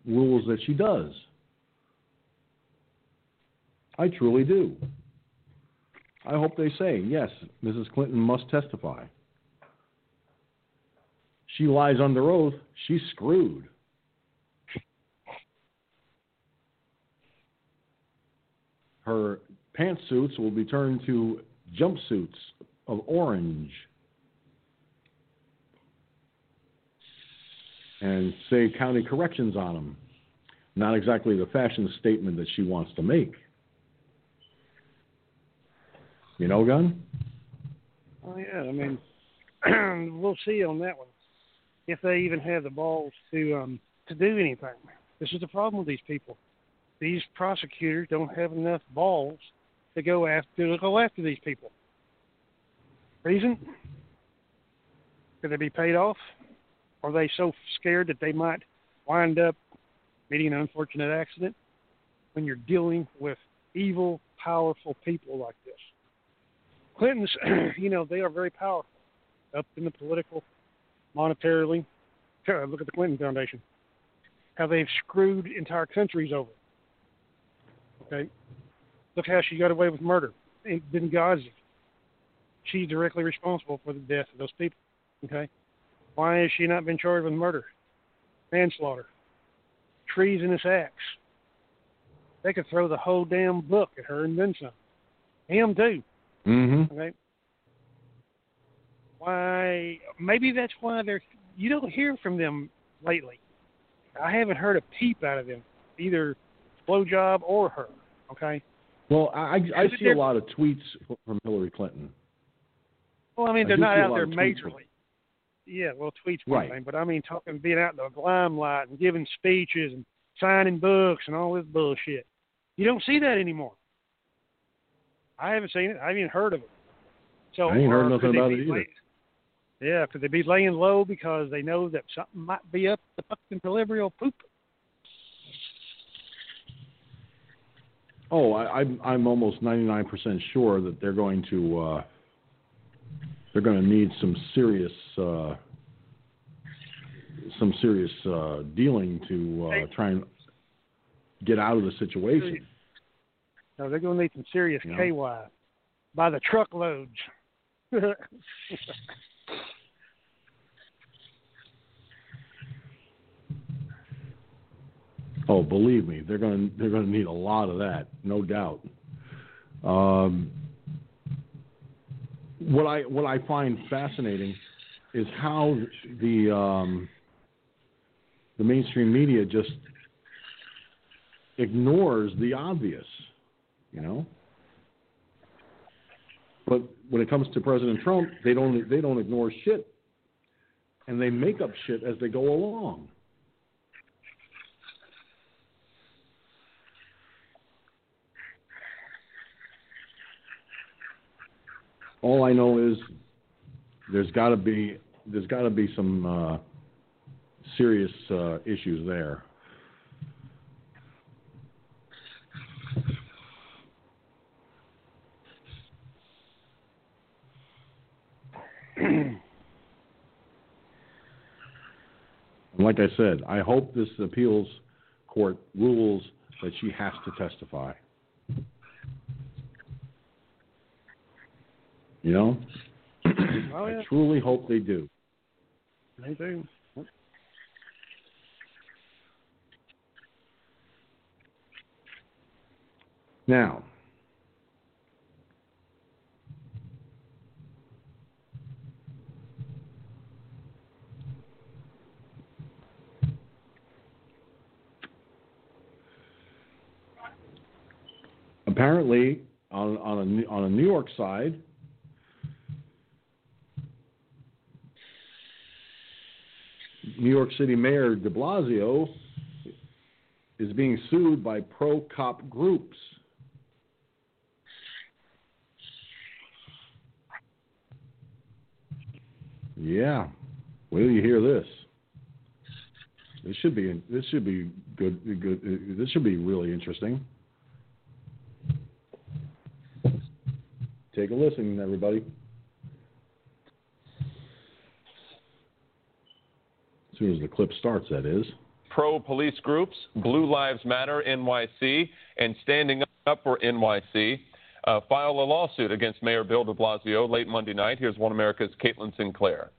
rules that she does. I truly do. I hope they say, yes, Mrs. Clinton must testify. She lies under oath, she's screwed. Her pantsuits will be turned to jumpsuits of orange and say county corrections on them. Not exactly the fashion statement that she wants to make. You know, Gun? Oh yeah, I mean, [CLEARS THROAT] we'll see on that one if they even have the balls to um, to do anything. This is the problem with these people. These prosecutors don't have enough balls to go after to go after these people. Reason? Could they be paid off? Are they so scared that they might wind up meeting an unfortunate accident? when you're dealing with evil, powerful people like this. Clintons, [CLEARS THROAT] you know, they are very powerful up in the political, monetarily. Look at the Clinton Foundation, how they've screwed entire countries over. Okay, look how she got away with murder in Benghazi. She's directly responsible for the death of those people. Okay, why has she not been charged with murder, manslaughter, treasonous acts? They could throw the whole damn book at her and then some. Him too. Mm-hmm. Okay. Why? Maybe that's why they're. You don't hear from them lately. I haven't heard a peep out of them, either blowjob or her. Okay. Well, I, I see a lot of tweets from Hillary Clinton. Well, I mean, they're do not out there majorly. Yeah, well, tweets Right. thing, but I mean, talking, being out in the limelight and giving speeches and signing books and all this bullshit. You don't see that anymore. I haven't seen it. I haven't even heard of it. So I ain't heard nothing about it either. yeah, could they be laying low because they know that something might be up the fucking proverbial poop? Oh, I, I'm I'm almost 99% sure that they're going to uh, they're going to need some serious uh, some serious uh, dealing to uh, try and get out of the situation. No, they're going to need some serious Yeah. KY by the truckloads. [LAUGHS] Oh, believe me, they're going to they're going to need a lot of that, no doubt. Um, what I what I find fascinating is how the um, the mainstream media just ignores the obvious, you know. But when it comes to President Trump, they don't they don't ignore shit, and they make up shit as they go along. all I know is there's got to be there's got to be some uh, serious uh, issues there. And [CLEARS THROAT] like I said, I hope this appeals court rules that she has to testify. You know? [CLEARS THROAT] Oh, yeah. I truly hope they do. they do. Now, apparently, on on a on a New York side, New York City Mayor De Blasio is being sued by pro cop groups. Yeah. Will you hear this. This should be this should be good good uh, this should be really interesting. Take a listen, everybody. As soon as the clip starts, that is. pro police groups, Blue Lives Matter NYC, and Standing Up for NYC uh, file a lawsuit against Mayor Bill de Blasio late Monday night. Here's One America's Caitlin Sinclair.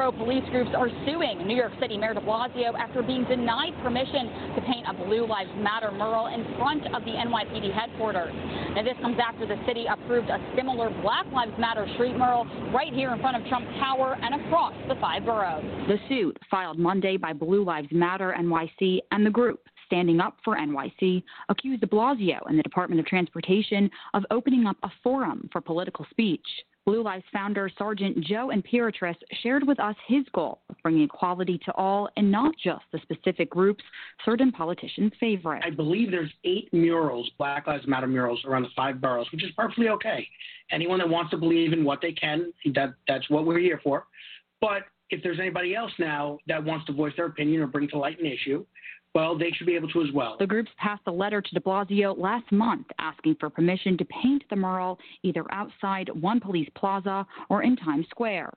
Two pro-police groups are suing New York City Mayor de Blasio after being denied permission to paint a Blue Lives Matter mural in front of the NYPD headquarters. Now, this comes after the city approved a similar Black Lives Matter street mural right here in front of Trump Tower and across the five boroughs. The suit, filed Monday by Blue Lives Matter NYC and the group Standing Up for NYC, accused de Blasio and the Department of Transportation of opening up a forum for political speech. Blue Lives founder Sergeant Joe Imperatrice shared with us his goal of bringing equality to all and not just the specific groups certain politicians favor. I believe there's eight murals, Black Lives Matter murals, around the five boroughs, which is perfectly okay. Anyone that wants to believe in what they can, that that's what we're here for. But if there's anybody else now that wants to voice their opinion or bring to light an issue, well, they should be able to as well. The groups passed a letter to de Blasio last month asking for permission to paint the mural either outside one police plaza or in Times Square.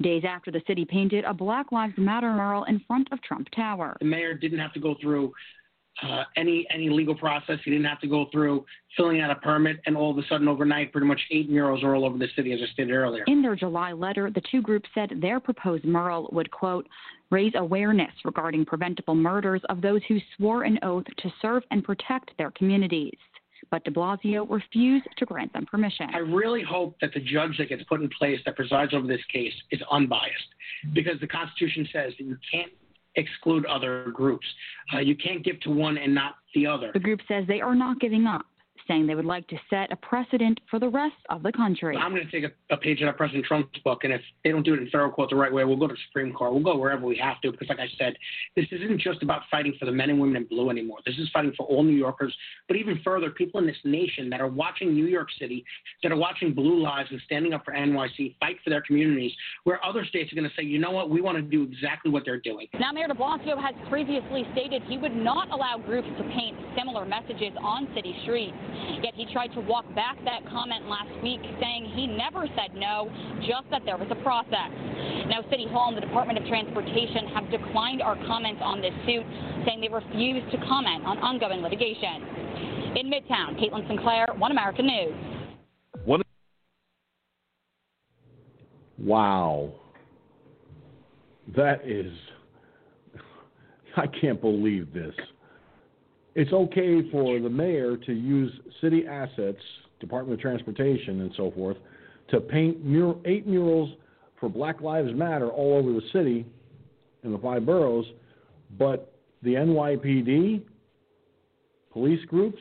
Days after the city painted a Black Lives Matter mural in front of Trump Tower. The mayor didn't have to go through uh, any any legal process. He didn't have to go through filling out a permit, and all of a sudden, overnight, pretty much eight murals are all over the city, as I stated earlier. In their July letter, the two groups said their proposed mural would quote raise awareness regarding preventable murders of those who swore an oath to serve and protect their communities. But de Blasio refused to grant them permission. I really hope that the judge that gets put in place that presides over this case is unbiased, because the Constitution says that you can't exclude other groups. Uh, you can't give to one and not the other. The group says they are not giving up, saying they would like to set a precedent for the rest of the country. I'm going to take a, a, page out of President Trump's book, and if they don't do it in federal court the right way, we'll go to the Supreme Court. We'll go wherever we have to, because, like I said, this isn't just about fighting for the men and women in blue anymore. This is fighting for all New Yorkers, but even further, people in this nation that are watching New York City, that are watching Blue Lives and standing up for NYC, fight for their communities, where other states are going to say, you know what, we want to do exactly what they're doing. Now, Mayor de Blasio has previously stated he would not allow groups to paint similar messages on city streets. Yet he tried to walk back that comment last week, saying he never said no, just that there was a process. Now, City Hall and the Department of Transportation have declined our comments on this suit, saying they refuse to comment on ongoing litigation. In Midtown, Caitlin Sinclair, One American News. One. Wow. That is. [LAUGHS] I can't believe this. It's okay for the mayor to use city assets, Department of Transportation, and so forth, to paint mur- eight murals for Black Lives Matter all over the city in the five boroughs, but the NYPD, police groups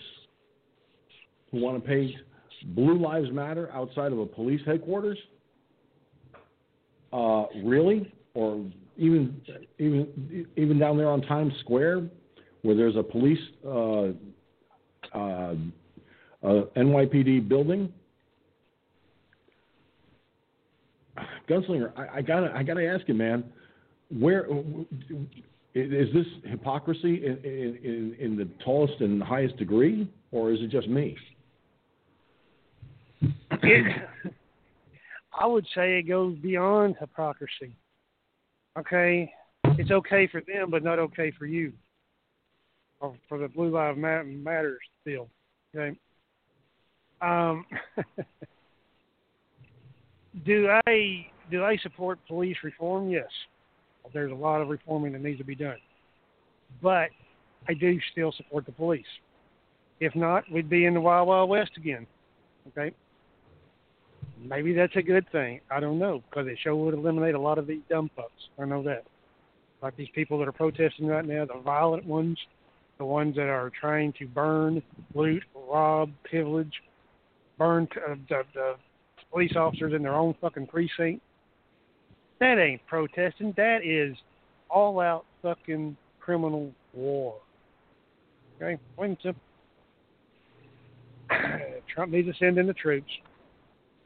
who want to paint Blue Lives Matter outside of a police headquarters, uh, really, or even even even down there on Times Square, where there's a police uh, uh, uh NYPD building. Gunslinger, I, I, gotta I gotta ask you, man, where is this hypocrisy in, in, in the tallest and highest degree, or is it just me? It, [CLEARS THROAT] I would say it goes beyond hypocrisy. Okay, it's okay for them, but not okay for you, or for the Blue Lives Matters deal. Okay. Um, [LAUGHS] do I do I support police reform? Yes. There's a lot of reforming that needs to be done, but I do still support the police. If not, we'd be in the Wild Wild West again. Okay. Maybe that's a good thing. I don't know because it sure would eliminate a lot of these dumb fucks. I know that. Like these people that are protesting right now, the violent ones, the ones that are trying to burn, loot, rob, pillage, burn uh, the, the police officers in their own fucking precinct. That ain't protesting. That is all out fucking criminal war. Okay? Plain simple. [CLEARS THROAT] Trump needs to send in the troops.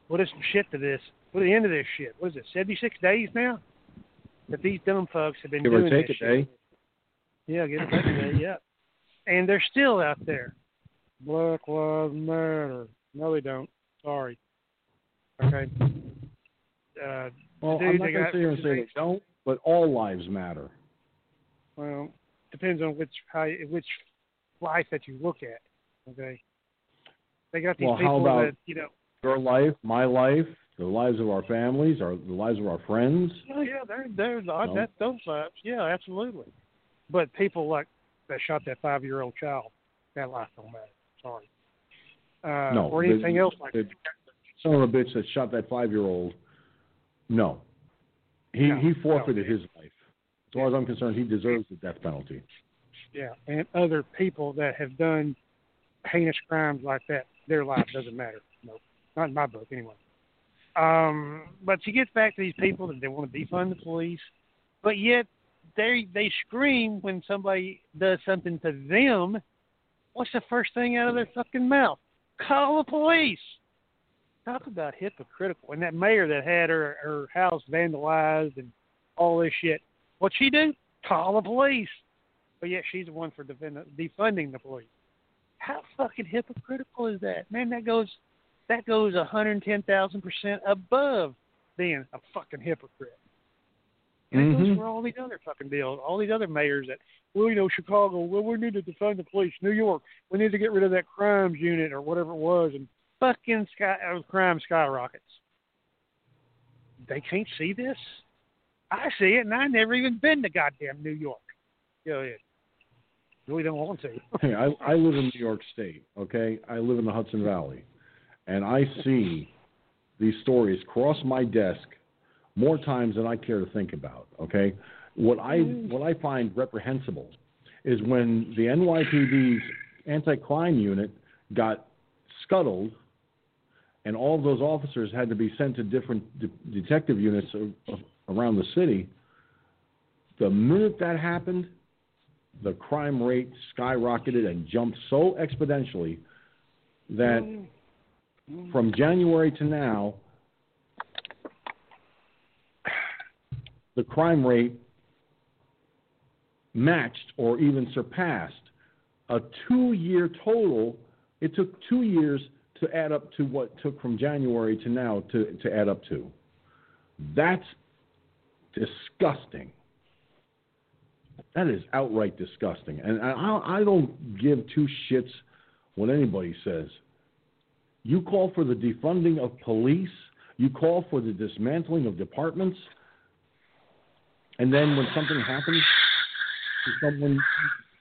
Put some shit to this. Put an end to this shit. What is it? Seventy six days now that these dumb folks have been give doing or take this a day. Shit. Yeah, give or take a day. Yeah, and they're still out there. Black Lives Matter. No, they don't. Sorry. Okay. Uh, well, I'm not going to sit here and say they don't, but all lives matter. Well, depends on which how, which life that you look at. Okay. They got these well, people how about that you know your life, my life, the lives of our families, our the lives of our friends. Oh yeah, they're they're No. that those lives. Yeah, absolutely. But people like that shot that five year old child, that life don't matter. Sorry. Uh, no, or anything the, else like the, that. Son of a bitch that shot that five year old. No, he No, he forfeited no. his life. As far as I'm concerned, he deserves the death penalty. Yeah, and other people that have done heinous crimes like that, their life doesn't matter. No, not in my book anyway. Um, but you get back to these people that they want to defund the police, but yet they they scream when somebody does something to them. What's the first thing out of their fucking mouth? Call the police. talk about hypocritical. And that mayor that had her her house vandalized and all this shit, what she do? Call the police. But yet she's the one for defend, defunding the police. How fucking hypocritical is that, man? That goes that goes a hundred and ten thousand percent above being a fucking hypocrite. And it goes for all these other fucking deals, all these other mayors that, well, you know, Chicago, well, we need to defund the police. New York, we need to get rid of that crimes unit or whatever it was, and fucking sky, uh, crime skyrockets. They can't see this. I see it, and I never even been to goddamn New York. Ahead. Really don't want to. [LAUGHS] Hey, I, I live in New York State, okay? I live in the Hudson Valley. And I see these stories cross my desk more times than I care to think about, okay? What I mm. what I find reprehensible is when the NYPD's anti-crime unit got scuttled and all of those officers had to be sent to different de- detective units of, of, around the city. The minute that happened, the crime rate skyrocketed and jumped so exponentially that mm. Mm. from January to now, the crime rate matched or even surpassed a two year total. It took two years to add up to what took from January to now to, to add up to. That's disgusting. That is outright disgusting. And I, I don't give two shits what anybody says. You call for the defunding of police, you call for the dismantling of departments, and then when something happens to someone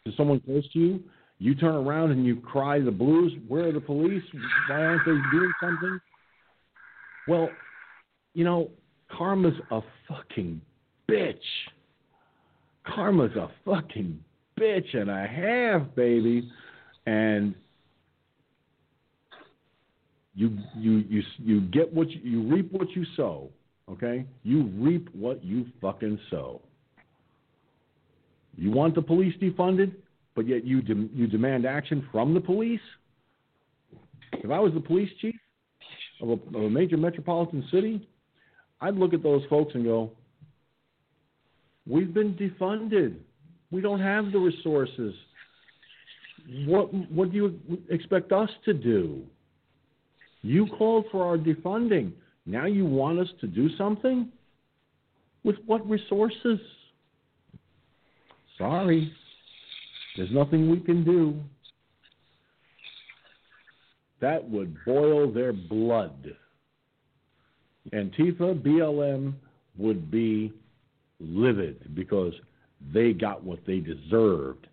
to someone close to you, you turn around and you cry the blues. Where are the police? Why aren't they doing something? Well, you know, karma's a fucking bitch. Karma's a fucking bitch and a half, baby. And you you you you get what you, you reap what you sow. Okay, you reap what you fucking sow. You want the police defunded, but yet you dem- you demand action from the police. If I was the police chief of a, of a major metropolitan city, I'd look at those folks and go, "We've been defunded. We don't have the resources. What what do you expect us to do? You called for our defunding. Now you want us to do something? With what resources? Sorry. There's nothing we can do. That would boil their blood. Antifa, BLM would be livid because they got what they deserved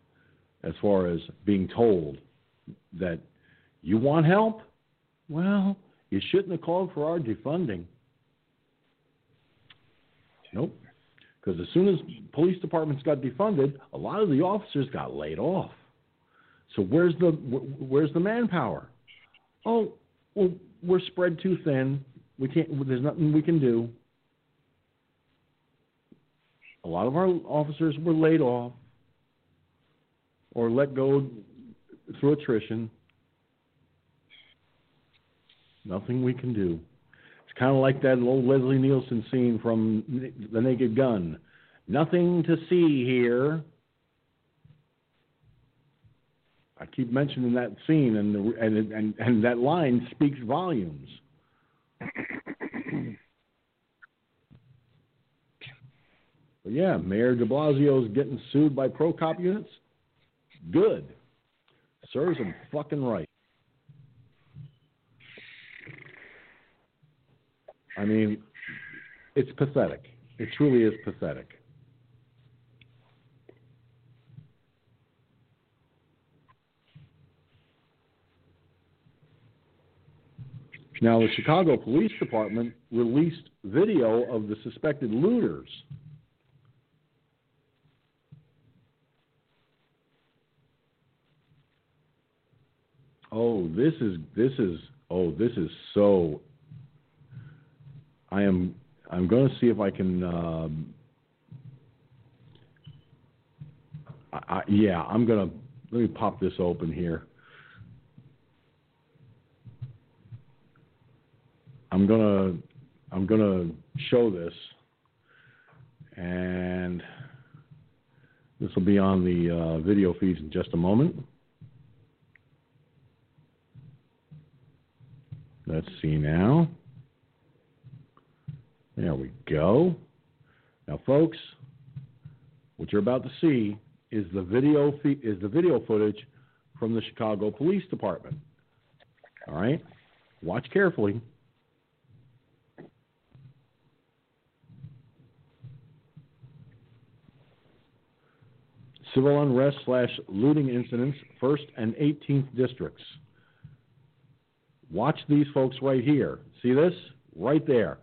as far as being told that you want help? Well, you shouldn't have called for our defunding. Nope. Because as soon as police departments got defunded, a lot of the officers got laid off. So where's the where's the manpower? Oh, well, we're spread too thin. We can't. There's nothing we can do. A lot of our officers were laid off or let go through attrition. Nothing we can do. It's kind of like that old Leslie Nielsen scene from The Naked Gun. Nothing to see here. I keep mentioning that scene, and the, and, and and that line speaks volumes. but yeah, Mayor De Blasio is getting sued by pro cop units. Good, serves him fucking right. I mean, it's pathetic. It truly is pathetic. Now, the Chicago Police Department released video of the suspected looters. Oh, this is this is oh, this is so I am I'm going to see if I can. Um, I, I, yeah, I'm going to let me pop this open here. I'm gonna I'm gonna show this, and this will be on the uh, video feeds in just a moment. Let's see now. There we go. Now, folks, what you're about to see is the video is the video footage from the Chicago Police Department. All right, watch carefully. Civil unrest slash looting incidents, first and 18th districts. Watch these folks right here. See this? Right there.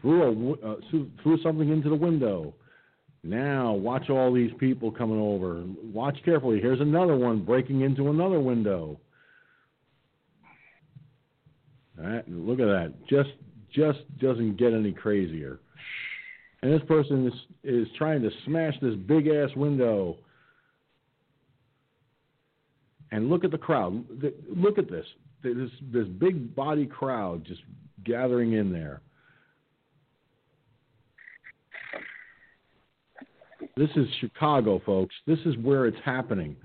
Threw, a, uh, threw something into the window. Now, watch all these people coming over. Watch carefully. Here's another one breaking into another window. Right, look at that. Just just doesn't get any crazier. And this person is is trying to smash this big ass window. And look at the crowd. Look at this. This this big body crowd just gathering in there. This is Chicago, folks. This is where it's happening.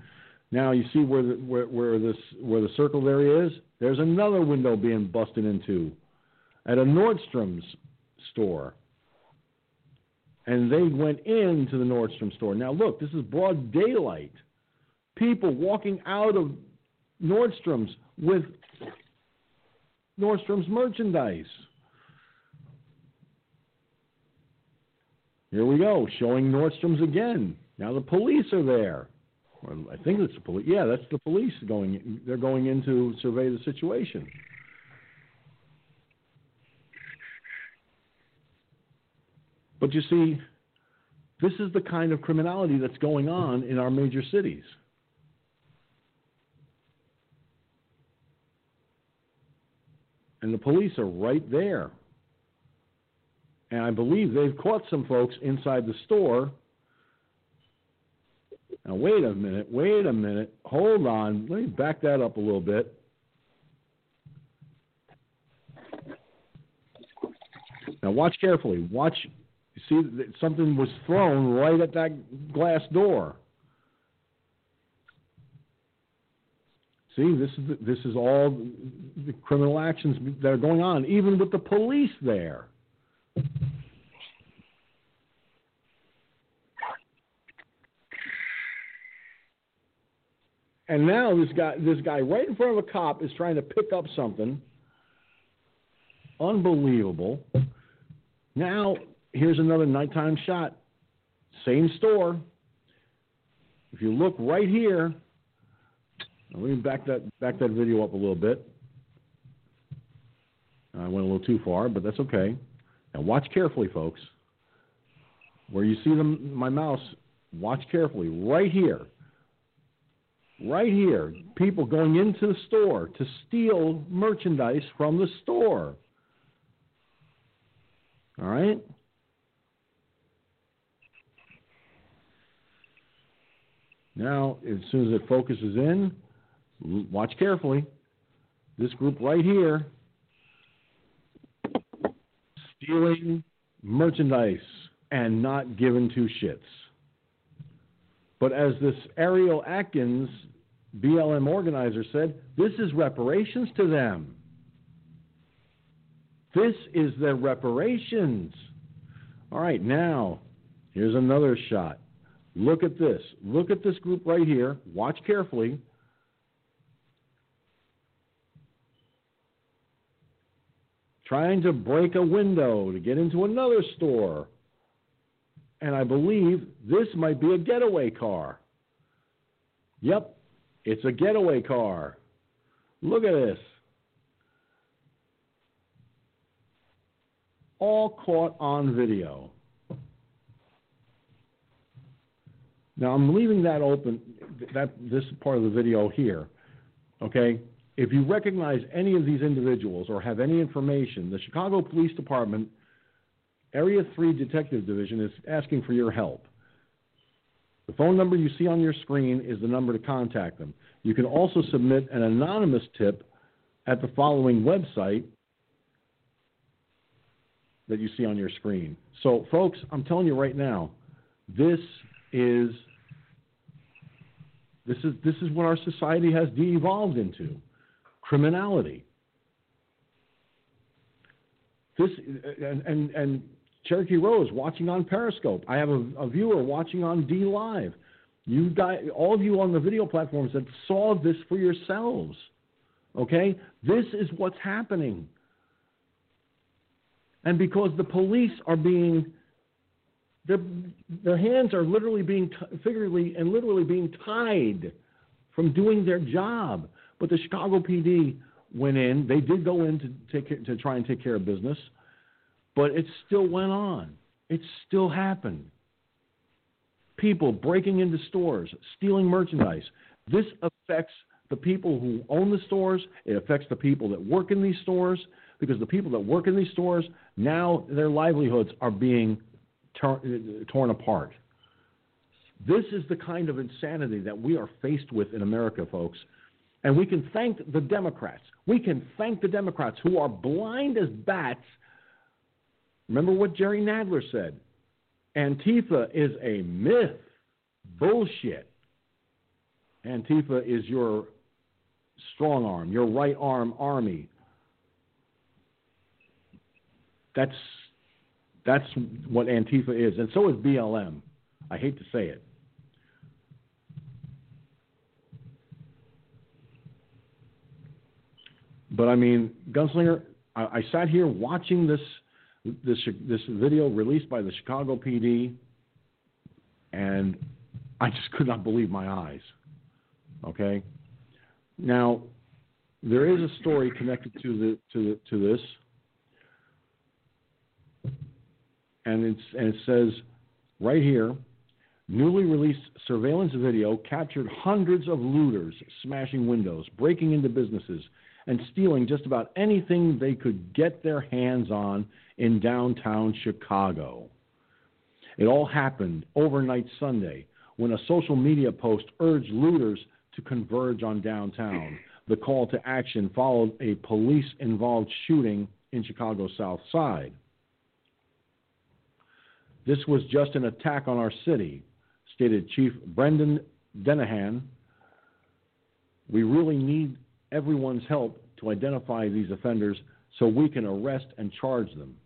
Now you see where the, where, where this where the circled area is. There's another window being busted into at a Nordstrom's store, and they went into the Nordstrom store. Now look, this is broad daylight. People walking out of Nordstrom's with Nordstrom's merchandise. Here we go, showing Nordstrom's again. Now the police are there. I think it's the police. Yeah, that's the police going. They're going in to survey the situation. But you see, this is the kind of criminality that's going on in our major cities. And the police are right there. And I believe they've caught some folks inside the store. Now, wait a minute, wait a minute. Hold on. Let me back that up a little bit. Now, watch carefully. Watch. You see, something was thrown right at that glass door. See, this is this is all the criminal actions that are going on, even with the police there. And now this guy, this guy right in front of a cop is trying to pick up something. Unbelievable. Now here's another nighttime shot. Same store. If you look right here, let me back that back that video up a little bit. I went a little too far, but that's okay. Now watch carefully, folks. Where you see them, my mouse, watch carefully. Right here, right here, people going into the store to steal merchandise from the store. All right? Now, as soon as it focuses in, watch carefully. This group right here stealing merchandise and not giving two shits. But as this Ariel Atkins BLM organizer said, this is reparations to them. This is their reparations. All right, now, here's another shot. Look at this. Look at this group right here. Watch carefully. trying to break a window to get into another store. And I believe this might be a getaway car. Yep, it's a getaway car. Look at this. All caught on video. Now I'm leaving that open, that this part of the video here. Okay, if you recognize any of these individuals or have any information, the Chicago Police Department Area 3 Detective Division is asking for your help. The phone number you see on your screen is the number to contact them. You can also submit an anonymous tip at the following website that you see on your screen. So, folks, I'm telling you right now, this is this is this is what our society has de-evolved into criminality. This and and, and Cherokee Rose watching on Periscope. I have a, a viewer watching on DLive. You guys, all of you on the video platforms that saw this for yourselves. Okay, this is what's happening. And because the police are being, their, their hands are literally being, figuratively and literally being tied from doing their job. But the Chicago PD went in. They did go in to take to try and take care of business, but it still went on. It still happened. People breaking into stores, stealing merchandise. This affects the people who own the stores. It affects the people that work in these stores because the people that work in these stores now their livelihoods are being tor- torn apart. This is the kind of insanity that we are faced with in America, folks. And we can thank the Democrats. We can thank the Democrats who are blind as bats. Remember what Jerry Nadler said Antifa is a myth. Bullshit. Antifa is your strong arm, your right arm army. That's that's what Antifa is, and so is BLM. I hate to say it. But I mean, Gunslinger, I, I sat here watching this this this video released by the Chicago PD, and I just could not believe my eyes. Okay, now there is a story connected to the to the, to this, and it's and it says right here. Newly released surveillance video captured hundreds of looters smashing windows, breaking into businesses, and stealing just about anything they could get their hands on in downtown Chicago. It all happened overnight Sunday when a social media post urged looters to converge on downtown. The call to action followed a police involved shooting in Chicago's South Side. This was just an attack on our city, stated Chief Brendan Deenihan. We really need everyone's help to identify these offenders so we can arrest and charge them.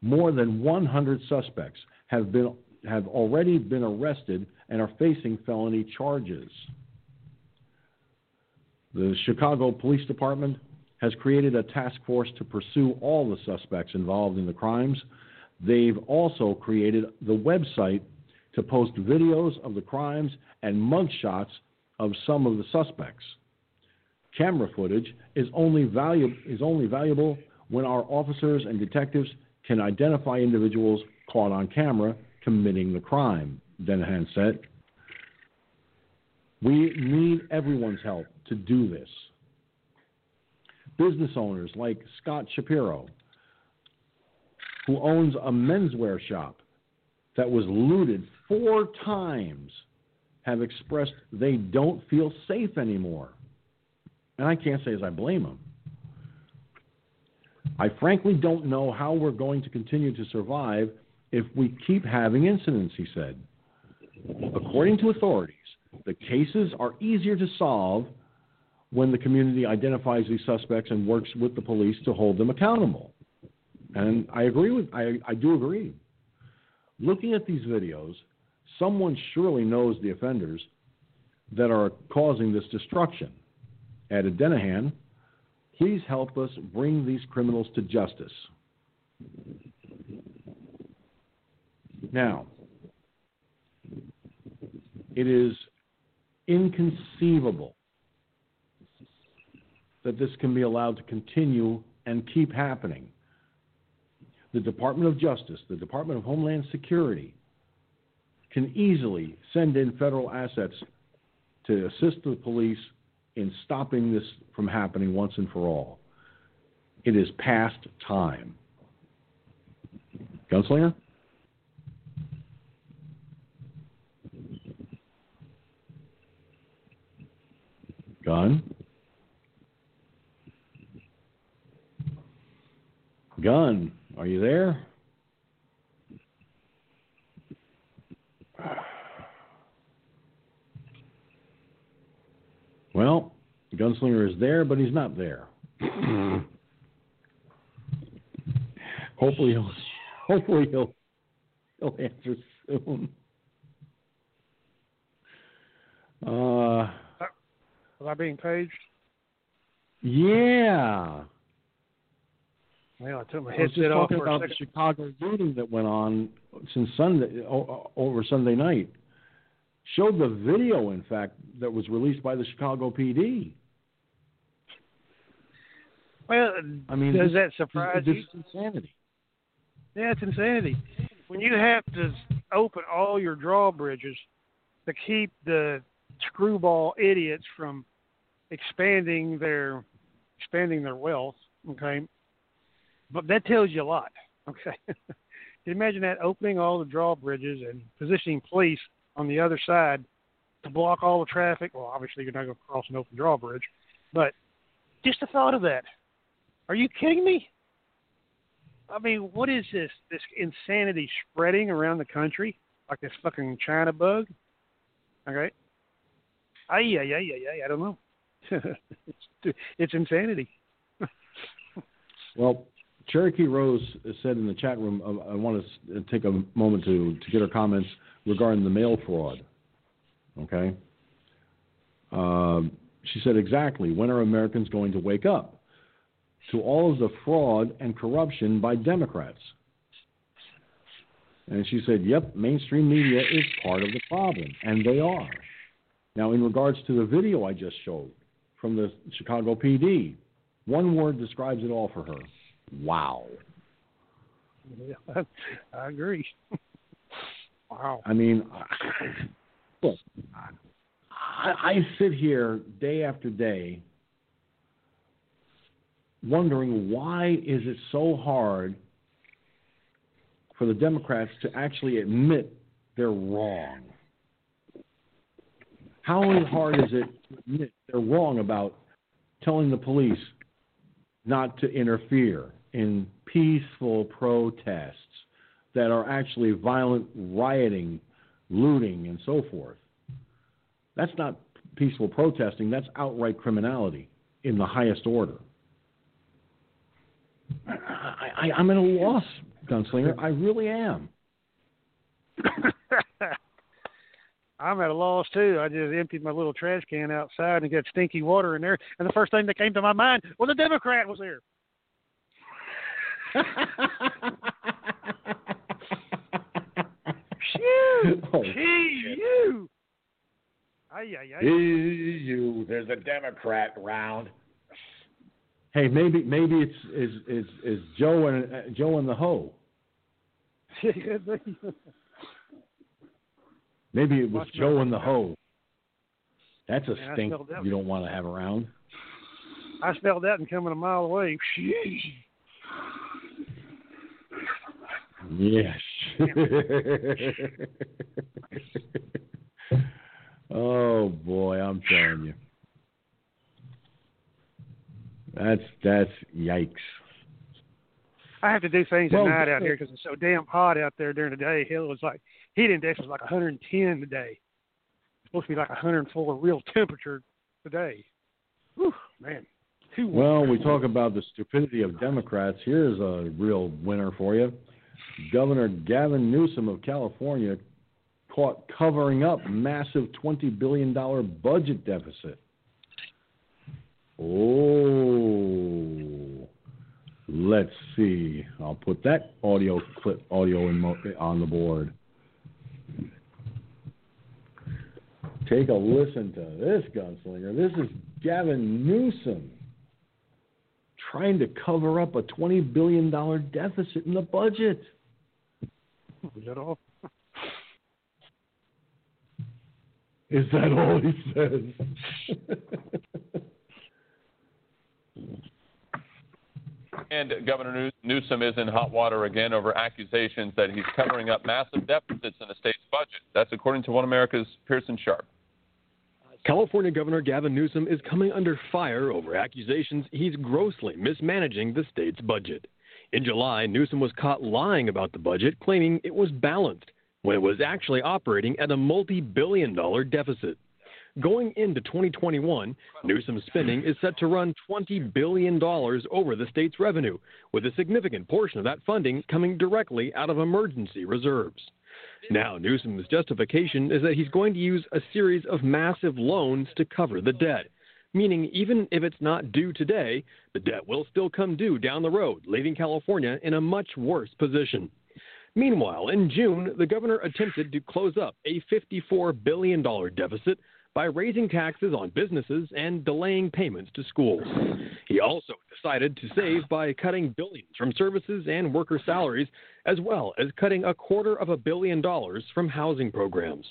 More than 100 suspects have been have already been arrested and are facing felony charges. The Chicago Police Department has created a task force to pursue all the suspects involved in the crimes. They've also created the website to post videos of the crimes and mugshots of some of the suspects camera footage is only, valu- is only valuable when our officers and detectives can identify individuals caught on camera committing the crime, Deenihan said. We need everyone's help to do this. Business owners like Scott Shapiro, who owns a menswear shop that was looted four times, have expressed they don't feel safe anymore. And I can't say as I blame them. I frankly don't know how we're going to continue to survive if we keep having incidents, he said. According to authorities, the cases are easier to solve when the community identifies these suspects and works with the police to hold them accountable. And I agree with I, I do agree. Looking at these videos, someone surely knows the offenders that are causing this destruction added Deenihan, please help us bring these criminals to justice. Now, it is inconceivable that this can be allowed to continue and keep happening. The Department of Justice, the Department of Homeland Security, can easily send in federal assets to assist the police in stopping this from happening once and for all. It is past time. Gunslinger? Gun? Gun. Are you there? Well, Gunslinger is there, but he's not there. [CLEARS THROAT] hopefully, he'll, [LAUGHS] hopefully he'll he'll answer soon. Uh, Was I being paged? yeah. Well, I took my I was just headset off talking about the. Chicago looting that went on since Sunday over Sunday night. Showed the video, in fact, that was released by the Chicago PD. Well, I mean, does this- that surprise this you? is insanity. Yeah, it's insanity. When you have to open all your drawbridges to keep the screwball idiots from expanding their expanding their wealth, okay? But that tells you a lot, [LAUGHS] okay? Can you imagine that opening all the drawbridges and positioning police on the other side to block all the traffic? Well, obviously you're not going to cross an open drawbridge, but just the thought of that. Are you kidding me? I mean, what is this? This insanity spreading around the country like this fucking China bug? Okay. Ay, yeah yeah yeah ay, I don't know. it's, [LAUGHS] it's insanity. Well, Cherokee Rose said in the chat room, uh, I want to take a moment to, to get her comments regarding the mail fraud. Okay? Um, she said, exactly. When are Americans going to wake up to all of the fraud and corruption by Democrats? And she said, yep, mainstream media is part of the problem, and they are. Now, in regards to the video I just showed from the Chicago PD, one word describes it all for her. Wow. [LAUGHS] Yeah, I agree. [LAUGHS] wow. I mean, look, I, I sit here day after day wondering why is it so hard for the Democrats to actually admit they're wrong? How hard is it to admit they're wrong about telling the police not to interfere in peaceful protests that are actually violent rioting, looting, and so forth. That's not peaceful protesting, that's outright criminality in the highest order. I, I, I'm at a loss, Gunslinger. I really am. [COUGHS] I'm at a loss too. I just emptied my little trash can outside and got stinky water in there, and the first thing that came to my mind was a Democrat was there. [LAUGHS] Phew! Oh, Gee, you! Ay, ay, ay. you, there's a Democrat round. Hey, maybe maybe it's is is is Joe and uh, Joe and the Hoe. [LAUGHS] Maybe it was Must Joe not and the be. Hoe. That's a Yeah, stink smelled that you don't want to have around. I smelled that and coming a mile away. Yes. [LAUGHS] oh boy, I'm telling you. That's that's yikes. I have to do things Well, at night out here uh, because it's so damn hot out there during the day. Hell, it was like heat index was like 110 today. It's supposed to be like 104 real temperature today. Whew, man. Well, we talk about the stupidity of Democrats. Here's a real winner for you. Governor Gavin Newsom of California caught covering up massive $20 billion budget deficit. Oh, let's see. I'll put that audio clip audio mo- on the board. Take a listen to this gunslinger. This is Gavin Newsom trying to cover up a $20 billion deficit in the budget. Is that all? [LAUGHS] Is that all he says? [LAUGHS] And Governor Newsom is in hot water again over accusations that he's covering up massive deficits in the state's budget. That's according to One America's Pearson Sharp. California Governor Gavin Newsom is coming under fire over accusations he's grossly mismanaging the state's budget. In July, Newsom was caught lying about the budget, claiming it was balanced, when it was actually operating at a multi billion dollar deficit. Going into 2021, Newsom's spending is set to run $20 billion over the state's revenue, with a significant portion of that funding coming directly out of emergency reserves. Now, Newsom's justification is that he's going to use a series of massive loans to cover the debt, meaning even if it's not due today, the debt will still come due down the road, leaving California in a much worse position. Meanwhile, in June, the governor attempted to close up a $54 billion deficit by raising taxes on businesses and delaying payments to schools. He also decided to save by cutting billions from services and worker salaries, as well as cutting a quarter of a billion dollars from housing programs.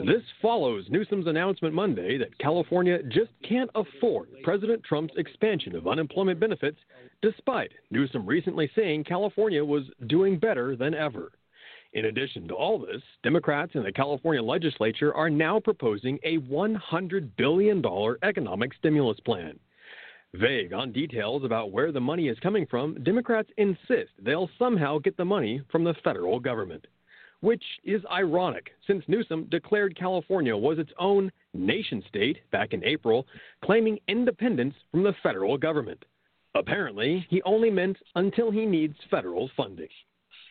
This follows Newsom's announcement Monday that California just can't afford President Trump's expansion of unemployment benefits, despite Newsom recently saying California was doing better than ever. In addition to all this, Democrats in the California legislature are now proposing a $100 billion economic stimulus plan. Vague on details about where the money is coming from, Democrats insist they'll somehow get the money from the federal government. Which is ironic, since Newsom declared California was its own nation state back in April, claiming independence from the federal government. Apparently, he only meant until he needs federal funding.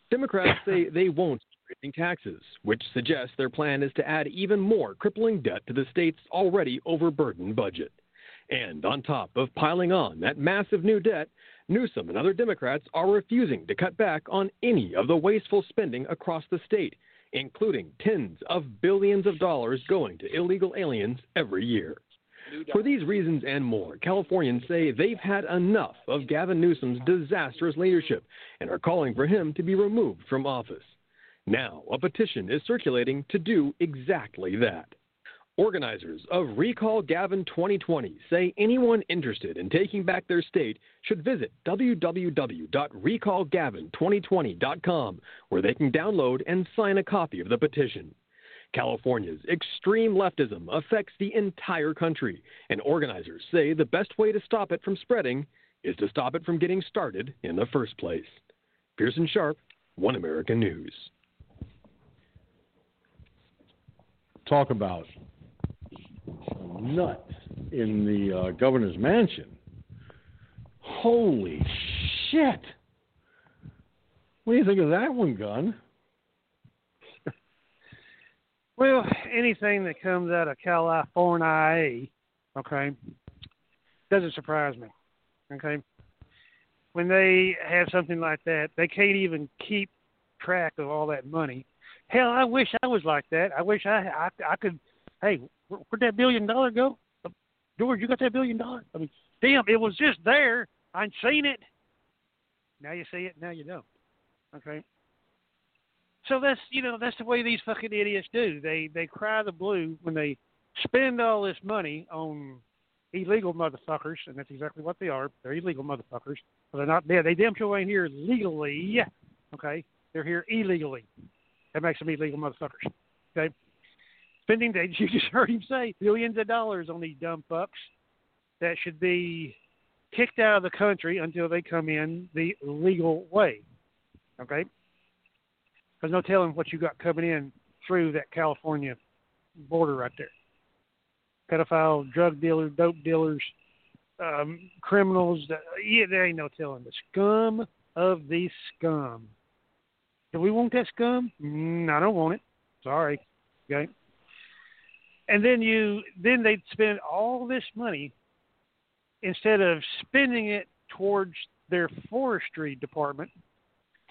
Democrats say [COUGHS] they won't be raising taxes, which suggests their plan is to add even more crippling debt to the state's already overburdened budget. And on top of piling on that massive new debt, Newsom and other Democrats are refusing to cut back on any of the wasteful spending across the state, including tens of billions of dollars going to illegal aliens every year. For these reasons and more, Californians say they've had enough of Gavin Newsom's disastrous leadership and are calling for him to be removed from office. Now, a petition is circulating to do exactly that. Organizers of Recall Gavin 2020 say anyone interested in taking back their state should visit www.recallgavin2020.com, where they can download and sign a copy of the petition. California's extreme leftism affects the entire country, and organizers say the best way to stop it from spreading is to stop it from getting started in the first place. Pearson Sharp, One American News. Talk about nuts in the uh, governor's mansion. Holy shit! What do you think of that one, Gun? Well, anything that comes out of California, okay, doesn't surprise me. Okay, when they have something like that, they can't even keep track of all that money. Hell, I wish I was like that. I wish I I, I could. Hey, where, where'd that billion dollar go? Uh, George, you got that billion dollar? I mean, damn, it was just there. I'd seen it. Now you see it. Now you don't. Okay. So that's you know that's the way these fucking idiots do. They they cry the blue when they spend all this money on illegal motherfuckers, and that's exactly what they are. They're illegal motherfuckers. But they're not there. They damn sure ain't here legally. Okay, they're here illegally. That makes them illegal motherfuckers. Okay, spending they [LAUGHS] you just heard him say billions of dollars on these dumb fucks that should be kicked out of the country until they come in the legal way. Okay, there's no telling what you got coming in through that California border right there. Pedophile, drug dealers, dope dealers, um, criminals. Yeah, there ain't no telling. The scum of the scum. Do we want that scum? Mm, I don't want it. Sorry. Okay. And then you, then they'd spend all this money instead of spending it towards their forestry department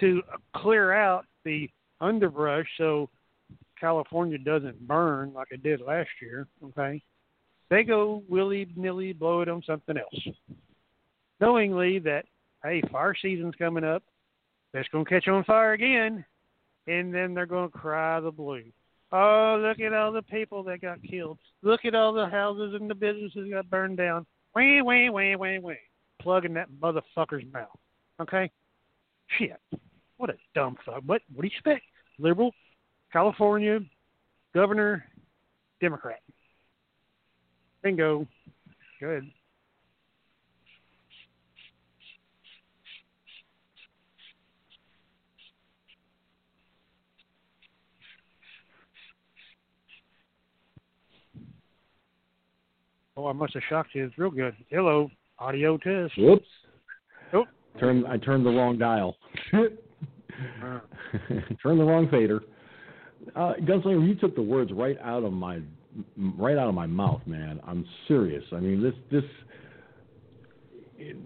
to clear out the underbrush so California doesn't burn like it did last year, okay, they go willy nilly blow it on something else. Knowingly that, hey, fire season's coming up, that's going to catch on fire again, and then they're going to cry the blue. Oh, look at all the people that got killed. Look at all the houses and the businesses that got burned down. Wah, wah, wah, wah, wah. Plugging that motherfucker's mouth. Okay? Shit. What a dumb fuck. What, what do you expect? Liberal, California, governor, Democrat. Bingo. Good. Oh, I must have shocked you. It's real good. Hello, audio test. Whoops. Oh. Turned I turned the wrong dial. [LAUGHS] Uh, Turn the wrong fader. Uh, Gunslinger, you took the words right out of my right out of my mouth, man. I'm serious. I mean, this this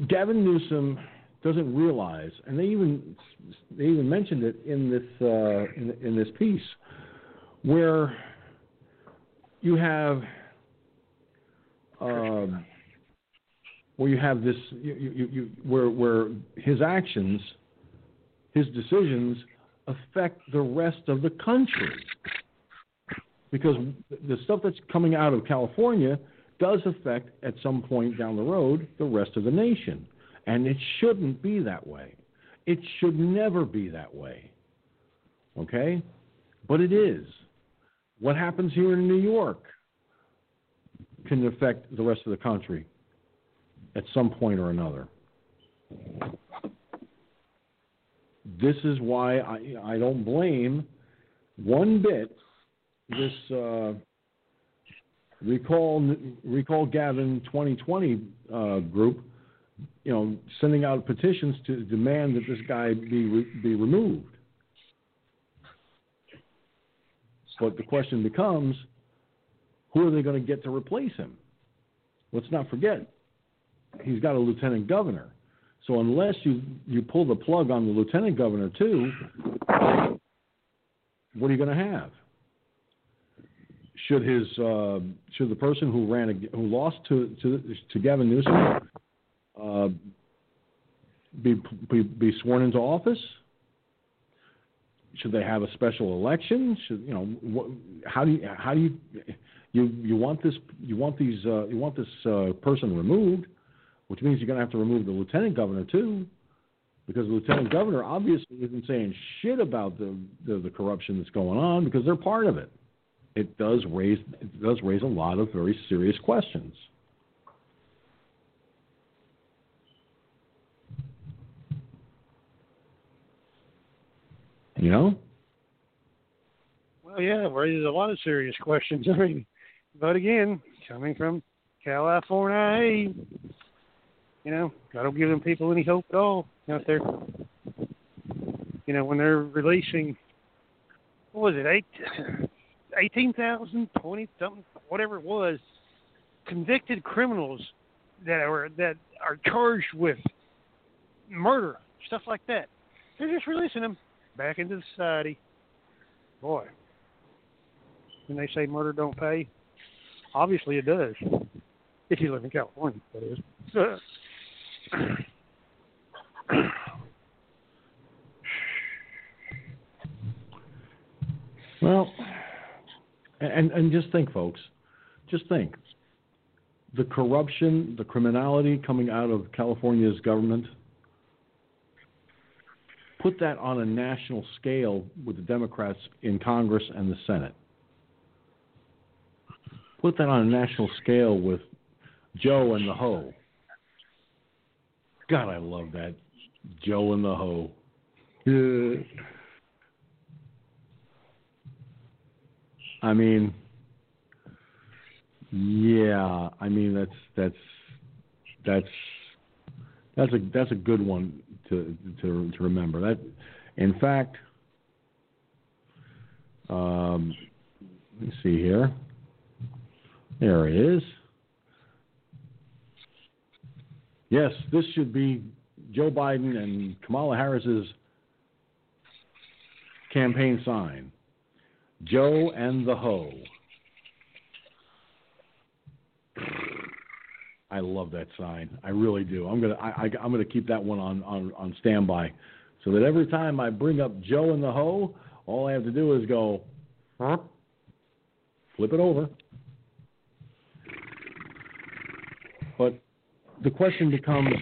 Gavin Newsom doesn't realize, and they even they even mentioned it in this uh, in, in this piece, where you have um, where you have this you, you, you, where where his actions, his decisions affect the rest of the country. Because the stuff that's coming out of California does affect, at some point down the road, the rest of the nation. And it shouldn't be that way. It should never be that way. Okay? But it is. What happens here in New York can affect the rest of the country at some point or another. This is why I, I don't blame one bit this uh, recall recall Gavin 2020 uh, group, you know, sending out petitions to demand that this guy be be removed. But the question becomes, who are they going to get to replace him? Let's not forget, he's got a lieutenant governor. So unless you you pull the plug on the lieutenant governor too, what are you going to have? Should his uh, should the person who ran who lost to to to Gavin Newsom uh, be, be be sworn into office? Should they have a special election? Should you know what, how do you how do you you you want this you want these uh, you want this uh, person removed? which means you're going to have to remove the lieutenant governor too, because the lieutenant governor obviously isn't saying shit about the, the, the corruption that's going on because they're part of it. It does raise it does raise a lot of very serious questions. You know? Well, yeah, raises a lot of serious questions. [LAUGHS] I mean, but again, coming from California, you know, I don't give them people any hope at all out there. You know, when they're releasing, what was it, eight, 18,000, 20 something, whatever it was, convicted criminals that are that are charged with murder, stuff like that. They're just releasing them back into society. Boy, when they say murder don't pay, obviously it does. If you live in California, that is. Well, and and just think, folks, just think. The corruption, the criminality coming out of California's government. Put that on a national scale with the Democrats in Congress and the Senate. Put that on a national scale with Joe and the Ho. God, I love that. Joe and the Ho. Yeah. I mean, yeah. I mean that's that's that's that's a that's a good one to to to remember. That, in fact, um, let me see here. There it is. Yes, this should be Joe Biden and Kamala Harris's campaign sign. Joe and the Ho. I love that sign. I really do. I'm gonna I, I, am gonna keep that one on, on on standby, so that every time I bring up Joe and the Ho, all I have to do is go, flip it over. But the question becomes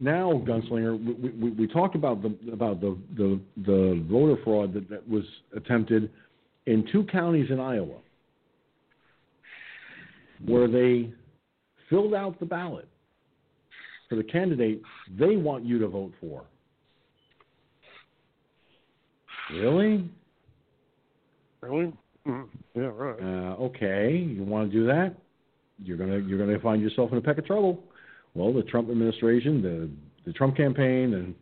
now, Gunslinger. We, we, we talked about the about the the, the voter fraud that, that was attempted in two counties in Iowa, where they filled out the ballot for the candidate they want you to vote for. Really? Really? Mm-hmm. Yeah, right. Uh, okay, you want to do that? you're gonna you're gonna find yourself in a peck of trouble. Well, the Trump administration, the the Trump campaign, and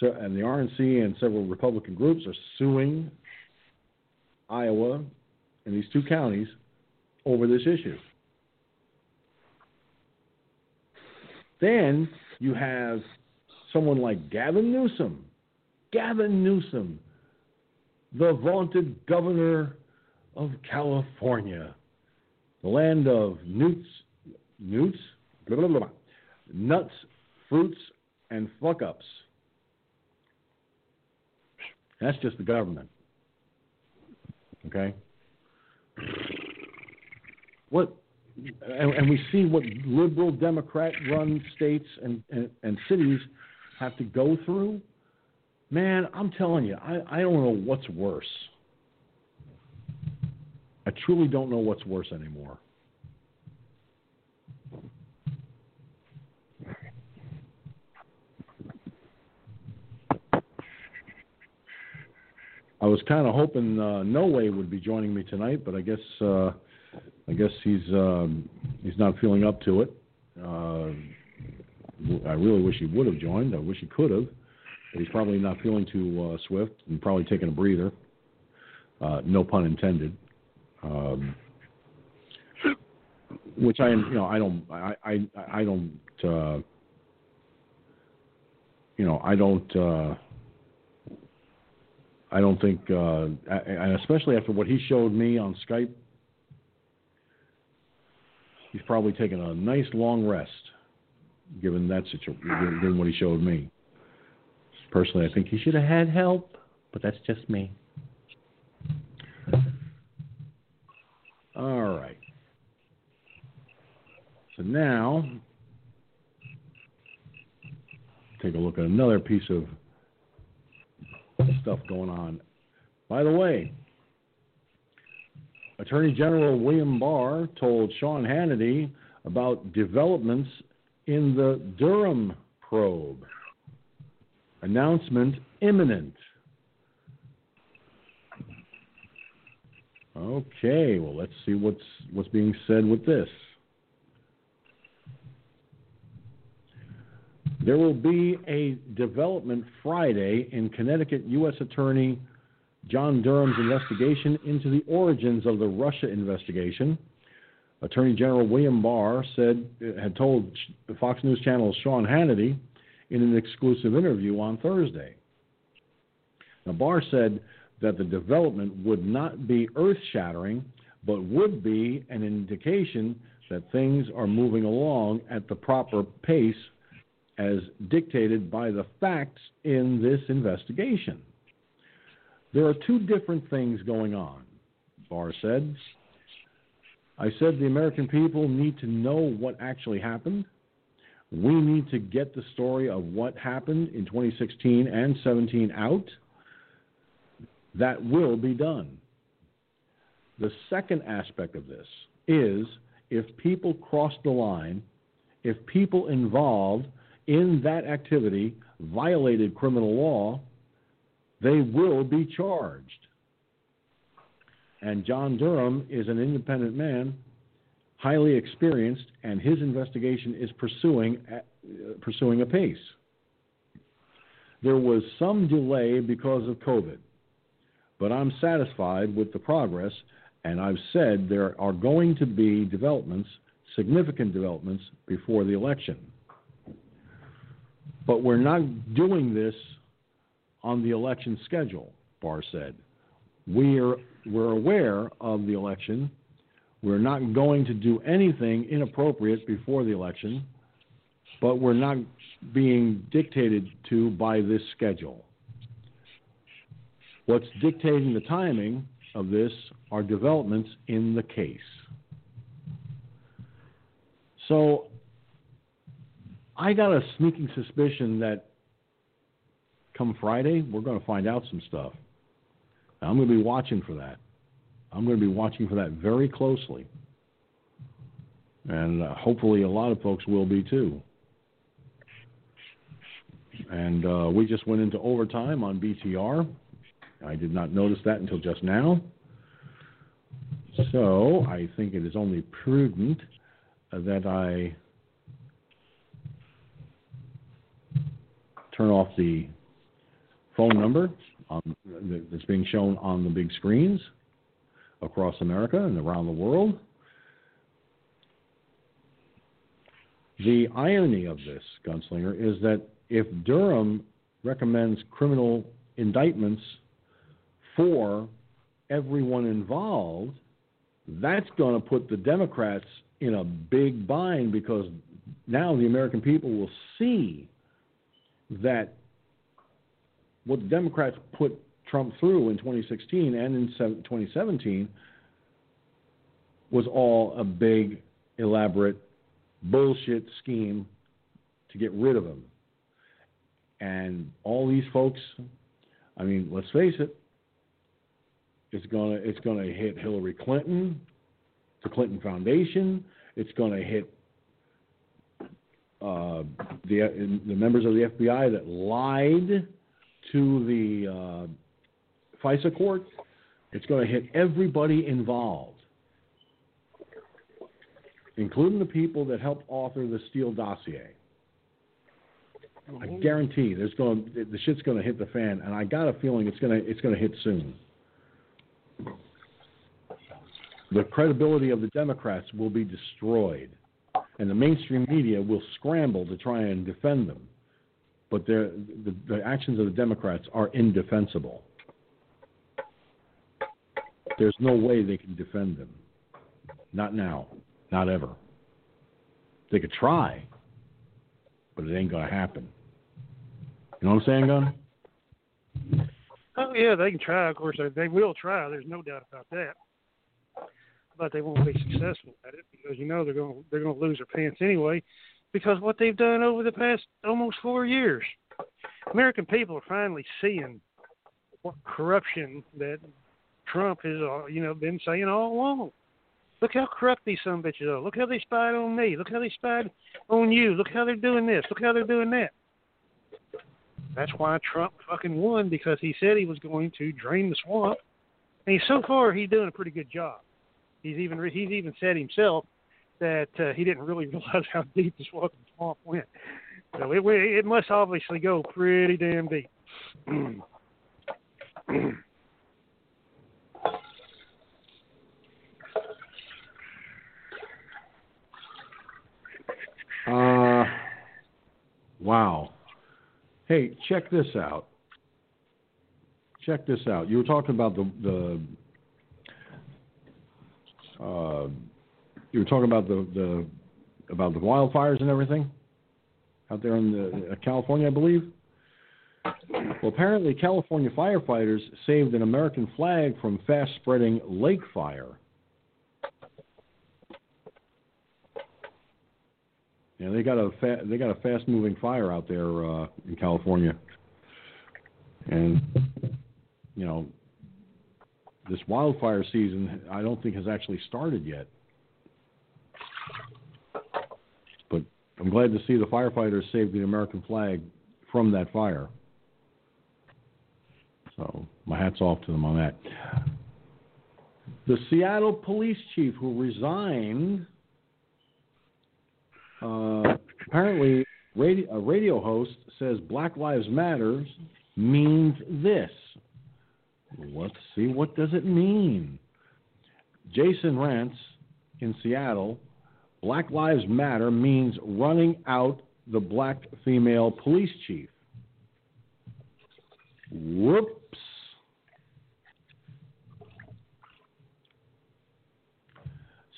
so and the RNC and several Republican groups are suing Iowa and these two counties over this issue. Then you have someone like Gavin Newsom. Gavin Newsom, the vaunted governor of California, the land of newts, newts, blah, blah, blah, nuts, fruits, and fuck ups. That's just the government. Okay? What and, and we see what liberal Democrat run states and, and, and cities have to go through. Man, I'm telling you, I, I don't know what's worse. I truly don't know what's worse anymore. I was kind of hoping uh, No Way would be joining me tonight, but I guess uh, I guess he's um, he's not feeling up to it. Uh, I really wish he would have joined. I wish he could have. But he's probably not feeling too uh, swift and probably taking a breather. Uh, no pun intended. Um, which I, you know, I don't, I, I, I don't, uh, you know, I don't. Uh, I don't think, uh, and especially after what he showed me on Skype, he's probably taken a nice long rest, given that situation, given what he showed me. Personally, I think he should have had help, but that's just me. All right. So now, take a look at another piece of stuff going on. By the way, Attorney General William Barr told Sean Hannity about developments in the Durham probe. Announcement imminent. Okay, well let's see what's what's being said with this. There will be a development Friday in Connecticut U.S. Attorney John Durham's investigation into the origins of the Russia investigation. Attorney General William Barr said uh, had told Fox News Channel's Sean Hannity in an exclusive interview on Thursday. Now Barr said that the development would not be earth-shattering, but would be an indication that things are moving along at the proper pace as dictated by the facts in this investigation. There are two different things going on, Barr said. I said the American people need to know what actually happened. We need to get the story of what happened in 2016 and 17 out. That will be done. The second aspect of this is if people cross the line, if people involved in that activity violated criminal law, they will be charged. And John Durham is an independent man, highly experienced, and his investigation is pursuing, uh, pursuing a pace. There was some delay because of COVID, but I'm satisfied with the progress, and I've said there are going to be developments, significant developments, before the election. But we're not doing this on the election schedule, Barr said. We're, we're aware of the election. We're not going to do anything inappropriate before the election, but we're not being dictated to by this schedule. What's dictating the timing of this are developments in the case. So I got a sneaking suspicion that come Friday, we're going to find out some stuff. I'm going to be watching for that. I'm going to be watching for that very closely. And uh, hopefully, a lot of folks will be too. And uh, we just went into overtime on BTR. I did not notice that until just now. So I think it is only prudent that I turn off the phone number on, that's being shown on the big screens across America and around the world. The irony of this, Gunslinger, is that if Durham recommends criminal indictments for everyone involved, that's going to put the Democrats in a big bind because now the American people will see that what the Democrats put Trump through in 2016 and in 2017 was all a big, elaborate bullshit scheme to get rid of him. And all these folks, I mean, let's face it, it's gonna it's gonna hit Hillary Clinton, the Clinton Foundation. It's gonna hit uh, the the members of the FBI that lied to the uh, FISA court. It's going to hit everybody involved, including the people that helped author the Steele dossier. I guarantee there's going the shit's going to hit the fan, and I got a feeling it's going to it's going to hit soon. The credibility of the Democrats will be destroyed, and the mainstream media will scramble to try and defend them. But the, the actions of the Democrats are indefensible. There's no way they can defend them. Not now. Not ever. They could try, but it ain't going to happen. You know what I'm saying, Gun? Oh yeah, they can try. Of course, they will try. There's no doubt about that. But they won't be successful at it because you know they're going they're going to lose their pants anyway, because what they've done over the past almost four years. American people are finally seeing what corruption that Trump has, uh, you know, been saying all along. Look how corrupt these some bitches are. Look how they spied on me. Look how they spied on you. Look how they're doing this. Look how they're doing that. That's why Trump fucking won because he said he was going to drain the swamp, and so far he's doing a pretty good job. He's even he's even said himself that uh, he didn't really [LAUGHS] realize how deep the swamp went. So it it must obviously go pretty damn deep. [CLEARS THROAT] Uh, wow. Hey, check this out. Check this out. You were talking about the the. Uh, you were talking about the, the about the wildfires and everything out there in the, uh, California, I believe. Well, apparently, California firefighters saved an American flag from fast spreading lake fire. Yeah, they got a fa- they got a fast moving fire out there uh, in California, and you know this wildfire season I don't think has actually started yet. But I'm glad to see the firefighters saved the American flag from that fire. So my hats off to them on that. The Seattle police chief who resigned uh, apparently, radio, a radio host says Black Lives Matter means this. Let's see, what does it mean? Jason Rantz in Seattle, Black Lives Matter means running out the black female police chief. Whoops.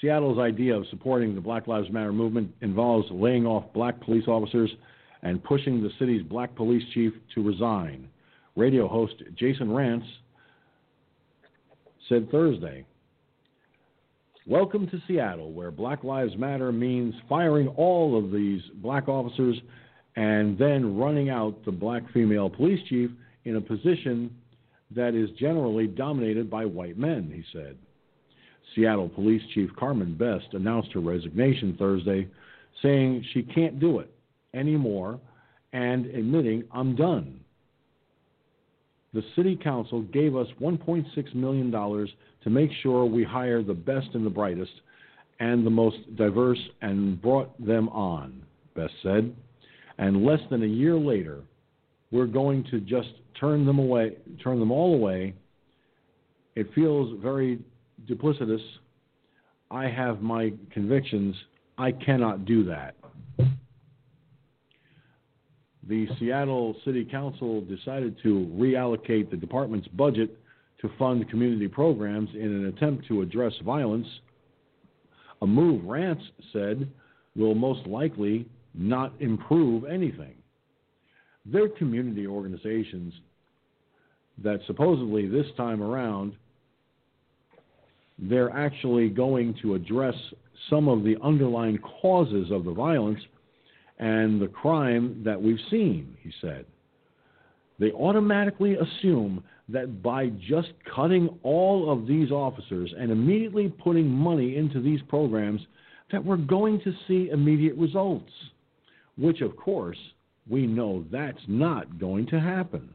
Seattle's idea of supporting the Black Lives Matter movement involves laying off black police officers and pushing the city's black police chief to resign. Radio host Jason Rantz said Thursday. Welcome to Seattle, where Black Lives Matter means firing all of these black officers and then running out the black female police chief in a position that is generally dominated by white men, he said. Seattle Police Chief Carmen Best announced her resignation Thursday, saying she can't do it anymore and admitting, I'm done. The City Council gave us $1.6 million to make sure we hire the best and the brightest, and the most diverse and brought them on, Best said. And less than a year later, we're going to just turn them away, turn them all away. It feels very duplicitous. I have my convictions. I cannot do that. The Seattle City Council decided to reallocate the department's budget to fund community programs in an attempt to address violence. A move, Rantz said, will most likely not improve anything. They're community organizations that supposedly this time around they're actually going to address some of the underlying causes of the violence and the crime that we've seen, he said. They automatically assume that by just cutting all of these officers and immediately putting money into these programs, that we're going to see immediate results, which, of course, we know that's not going to happen.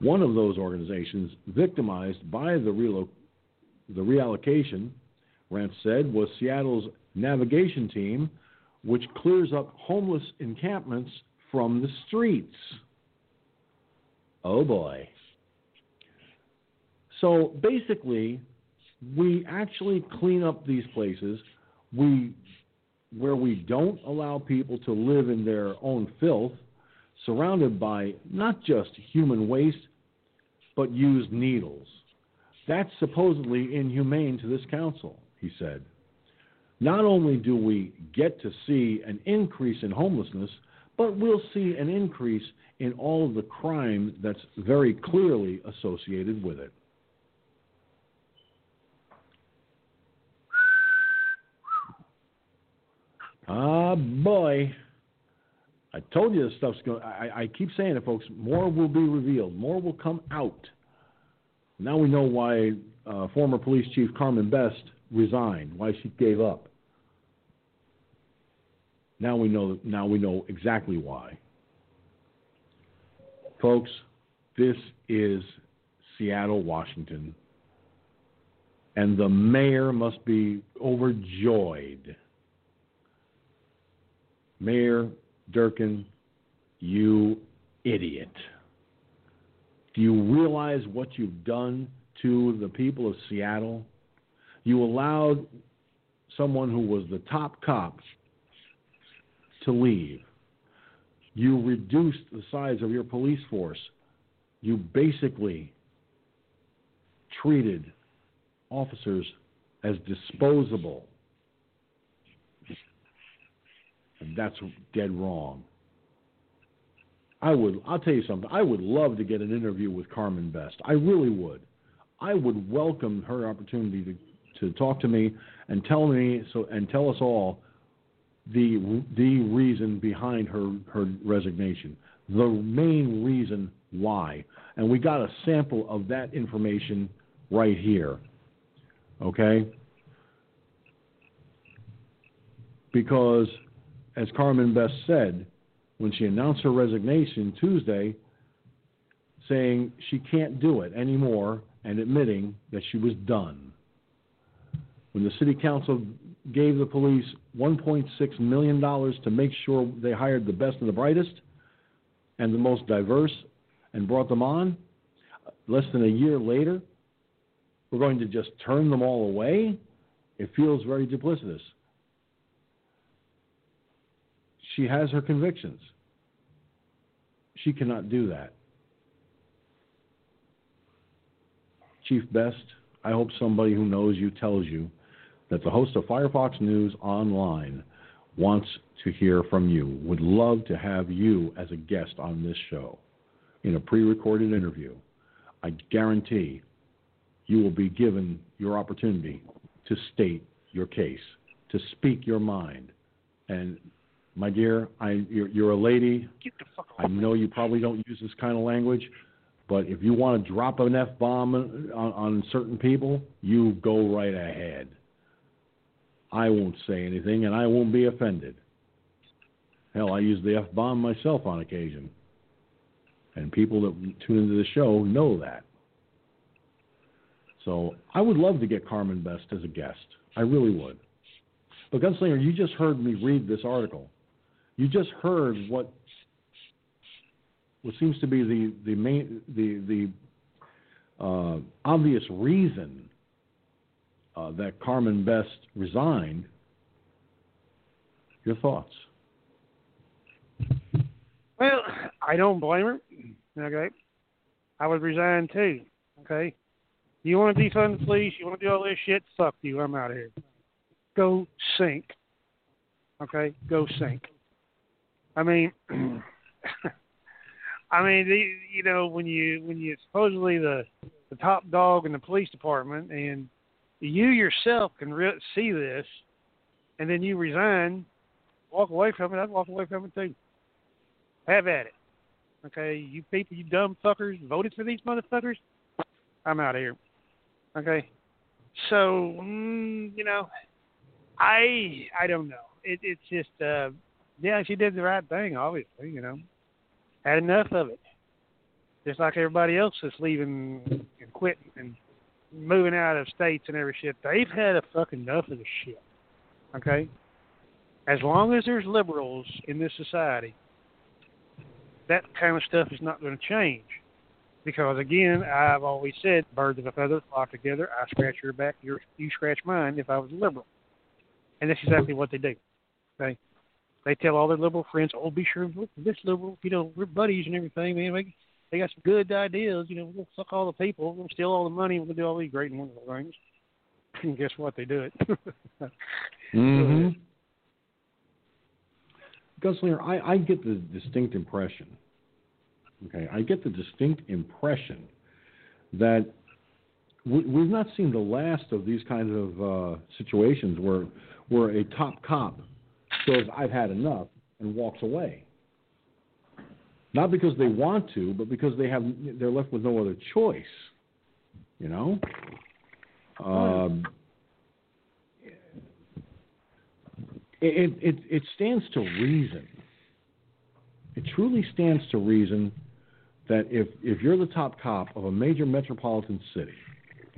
One of those organizations victimized by the, relo- the reallocation, Rantz said, was Seattle's navigation team, which clears up homeless encampments from the streets. Oh boy. So basically, we actually clean up these places. We where we don't allow people to live in their own filth, surrounded by not just human waste, but used needles. That's supposedly inhumane to this council, he said. Not only do we get to see an increase in homelessness, but we'll see an increase in all of the crime that's very clearly associated with it. Ah, boy. I told you this stuff's going. I, I keep saying it, folks. More will be revealed. More will come out. Now we know why uh, former police chief Carmen Best resigned. Why she gave up. Now we know. Now we know exactly why. Folks, this is Seattle, Washington, and the mayor must be overjoyed. Mayor Durkan, you idiot. Do you realize what you've done to the people of Seattle? You allowed someone who was the top cop to leave. You reduced the size of your police force. You basically treated officers as disposable. And that's dead wrong. I would I'll tell you something. I would love to get an interview with Carmen Best. I really would. I would welcome her opportunity to to talk to me and tell me so and tell us all the the reason behind her her resignation, the main reason why, and we got a sample of that information right here. Okay, because as Carmen Best said when she announced her resignation Tuesday, saying she can't do it anymore and admitting that she was done. When the city council gave the police $1.6 million to make sure they hired the best and the brightest and the most diverse and brought them on, less than a year later, we're going to just turn them all away? It feels very duplicitous. She has her convictions. She cannot do that. Chief Best, I hope somebody who knows you tells you that the host of Firefox News Online wants to hear from you, would love to have you as a guest on this show in a pre recorded interview. I guarantee you will be given your opportunity to state your case, to speak your mind, and my dear, I you're, you're a lady. I know you probably don't use this kind of language, but if you want to drop an f bomb on, on certain people, you go right ahead. I won't say anything, and I won't be offended. Hell, I use the f bomb myself on occasion, and people that tune into the show know that. So I would love to get Carmen Best as a guest. I really would. But Gunslinger, you just heard me read this article. You just heard what what seems to be the the main the the uh, obvious reason uh, that Carmen Best resigned. Your thoughts? Well, I don't blame her. Okay, I would resign too. Okay, you want to defund the police? You want to do all this shit? Fuck you. I'm out of here. Go sink. Okay, go sink. I mean, [CLEARS THROAT] I mean, the, you know, when you when you supposedly the the top dog in the police department, and you yourself can re- see this, and then you resign, walk away from it. I'd walk away from it too. Have at it. Okay, you people, you dumb fuckers, voted for these motherfuckers. I'm out of here. Okay, so mm, you know, I I don't know. It, it's just uh, yeah, she did the right thing. Obviously, you know, had enough of it. Just like everybody else that's leaving and quitting and moving out of states and every shit. They've had a fucking enough of the shit. Okay? As long as there's liberals in this society, that kind of stuff is not going to change. Because again, I've always said, birds of a feather flock together. I scratch your back, you you scratch mine. If I was a liberal, and that's exactly what they do. Okay, they tell all their liberal friends, "Oh, be sure for this liberal. You know, we're buddies and everything, man. We, they got some good ideas. You know, we'll suck all the people, we'll steal all the money, we'll do all these great and wonderful things." [LAUGHS] And guess what? They do it. [LAUGHS] mm-hmm. Gunslinger, I, I get the distinct impression. Okay, I get the distinct impression that we, we've not seen the last of these kinds of uh, situations where where a top cop says I've had enough and walks away. Not because they want to, but because they have they're left with no other choice. You know. Um, it, it it stands to reason. It truly stands to reason that if if you're the top cop of a major metropolitan city,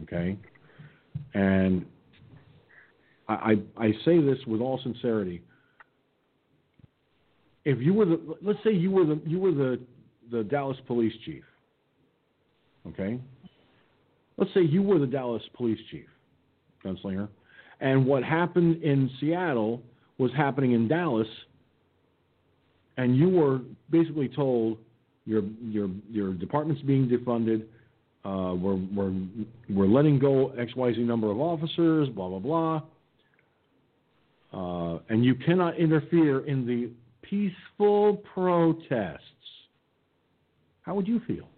okay, and I, I, I say this with all sincerity. If you were the, let's say you were the, you were the, the Dallas police chief. Okay. Let's say you were the Dallas police chief, gunslinger, and what happened in Seattle was happening in Dallas, and you were basically told your your your department's being defunded. Uh, we're we're we're letting go X Y Z number of officers. Blah blah blah uh, and you cannot interfere in the peaceful protests. How would you feel?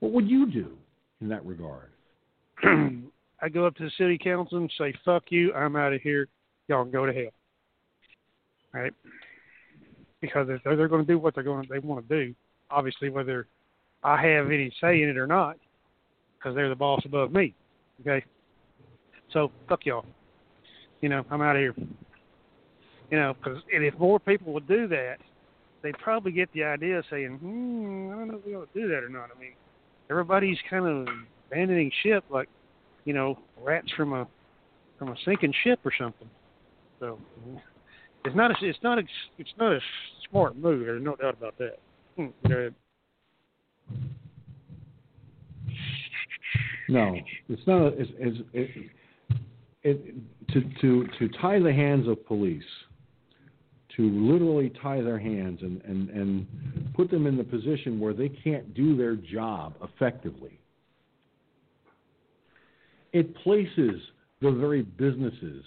What would you do in that regard? [CLEARS THROAT] I go up to the city council and say, "Fuck you! I'm out of here. Y'all can go to hell." Right? Because if they're, they're going to do what they're going, to, they want to do. Obviously, whether I have any say in it or not, because they're the boss above me. Okay. So fuck y'all. You know, I'm out of here. You know, because and if more people would do that, they'd probably get the idea of saying, hmm, I don't know if we ought to do that or not. I mean, everybody's kind of abandoning ship like, you know, rats from a from a sinking ship or something. So [LAUGHS] it's not a it's not a it's not a smart move. There's no doubt about that. Hmm, no, it's not. It's, it's, it, it, to to to tie the hands of police to literally tie their hands and, and, and put them in the position where they can't do their job effectively. It places the very businesses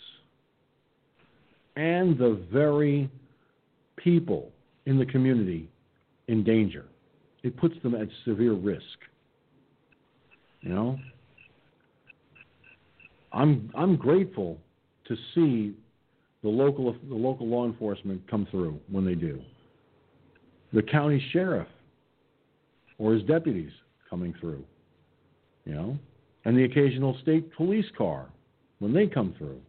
and the very people in the community in danger. It puts them at severe risk. You know? I'm I'm grateful to see the local the local law enforcement come through when they do. The county sheriff or his deputies coming through, you know, and the occasional state police car when they come through.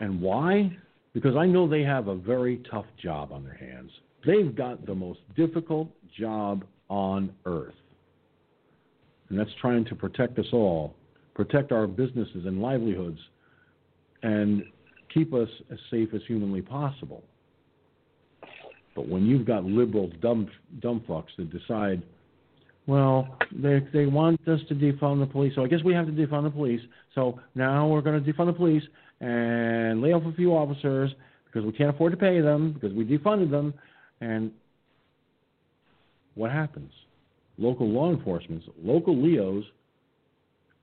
And why? Because I know they have a very tough job on their hands. They've got the most difficult job on earth. And that's trying to protect us all, protect our businesses and livelihoods and keep us as safe as humanly possible. But when you've got liberal dumb dumb fucks that decide, well, they they want us to defund the police, so I guess we have to defund the police. So now we're going to defund the police and lay off a few officers because we can't afford to pay them because we defunded them. And what happens? Local law enforcement, local LEOs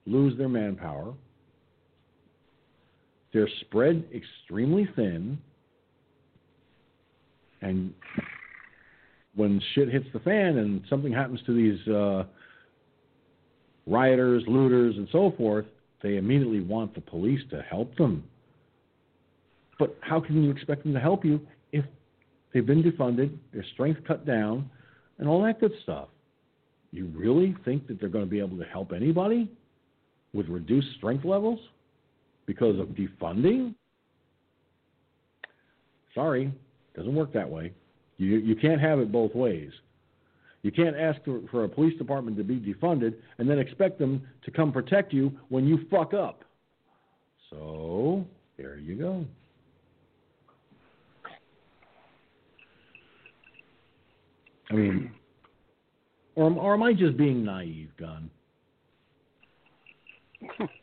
lose their manpower. They're spread extremely thin. And when shit hits the fan and something happens to these uh, rioters, looters, and so forth, they immediately want the police to help them. But how can you expect them to help you if they've been defunded, their strength cut down, and all that good stuff? You really think that they're going to be able to help anybody with reduced strength levels because of defunding? Sorry, doesn't work that way. You you can't have it both ways. You can't ask for a police department to be defunded and then expect them to come protect you when you fuck up. So there you go. I mean, or, or am I just being naive, Gun? [LAUGHS]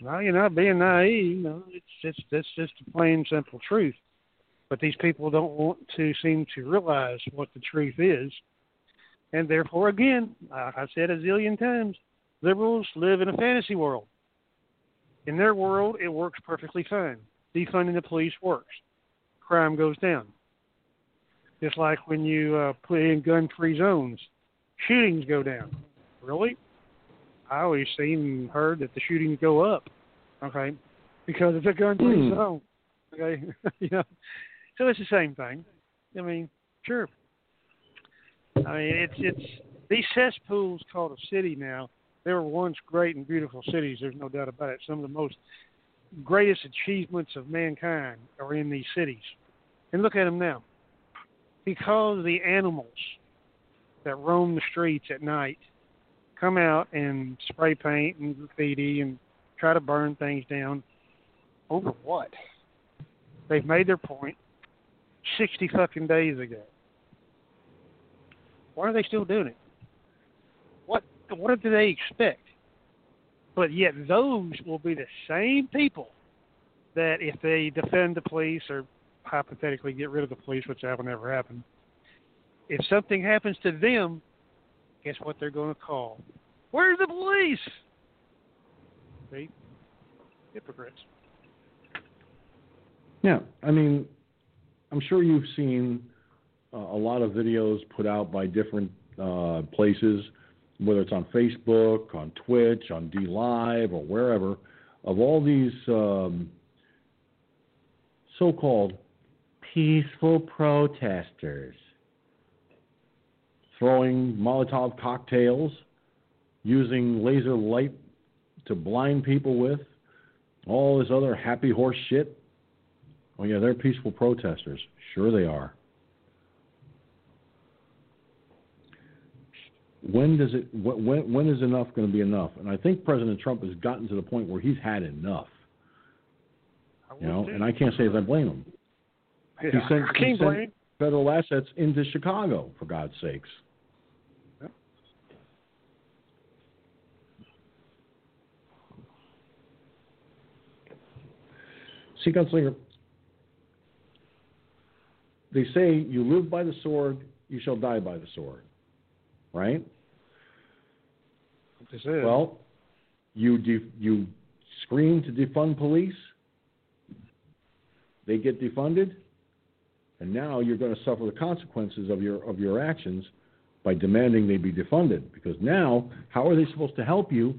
well, you're not being naive. No, it's just that's just a plain simple truth. But these people don't want to seem to realize what the truth is, and therefore, again, like I said a zillion times, liberals live in a fantasy world. In their world, it works perfectly fine. Defunding the police works. Crime goes down. Just like when you uh, put in gun-free zones, shootings go down. Really? I always seen and heard that the shootings go up. Okay, because it's a gun-free Hmm. zone. Okay, [LAUGHS] you know, so it's the same thing. I mean, sure. I mean, it's it's these cesspools called a city now. They were once great and beautiful cities. There's no doubt about it. Some of the most greatest achievements of mankind are in these cities. And look at them now. Because the animals that roam the streets at night come out and spray paint and graffiti and try to burn things down over what? They've made their point 60 fucking days ago. Why are they still doing it? What what do they expect? But yet those will be the same people that if they defend the police or hypothetically get rid of the police, which that will never happen, if something happens to them, guess what they're going to call? Where's the police? See? Hypocrites. Yeah, I mean, I'm sure you've seen uh, a lot of videos put out by different uh, places, whether it's on Facebook, on Twitch, on DLive, or wherever, of all these um, so-called peaceful protesters throwing Molotov cocktails, using laser light to blind people with, all this other happy horse shit. Oh yeah, they're peaceful protesters. Sure they are. When does it? When when is enough going to be enough? And I think President Trump has gotten to the point where he's had enough. You know, and I can't say that I blame him. He sent, he sent federal assets into Chicago, for God's sakes. See, Gunslinger, they say you live by the sword, you shall die by the sword. Right? This is. Well, you de- you scream to defund police, they get defunded, and now you're going to suffer the consequences of your of your actions by demanding they be defunded. Because now, how are they supposed to help you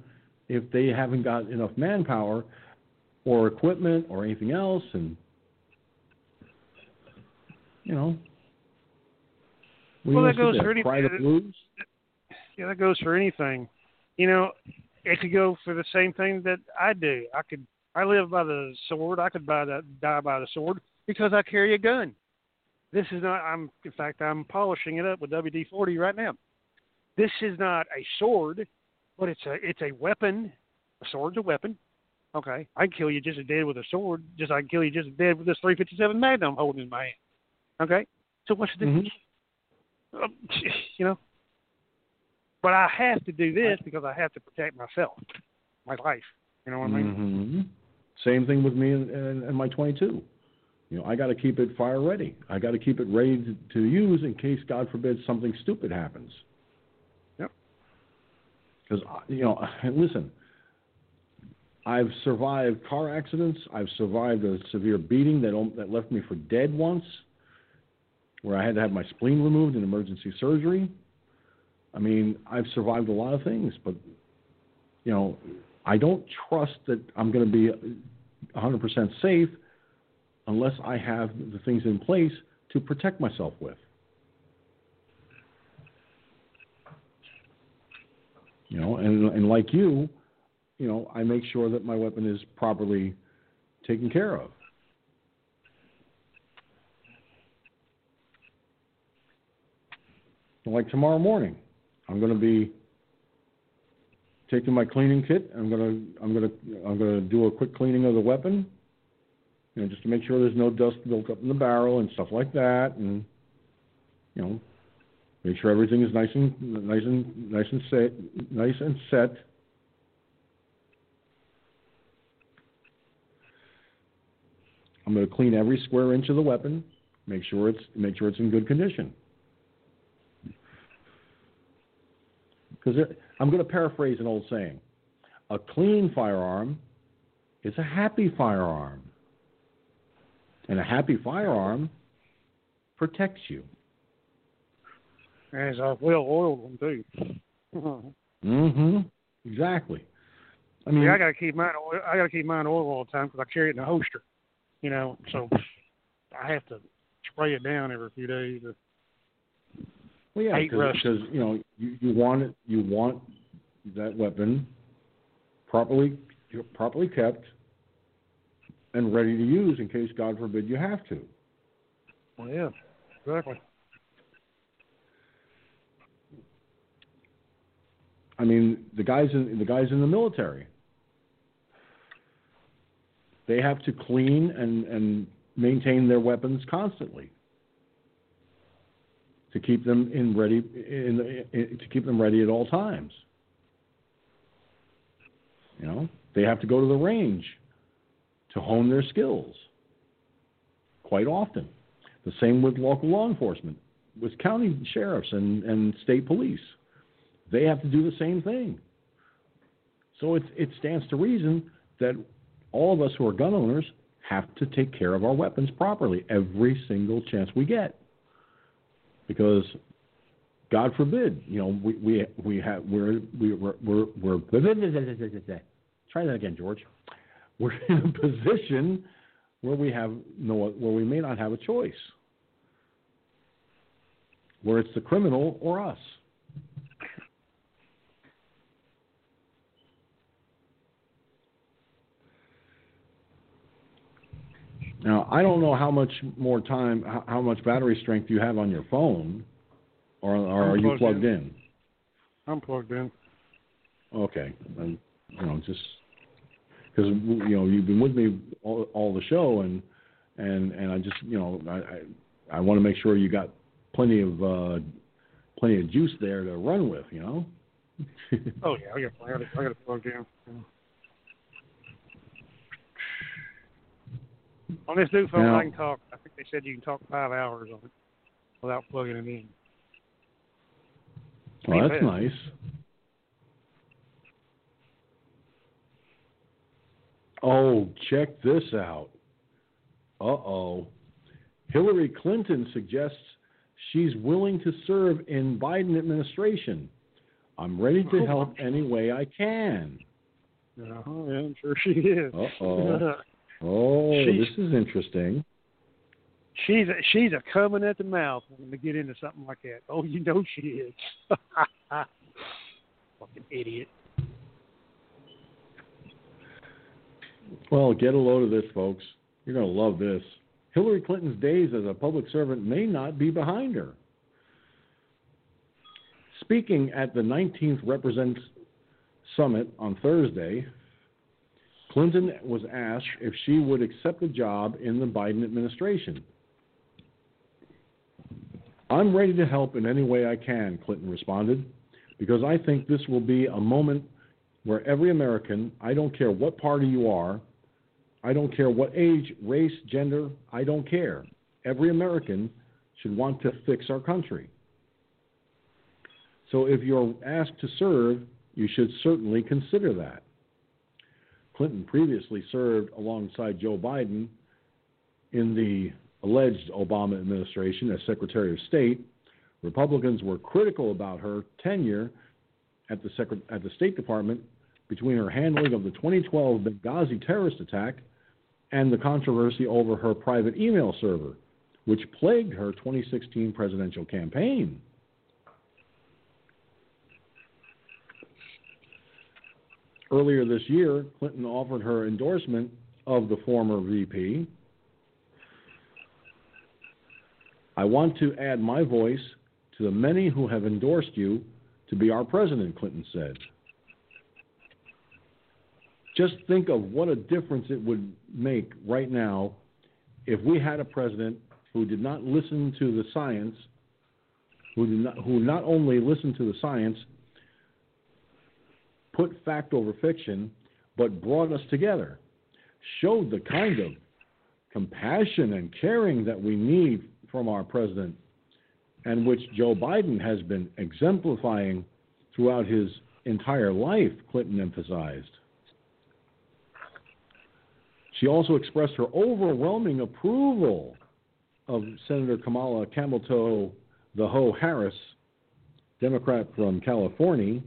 if they haven't got enough manpower or equipment or anything else? And you know, what Well, that goes for to do, cry anything. the blues. Yeah, that goes for anything. You know, it could go for the same thing that I do. I could I live by the sword. I could buy that die by the sword because I carry a gun. This is not. I'm in fact I'm polishing it up with WD-40 right now. This is not a sword, but it's a it's a weapon. A sword's a weapon. Okay, I can kill you just as dead with a sword, just I can kill you just as dead with this 357 Magnum I'm holding in my hand. Okay, so what's the difference? Um, [LAUGHS] you know, but I have to do this because I have to protect myself, my life. You know what I mean? hmm Same thing with me and, and, and my 22. You know, I got to keep it fire ready. I got to keep it ready to, to use in case, God forbid, something stupid happens. Yep. Because you know, [LAUGHS] listen, I've survived car accidents. I've survived a severe beating that that left me for dead once, where I had to have my spleen removed in emergency surgery. I mean, I've survived a lot of things, but you know, I don't trust that I'm going to be 100% safe unless I have the things in place to protect myself with. You know, and and like you, you know, I make sure that my weapon is properly taken care of. Like tomorrow morning, I'm going to be taking my cleaning kit. I'm going to I'm going to I'm going to do a quick cleaning of the weapon, you know, just to make sure there's no dust built up in the barrel and stuff like that, and you know, make sure everything is nice and nice and nice and set, nice and set. I'm going to clean every square inch of the weapon, make sure it's make sure it's in good condition. Because I'm going to paraphrase an old saying: a clean firearm is a happy firearm, and a happy firearm protects you. And it's a well-oiled one too. Mm-hmm. Exactly. I mean, I got to keep mine. I got to keep mine oil all the time because I carry it in a holster. You know, so I have to spray it down every few days. Or, Well, yeah, because, because you know you, you want it, you want that weapon properly properly kept and ready to use in case, God forbid, you have to. well, yeah, exactly. I mean, the guys in the guys in the military, they have to clean and and maintain their weapons constantly to keep them in ready in, in to keep them ready at all times. You know, they have to go to the range to hone their skills quite often. The same with local law enforcement, with county sheriffs and, and state police. They have to do the same thing. So it, it stands to reason that all of us who are gun owners have to take care of our weapons properly every single chance we get. Because God forbid, you know, we we we have we're we we're we're, we're [LAUGHS] try that again, George. We're [LAUGHS] in a position where we have no where we may not have a choice. Where it's the criminal or us. Now, I don't know how much more time, how, much battery strength you have on your phone, or, or are you plugged in. in? I'm plugged in. Okay, and, you know, just because you know you've been with me all, all the show, and and and I just you know I I, I want to make sure you got plenty of uh, plenty of juice there to run with, you know. Oh yeah, I got I got I got it plugged in. On this new phone, I can talk. I think they said you can talk five hours on it without plugging it in. Well, that's nice. Oh, check this out. Uh oh. Hillary Clinton suggests she's willing to serve in Biden administration. I'm ready to help any way I can. Uh-huh, yeah, I'm sure she is. Uh oh. [LAUGHS] Oh, She's- this is interesting. she's a, she's a coming at the mouth when to get into something like that. Oh, you know she is. [LAUGHS] Fucking idiot. Well, get a load of this, folks. You're going to love this. Hillary Clinton's days as a public servant may not be behind her. Speaking at the 19th Represents Summit on Thursday, Clinton was asked if she would accept a job in the Biden administration. I'm ready to help in any way I can, Clinton responded, because I think this will be a moment where every American, I don't care what party you are, I don't care what age, race, gender, I don't care. Every American should want to fix our country. So if you're asked to serve, you should certainly consider that. Clinton previously served alongside Joe Biden in the alleged Obama administration as Secretary of State. Republicans were critical about her tenure at the, Secret- at the State Department between her handling of the 2012 Benghazi terrorist attack and the controversy over her private email server, which plagued her 2016 presidential campaign. Earlier this year, Clinton offered her endorsement of the former VP. I want to add my voice to the many who have endorsed you to be our president, Clinton said. Just think of what a difference it would make right now if we had a president who did not listen to the science, who, not, who not only listened to the science, put fact over fiction, but brought us together, showed the kind of compassion and caring that we need from our president, and which Joe Biden has been exemplifying throughout his entire life, Clinton emphasized. She also expressed her overwhelming approval of Senator Kamala Camel Toe the Ho Harris, Democrat from California,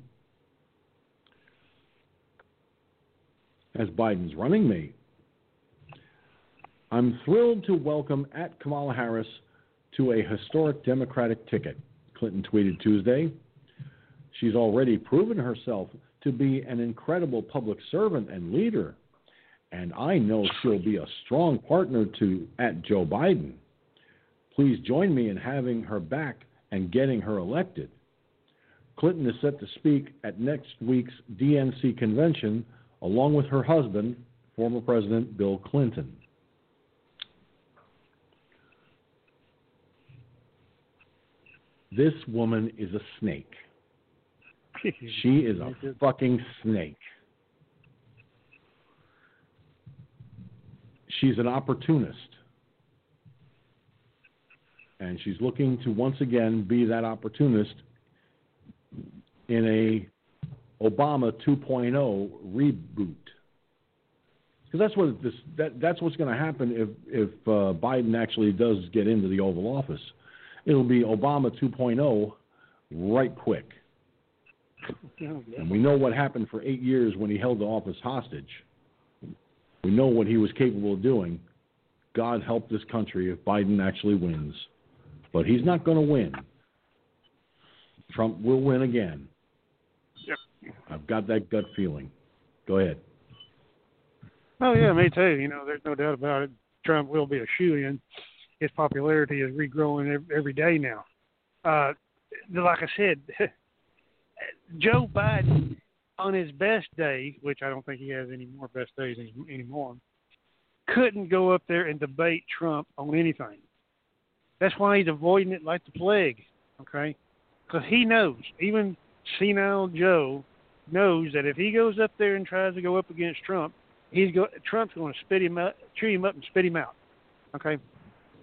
as Biden's running mate. I'm thrilled to welcome at Kamala Harris to a historic Democratic ticket, Clinton tweeted Tuesday. She's already proven herself to be an incredible public servant and leader and I know she'll be a strong partner to at Joe Biden. Please join me in having her back and getting her elected. Clinton is set to speak at next week's DNC convention along with her husband, former President Bill Clinton. This woman is a snake. [LAUGHS] She is a fucking snake. she's an opportunist. And she's looking to once again be that opportunist in a Obama 2.0 reboot. Because that's what this that, that's what's going to happen if if uh, Biden actually does get into the Oval Office. It'll be Obama 2.0 right quick. And we know what happened for eight years when he held the office hostage. We know what he was capable of doing. God help this country if Biden actually wins. But he's not going to win. Trump will win again. I've got that gut feeling. Go ahead. Oh yeah, me too. You know, there's no doubt about it. Trump will be a shoe in. His popularity is regrowing every day now. Uh, like I said, [LAUGHS] Joe Biden on his best day, which I don't think he has any more best days any, anymore, couldn't go up there and debate Trump on anything. That's why he's avoiding it like the plague, okay? Because he knows, even senile Joe knows that if he goes up there and tries to go up against Trump, he's go Trump's going to spit him out, chew him up, and spit him out. Okay,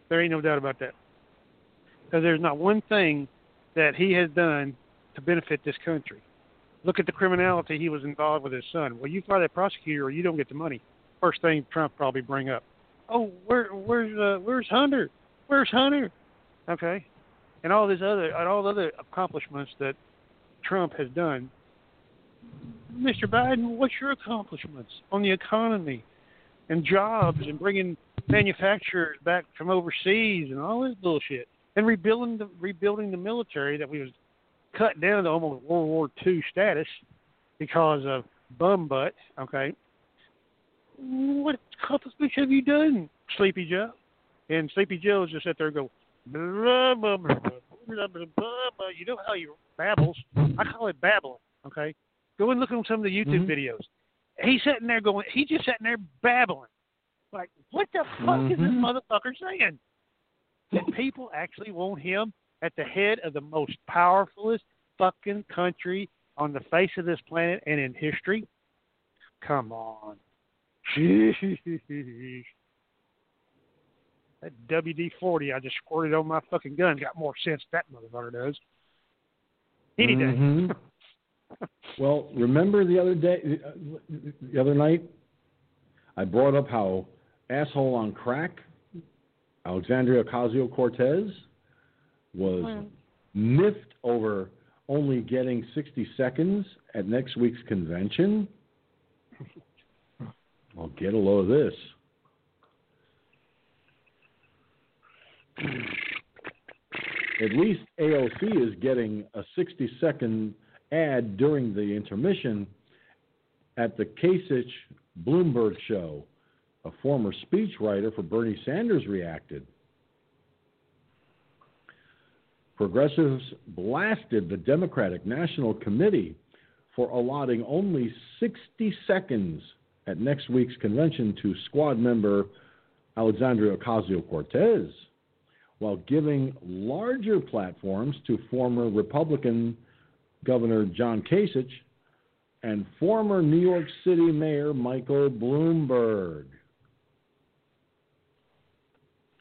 there ain't no doubt about that. Because there's not one thing that he has done to benefit this country. Look at the criminality he was involved with his son. Well, you fire that prosecutor, or you don't get the money. First thing Trump probably bring up. Oh, where, where's uh, where's Hunter? Where's Hunter? Okay, and all this other and all the other accomplishments that Trump has done. Mr. Biden, what's your accomplishments on the economy and jobs and bringing manufacturers back from overseas and all this bullshit and rebuilding the rebuilding the military that we was cut down to almost World War II status because of bum butt. Okay, what accomplishments have you done, Sleepy Joe? And Sleepy Joe just sit there and go, blah, blah, blah, blah, blah, blah, you know how he babbles. I call it babbling. Okay, go and look at some of the YouTube mm-hmm. videos. he's sitting there going, he's just sitting there babbling. Like, what the fuck is this Mhm. motherfucker saying? That [LAUGHS] people actually want him at the head of the most powerfulest fucking country on the face of this planet and in history? Come on. that WD 40 I just squirted on my fucking gun got more sense than that motherfucker does. Any day. Mhm. [LAUGHS] well, remember the other day, the other night, I brought up how asshole on crack, Alexandria Ocasio Cortez, was hmm. miffed over only getting 60 seconds at next week's convention. Well, get a load of this. At least AOC is getting a 60 second ad during the intermission at the Kasich Bloomberg show. A former speechwriter for Bernie Sanders reacted. Progressives blasted the Democratic National Committee for allotting only 60 seconds at next week's convention to squad member Alexandria Ocasio Cortez, while giving larger platforms to former Republican Governor John Kasich and former New York City Mayor Michael Bloomberg.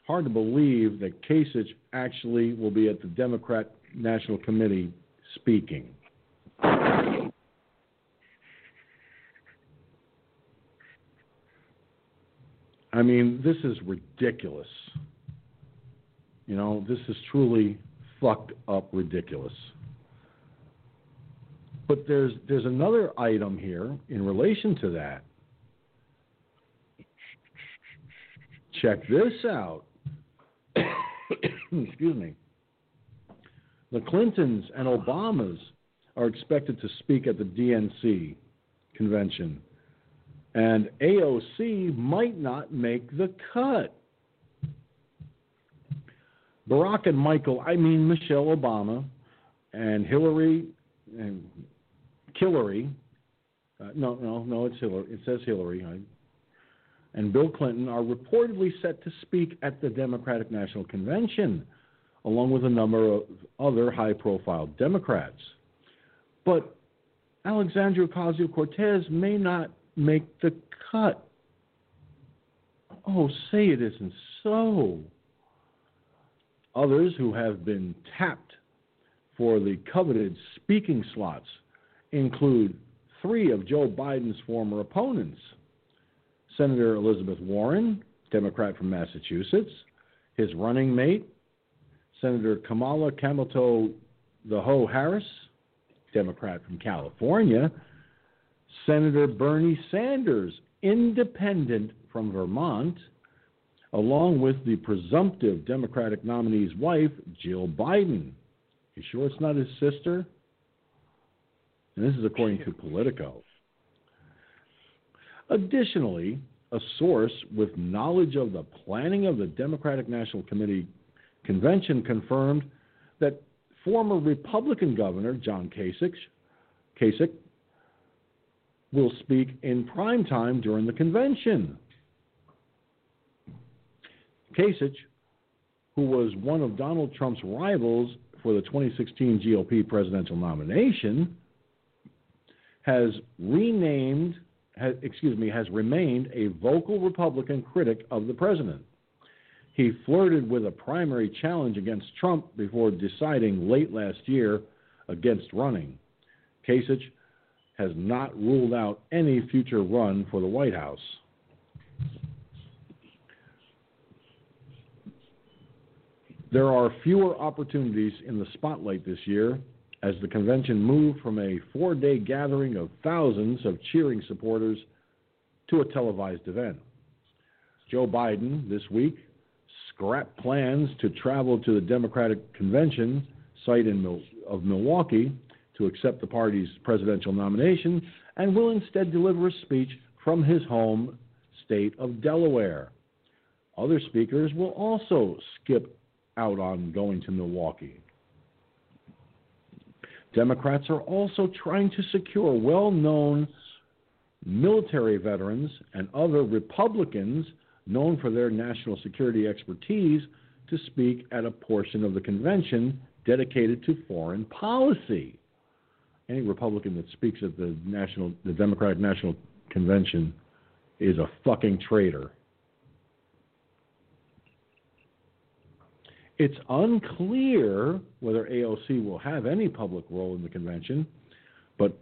Hard to believe that Kasich actually will be at the Democrat National Committee speaking. I mean, this is ridiculous. You know, this is truly fucked up ridiculous. But there's there's another item here in relation to that. Check this out. [COUGHS] Excuse me. The Clintons and Obamas are expected to speak at the DNC convention, and AOC might not make the cut. Barack and Michael, I mean Michelle Obama, and Hillary and Hillary. Uh, no, no, no, it's Hillary. It says Hillary. I, and Bill Clinton are reportedly set to speak at the Democratic National Convention, along with a number of other high profile Democrats. But Alexandria Ocasio Cortez may not make the cut. Oh, say it isn't so. Others who have been tapped for the coveted speaking slots include three of Joe Biden's former opponents Senator Elizabeth Warren, Democrat from Massachusetts, his running mate, Senator Kamala Kamito the Ho Harris, Democrat from California, Senator Bernie Sanders, independent from Vermont, along with the presumptive Democratic nominee's wife, Jill Biden. You sure it's not his sister? And this is according to Politico. Additionally, a source with knowledge of the planning of the Democratic National Committee convention confirmed that former Republican Governor John Kasich, Kasich will speak in prime time during the convention. Kasich, who was one of Donald Trump's rivals for the 2016 GOP presidential nomination, has renamed, has, excuse me, has remained a vocal Republican critic of the president. He flirted with a primary challenge against Trump before deciding late last year against running. Kasich has not ruled out any future run for the White House. There are fewer opportunities in the spotlight this year as the convention moved from a four day gathering of thousands of cheering supporters to a televised event. Joe Biden this week scrapped plans to travel to the Democratic convention site in Mil- of Milwaukee to accept the party's presidential nomination and will instead deliver a speech from his home state of Delaware. Other speakers will also skip out on going to Milwaukee. Democrats are also trying to secure well known military veterans, and other Republicans known for their national security expertise to speak at a portion of the convention dedicated to foreign policy. Any Republican that speaks at the national, the Democratic National Convention, is a fucking traitor. It's unclear whether AOC will have any public role in the convention, but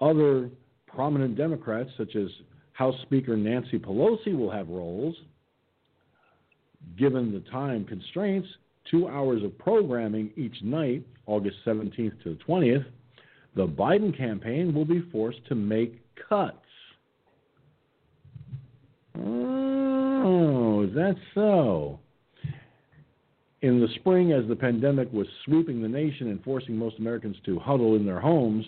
other prominent Democrats, such as House Speaker Nancy Pelosi, will have roles. Given the time constraints, two hours of programming each night, August 17th to the 20th, the Biden campaign will be forced to make cuts. Oh, is that so? In the spring, as the pandemic was sweeping the nation and forcing most Americans to huddle in their homes,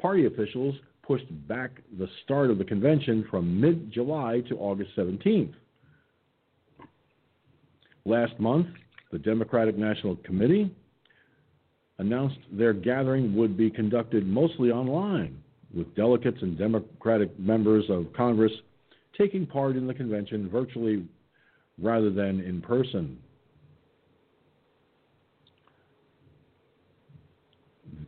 party officials pushed back the start of the convention from mid July to August 17th. Last month, the Democratic National Committee announced their gathering would be conducted mostly online, with delegates and Democratic members of Congress taking part in the convention virtually rather than in person.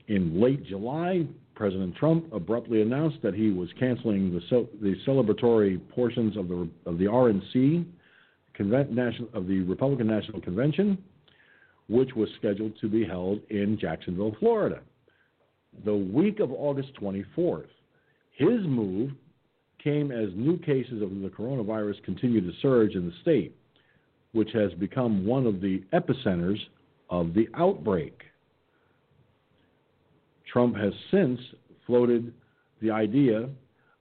In late July, President Trump abruptly announced that he was canceling the, the celebratory portions of the of the RNC National, of the Republican National Convention, which was scheduled to be held in Jacksonville, Florida, the week of August 24th. His move came as new cases of the coronavirus continue to surge in the state, which has become one of the epicenters of the outbreak. Trump has since floated the idea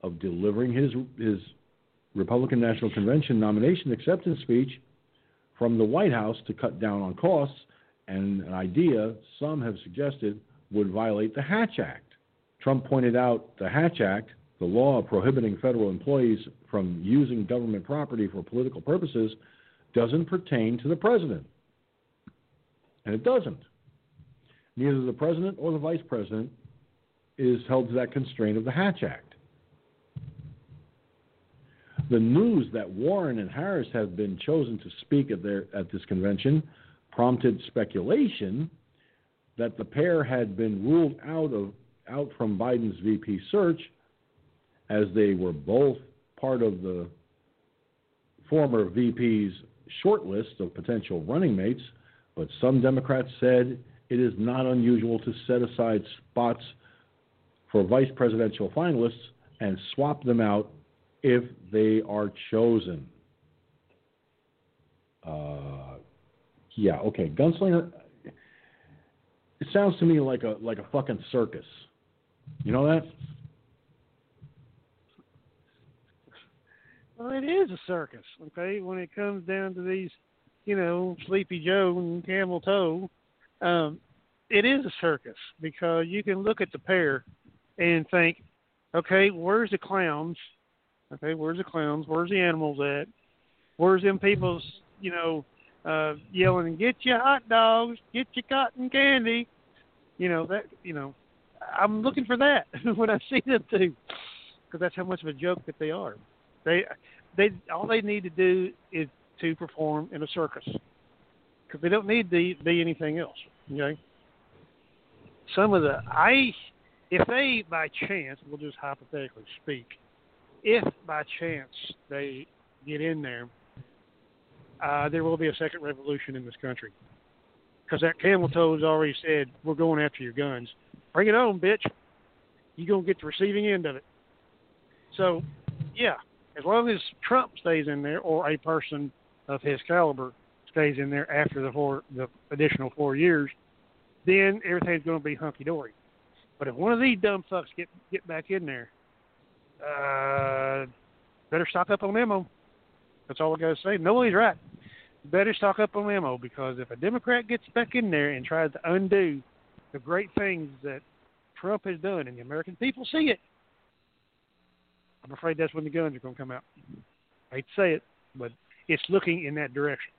of delivering his, his Republican National Convention nomination acceptance speech from the White House to cut down on costs, and an idea some have suggested would violate the Hatch Act. Trump pointed out the Hatch Act, the law prohibiting federal employees from using government property for political purposes, doesn't pertain to the president. And it doesn't. Neither the president or the vice president is held to that constraint of the Hatch Act. The news that Warren and Harris have been chosen to speak at, their, at this convention prompted speculation that the pair had been ruled out of out from Biden's VP search as they were both part of the former VP's short list of potential running mates, but some Democrats said it is not unusual to set aside spots for vice presidential finalists and swap them out if they are chosen. Uh, yeah, okay. Gunslinger. It sounds to me like a like a fucking circus. You know that? Well, it is a circus, okay. When it comes down to these, you know, Sleepy Joe and Camel Toe, um, it is a circus because you can look at the pair and think, okay, where's the clowns? Okay, where's the clowns? Where's the animals at? Where's them people's, you know, uh, yelling, "Get your hot dogs, get your cotton candy," you know that. You know, I'm looking for that [LAUGHS] when I see them too, because that's how much of a joke that they are. They, they, all they need to do is to perform in a circus, because they don't need to be anything else. Okay. Some of the I, if they by chance, we'll just hypothetically speak, if by chance they get in there uh, there will be a second revolution in this country. Because that camel toe has already said, we're going after your guns. Bring it on, bitch. You're going to get the receiving end of it. So, yeah, as long as Trump stays in there or a person of his caliber stays in there after the four, the additional four years, then everything's going to be hunky dory. But if one of these dumb fucks get get back in there, uh, better stock up on ammo. That's all I got to say. Nobody's right. Better stock up on ammo because if a Democrat gets back in there and tries to undo the great things that Trump has done and the American people see it, I'm afraid that's when the guns are going to come out. I hate to say it, but it's looking in that direction.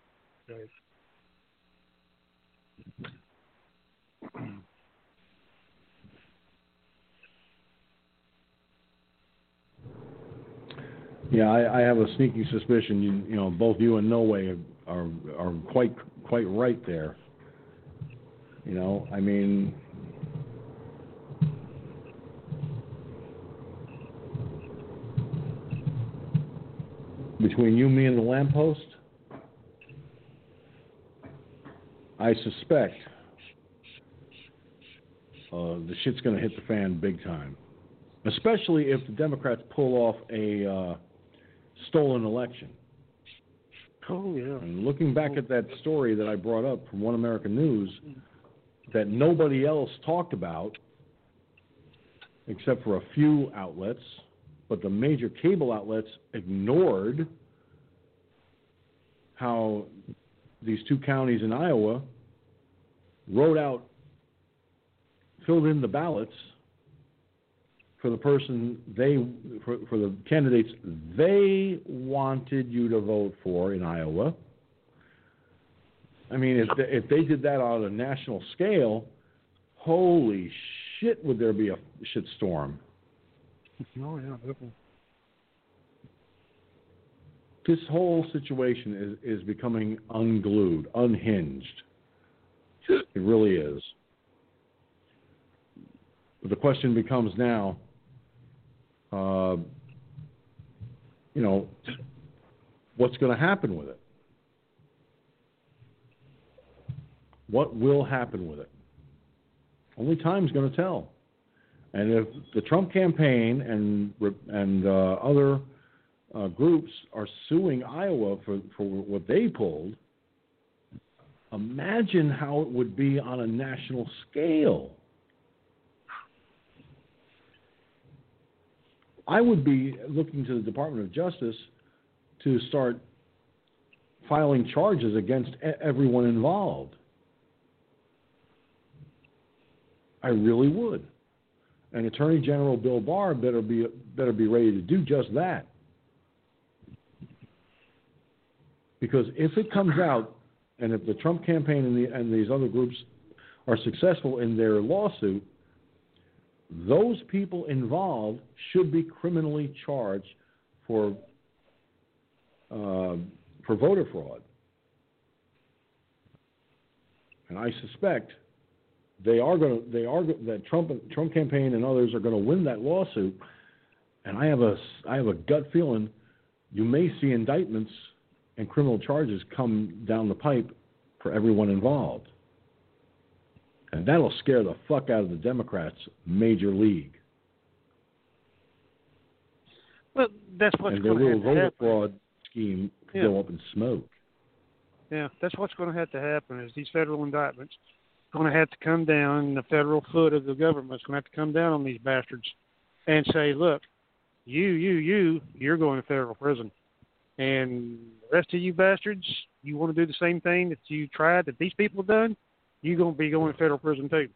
Yeah, I, I have a sneaky suspicion. You, you know, both you and No Way are are quite quite right there. You know, I mean, between you, me, and the lamppost, I suspect uh, the shit's going to hit the fan big time. Especially if the Democrats pull off a uh, stolen election. Oh yeah. And looking back at that story that I brought up from One American News, that nobody else talked about, except for a few outlets, but the major cable outlets ignored how these two counties in Iowa wrote out, filled in the ballots for the person they, for, for the candidates they wanted you to vote for in Iowa. I mean, if they, if they did that on a national scale, holy shit, would there be a shitstorm? [LAUGHS] Oh yeah, definitely. This whole situation is, is becoming unglued, unhinged. It really is. But the question becomes now, uh, you know, what's going to happen with it? What will happen with it? Only time's going to tell. And if the Trump campaign and and uh, other uh, groups are suing Iowa for, for what they pulled, imagine how it would be on a national scale. I would be looking to the Department of Justice to start filing charges against everyone involved. I really would. And Attorney General Bill Barr better be better be ready to do just that. Because if it comes out, and if the Trump campaign and, the, and these other groups are successful in their lawsuit, those people involved should be criminally charged for uh, for voter fraud. And I suspect they are going to they are that Trump Trump campaign and others are going to win that lawsuit. And I have a I have a gut feeling you may see indictments and criminal charges come down the pipe for everyone involved. And that'll scare the fuck out of the Democrats major league. Well, that's what's going to have to voter happen. fraud scheme Yeah. go up in smoke. Yeah, that's what's going to have to happen. Is these federal indictments going to have to come down? The federal foot of the government's going to have to come down on these bastards and say, "Look, you, you, you, you're going to federal prison, and the rest of you bastards, you want to do the same thing that you tried that these people have done, you're going to be going to federal prison too."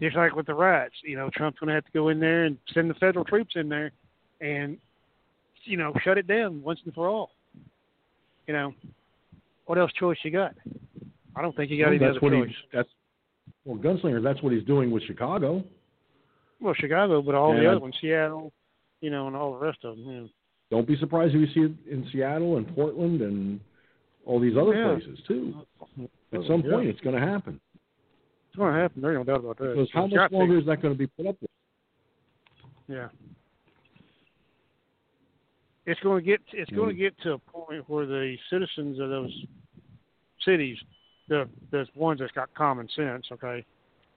Just like with the riots, you know, Trump's going to have to go in there and send the federal troops in there, and you know, shut it down once and for all. You know, what else choice you got? I don't think you got Well, any that's other what choice. he that's well gunslinger, that's what he's doing with Chicago. Well, Chicago, but all the other ones, Seattle, you know, and all the rest of them. You know. Don't be surprised if you see it in Seattle and Portland and all these other Yeah. places too. At some Yeah. point it's gonna happen. It's going to happen. There's no doubt about that. Because how It's much to. longer is that going to be put up with? Yeah. It's going to get it's going to Mm. get to a point where the citizens of those cities, the the ones that's got common sense, okay,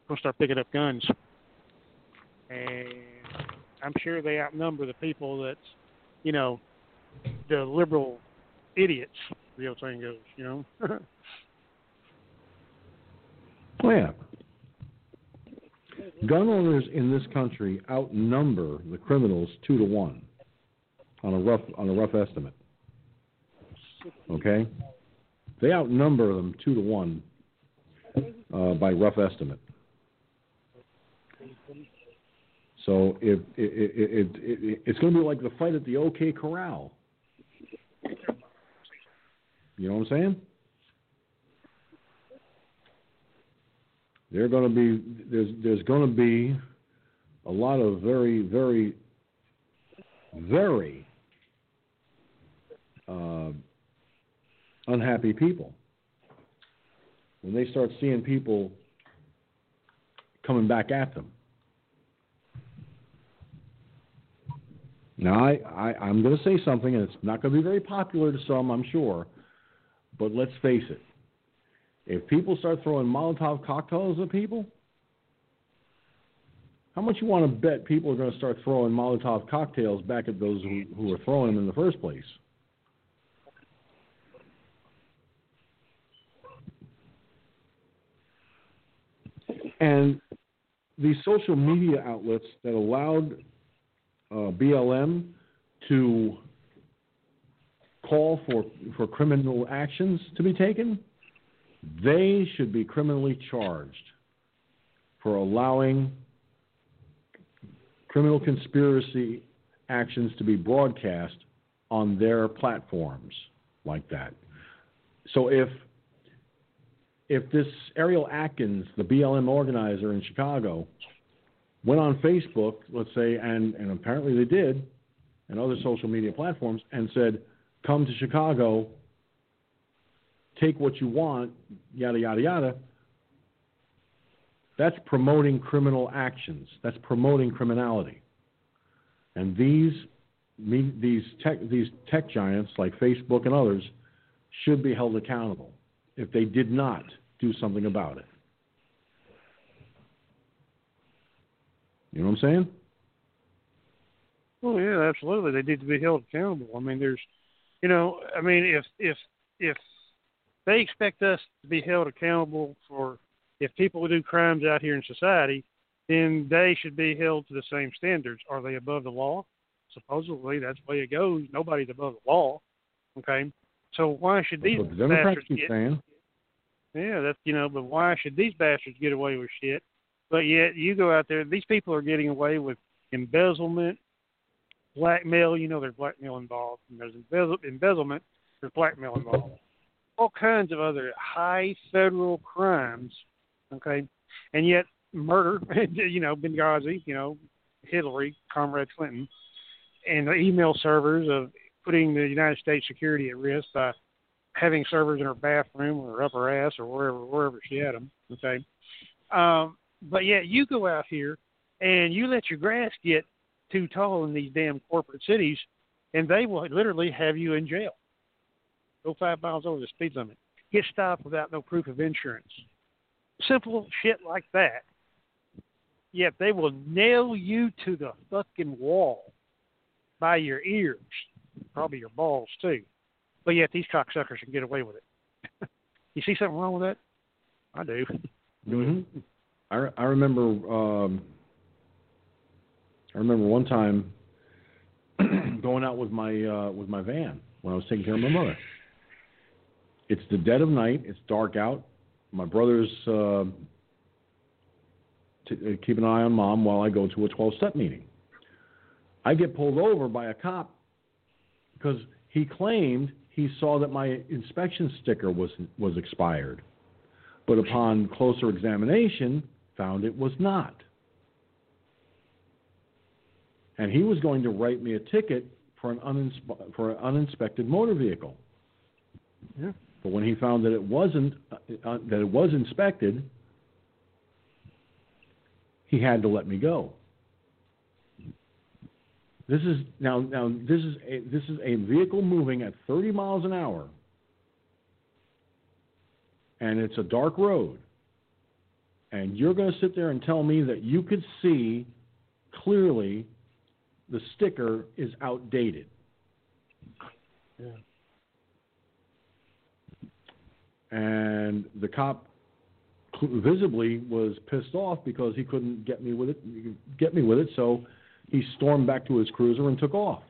going to start picking up guns, and I'm sure they outnumber the people that's, you know, the liberal idiots. The old saying goes, you know. [LAUGHS] Oh yeah. Gun owners in this country outnumber the criminals two to one on a rough on a rough estimate. Okay? They outnumber them two to one uh, by rough estimate. So if it, it, it, it, it's going to be like the fight at the OK Corral. You know what I'm saying? They're going to be there's there's going to be a lot of very very very uh, unhappy people when they start seeing people coming back at them. Now, I, I, I'm going to say something, and it's not going to be very popular to some, I'm sure, but let's face it. If people start throwing Molotov cocktails at people, how much you want to bet people are going to start throwing Molotov cocktails back at those who, who are throwing them in the first place? And these social media outlets that allowed uh, BLM to call for for criminal actions to be taken, they should be criminally charged for allowing criminal conspiracy actions to be broadcast on their platforms like that. So if if this Ariel Atkins, the BLM organizer in Chicago, went on Facebook, let's say, and, and apparently they did, and other social media platforms, and said, come to Chicago, take what you want, yada, yada, yada, that's promoting criminal actions. That's promoting criminality. And these, these, tech, these tech giants like Facebook and others should be held accountable if they did not do something about it. You know what I'm saying? Well, yeah, absolutely. They need to be held accountable. I mean, there's, you know, I mean, if if if they expect us to be held accountable for if people do crimes out here in society, then they should be held to the same standards. Are they above the law? Supposedly, that's the way it goes. Nobody's above the law. Okay, so why should these the bastards get? saying. Yeah, that's you know, but why should these bastards get away with shit? But yet you go out there, these people are getting away with embezzlement, blackmail. You know, there's blackmail involved, and there's embezzle, embezzlement, there's blackmail involved. All kinds of other high federal crimes. Okay, and yet murder. [LAUGHS] you know, Benghazi. You know, Hillary, Comrade Clinton, and the email servers of putting the United States security at risk by having servers in her bathroom or up her ass or wherever wherever she had them. Okay, um, but yet you go out here and you let your grass get too tall in these damn corporate cities, and they will literally have you in jail. Go five miles over the speed limit. Get stopped without no proof of insurance. Simple shit like that. Yet they will nail you to the fucking wall by your ears, probably your balls too. But yet these cocksuckers can get away with it. [LAUGHS] you see something wrong with that? I do. hmm I, I remember um, I remember one time [CLEARS THROAT] going out with my uh, with my van when I was taking care of my mother. It's the dead of night. It's dark out. My brother's uh, t- keep an eye on mom while I go to a 12 step meeting. I get pulled over by a cop because he claimed he saw that my inspection sticker was was expired, but upon closer examination, found it was not. And he was going to write me a ticket for an for an uninspected motor vehicle. Yeah. But when he found that it wasn't uh, uh, that it was inspected, he had to let me go. This is now now this is a, this is a vehicle moving at 30 miles an hour, and it's a dark road. And you're going to sit there and tell me that you could see clearly the sticker is outdated. Yeah. And the cop visibly was pissed off because he couldn't get me with it. Get me with it, so he stormed back to his cruiser and took off.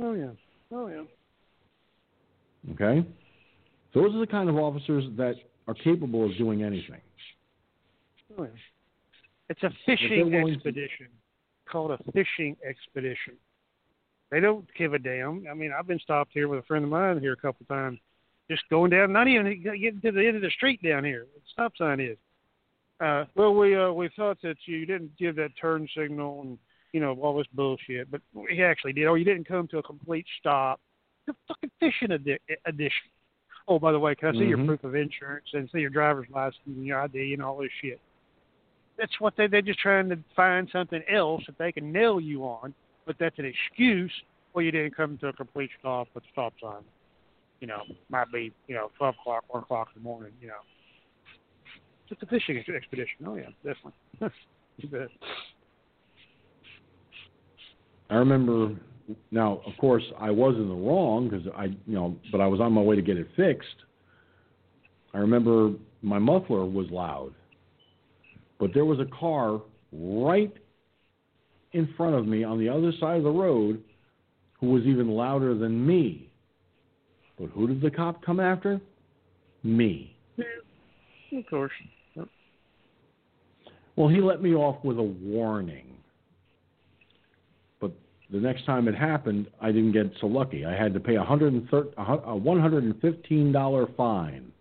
Oh yeah. Oh yeah. Okay, those are the kind of officers that are capable of doing anything. It's a fishing willing to- expedition called a fishing expedition. They don't give a damn. I mean, I've been stopped here with a friend of mine here a couple of times, just going down, not even getting to the end of the street down here. The stop sign is. Uh, well, we uh, we thought that you didn't give that turn signal and you know all this bullshit, but he actually did. Oh, you didn't come to a complete stop. A fucking fishing edi- edition. Oh, by the way, can I see your Mhm. proof of insurance and see your driver's license and your ID and all this shit? That's what they they're just trying to find something else that they can nail you on, but that's an excuse why you didn't come to a complete stop with a stop sign. You know, might be you know twelve o'clock, one o'clock in the morning. You know, just a fishing expedition. Oh yeah, definitely. [LAUGHS] you bet. I remember. Now, of course, I was in the wrong because I, you know, but I was on my way to get it fixed. I remember my muffler was loud, but there was a car right in front of me on the other side of the road who was even louder than me. But who did the cop come after? Me. Of course. Well, he let me off with a warning. But the next time it happened, I didn't get so lucky. I had to pay a hundred a a one hundred and fifteen dollar fine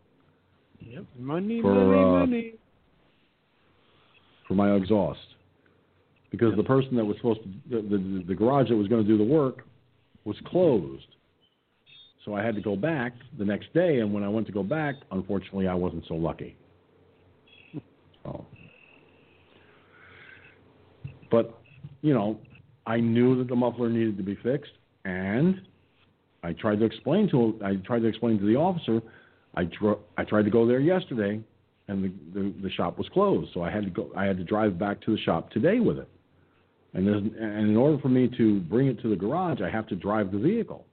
Yep. Money, For, money, uh, money. For my exhaust because the person that was supposed to the, the the garage that was going to do the work was closed. So I had to go back the next day, and when I went to go back, unfortunately, I wasn't so lucky. So, but you know, I knew that the muffler needed to be fixed, and I tried to explain to I tried to explain to the officer. I I tried to go there yesterday, and the, the the shop was closed, so I had to go. I had to drive back to the shop today with it. And and in order for me to bring it to the garage, I have to drive the vehicle.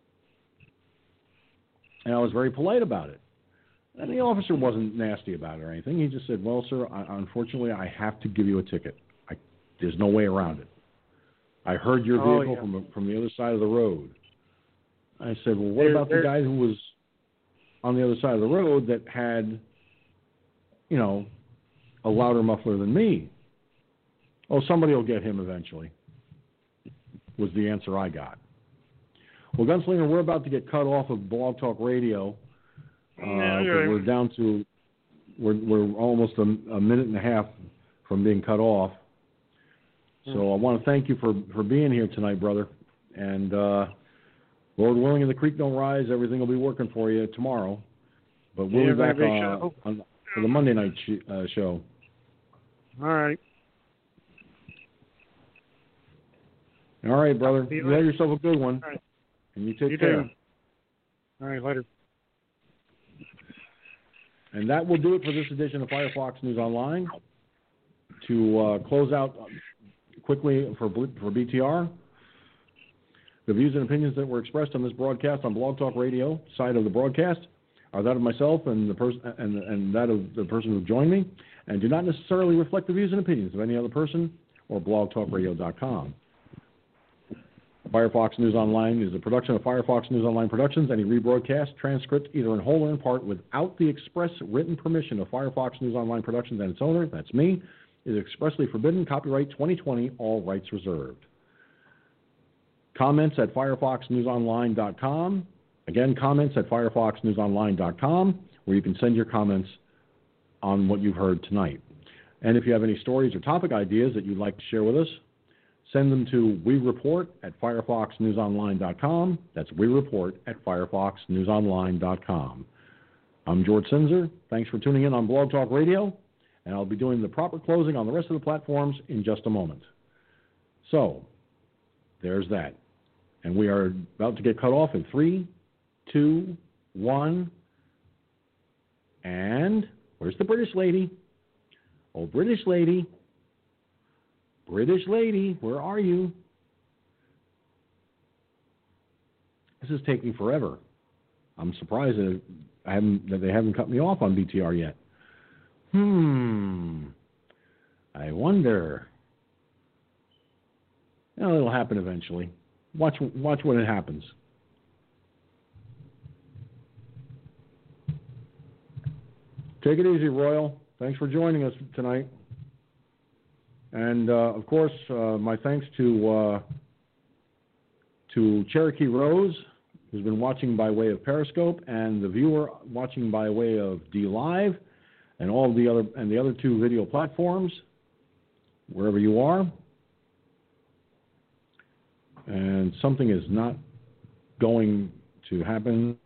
And I was very polite about it. And the officer wasn't nasty about it or anything. He just said, "Well, sir, I, unfortunately, I have to give you a ticket. I, there's no way around it. I heard your Oh, vehicle yeah. from from the other side of the road." I said, "Well, what There- about the guy who was on the other side of the road that had, you know, a louder muffler than me?" Oh, somebody will get him eventually. Was the answer I got. Well, Gunslinger, we're about to get cut off of Blog Talk Radio. Uh, Yeah, we're down to we're we're almost a, a minute and a half from being cut off. So I want to thank you for for being here tonight, brother. And uh, Lord willing, and the creek don't rise, everything will be working for you tomorrow. But we'll Yeah, be back uh, on, for the Monday night sh- uh, show. All right. All right, brother. You You have yourself a good one, right. and you take You care. too. All right, later. And that will do it for this edition of Firefox News Online. To uh, close out quickly for for BTR, the views and opinions that were expressed on this broadcast on Blog Talk Radio side of the broadcast are that of myself and the person and, and that of the person who joined me, and do not necessarily reflect the views and opinions of any other person or BlogTalkRadio.com. Firefox News Online is a production of Firefox News Online Productions. Any rebroadcast, transcript, either in whole or in part, without the express written permission of Firefox News Online Productions and its owner, that's me, is expressly forbidden. Copyright 2020, all rights reserved. Comments at firefoxnewsonline.com. Again, comments at firefoxnewsonline.com, where you can send your comments on what you've heard tonight. And if you have any stories or topic ideas that you'd like to share with us, send them to we report at firefoxnewsonline.com. That's we report at firefoxnewsonline.com. I'm George Sinzer. Thanks for tuning in on Blog Talk Radio, and I'll be doing the proper closing on the rest of the platforms in just a moment. So, there's that. And we are about to get cut off in three, two, one, and where's the British lady? Oh, British lady. British lady, where are you? This is taking forever. I'm surprised that, I haven't, that they haven't cut me off on BTR yet. Hmm. I wonder. Well, it'll happen eventually. Watch, watch when it happens. Take it easy, Royal. Thanks for joining us tonight. And uh, of course, uh, my thanks to uh, to Cherokee Rose, who's been watching by way of Periscope, and the viewer watching by way of DLive, and all the other and the other two video platforms, wherever you are. And something is not going to happen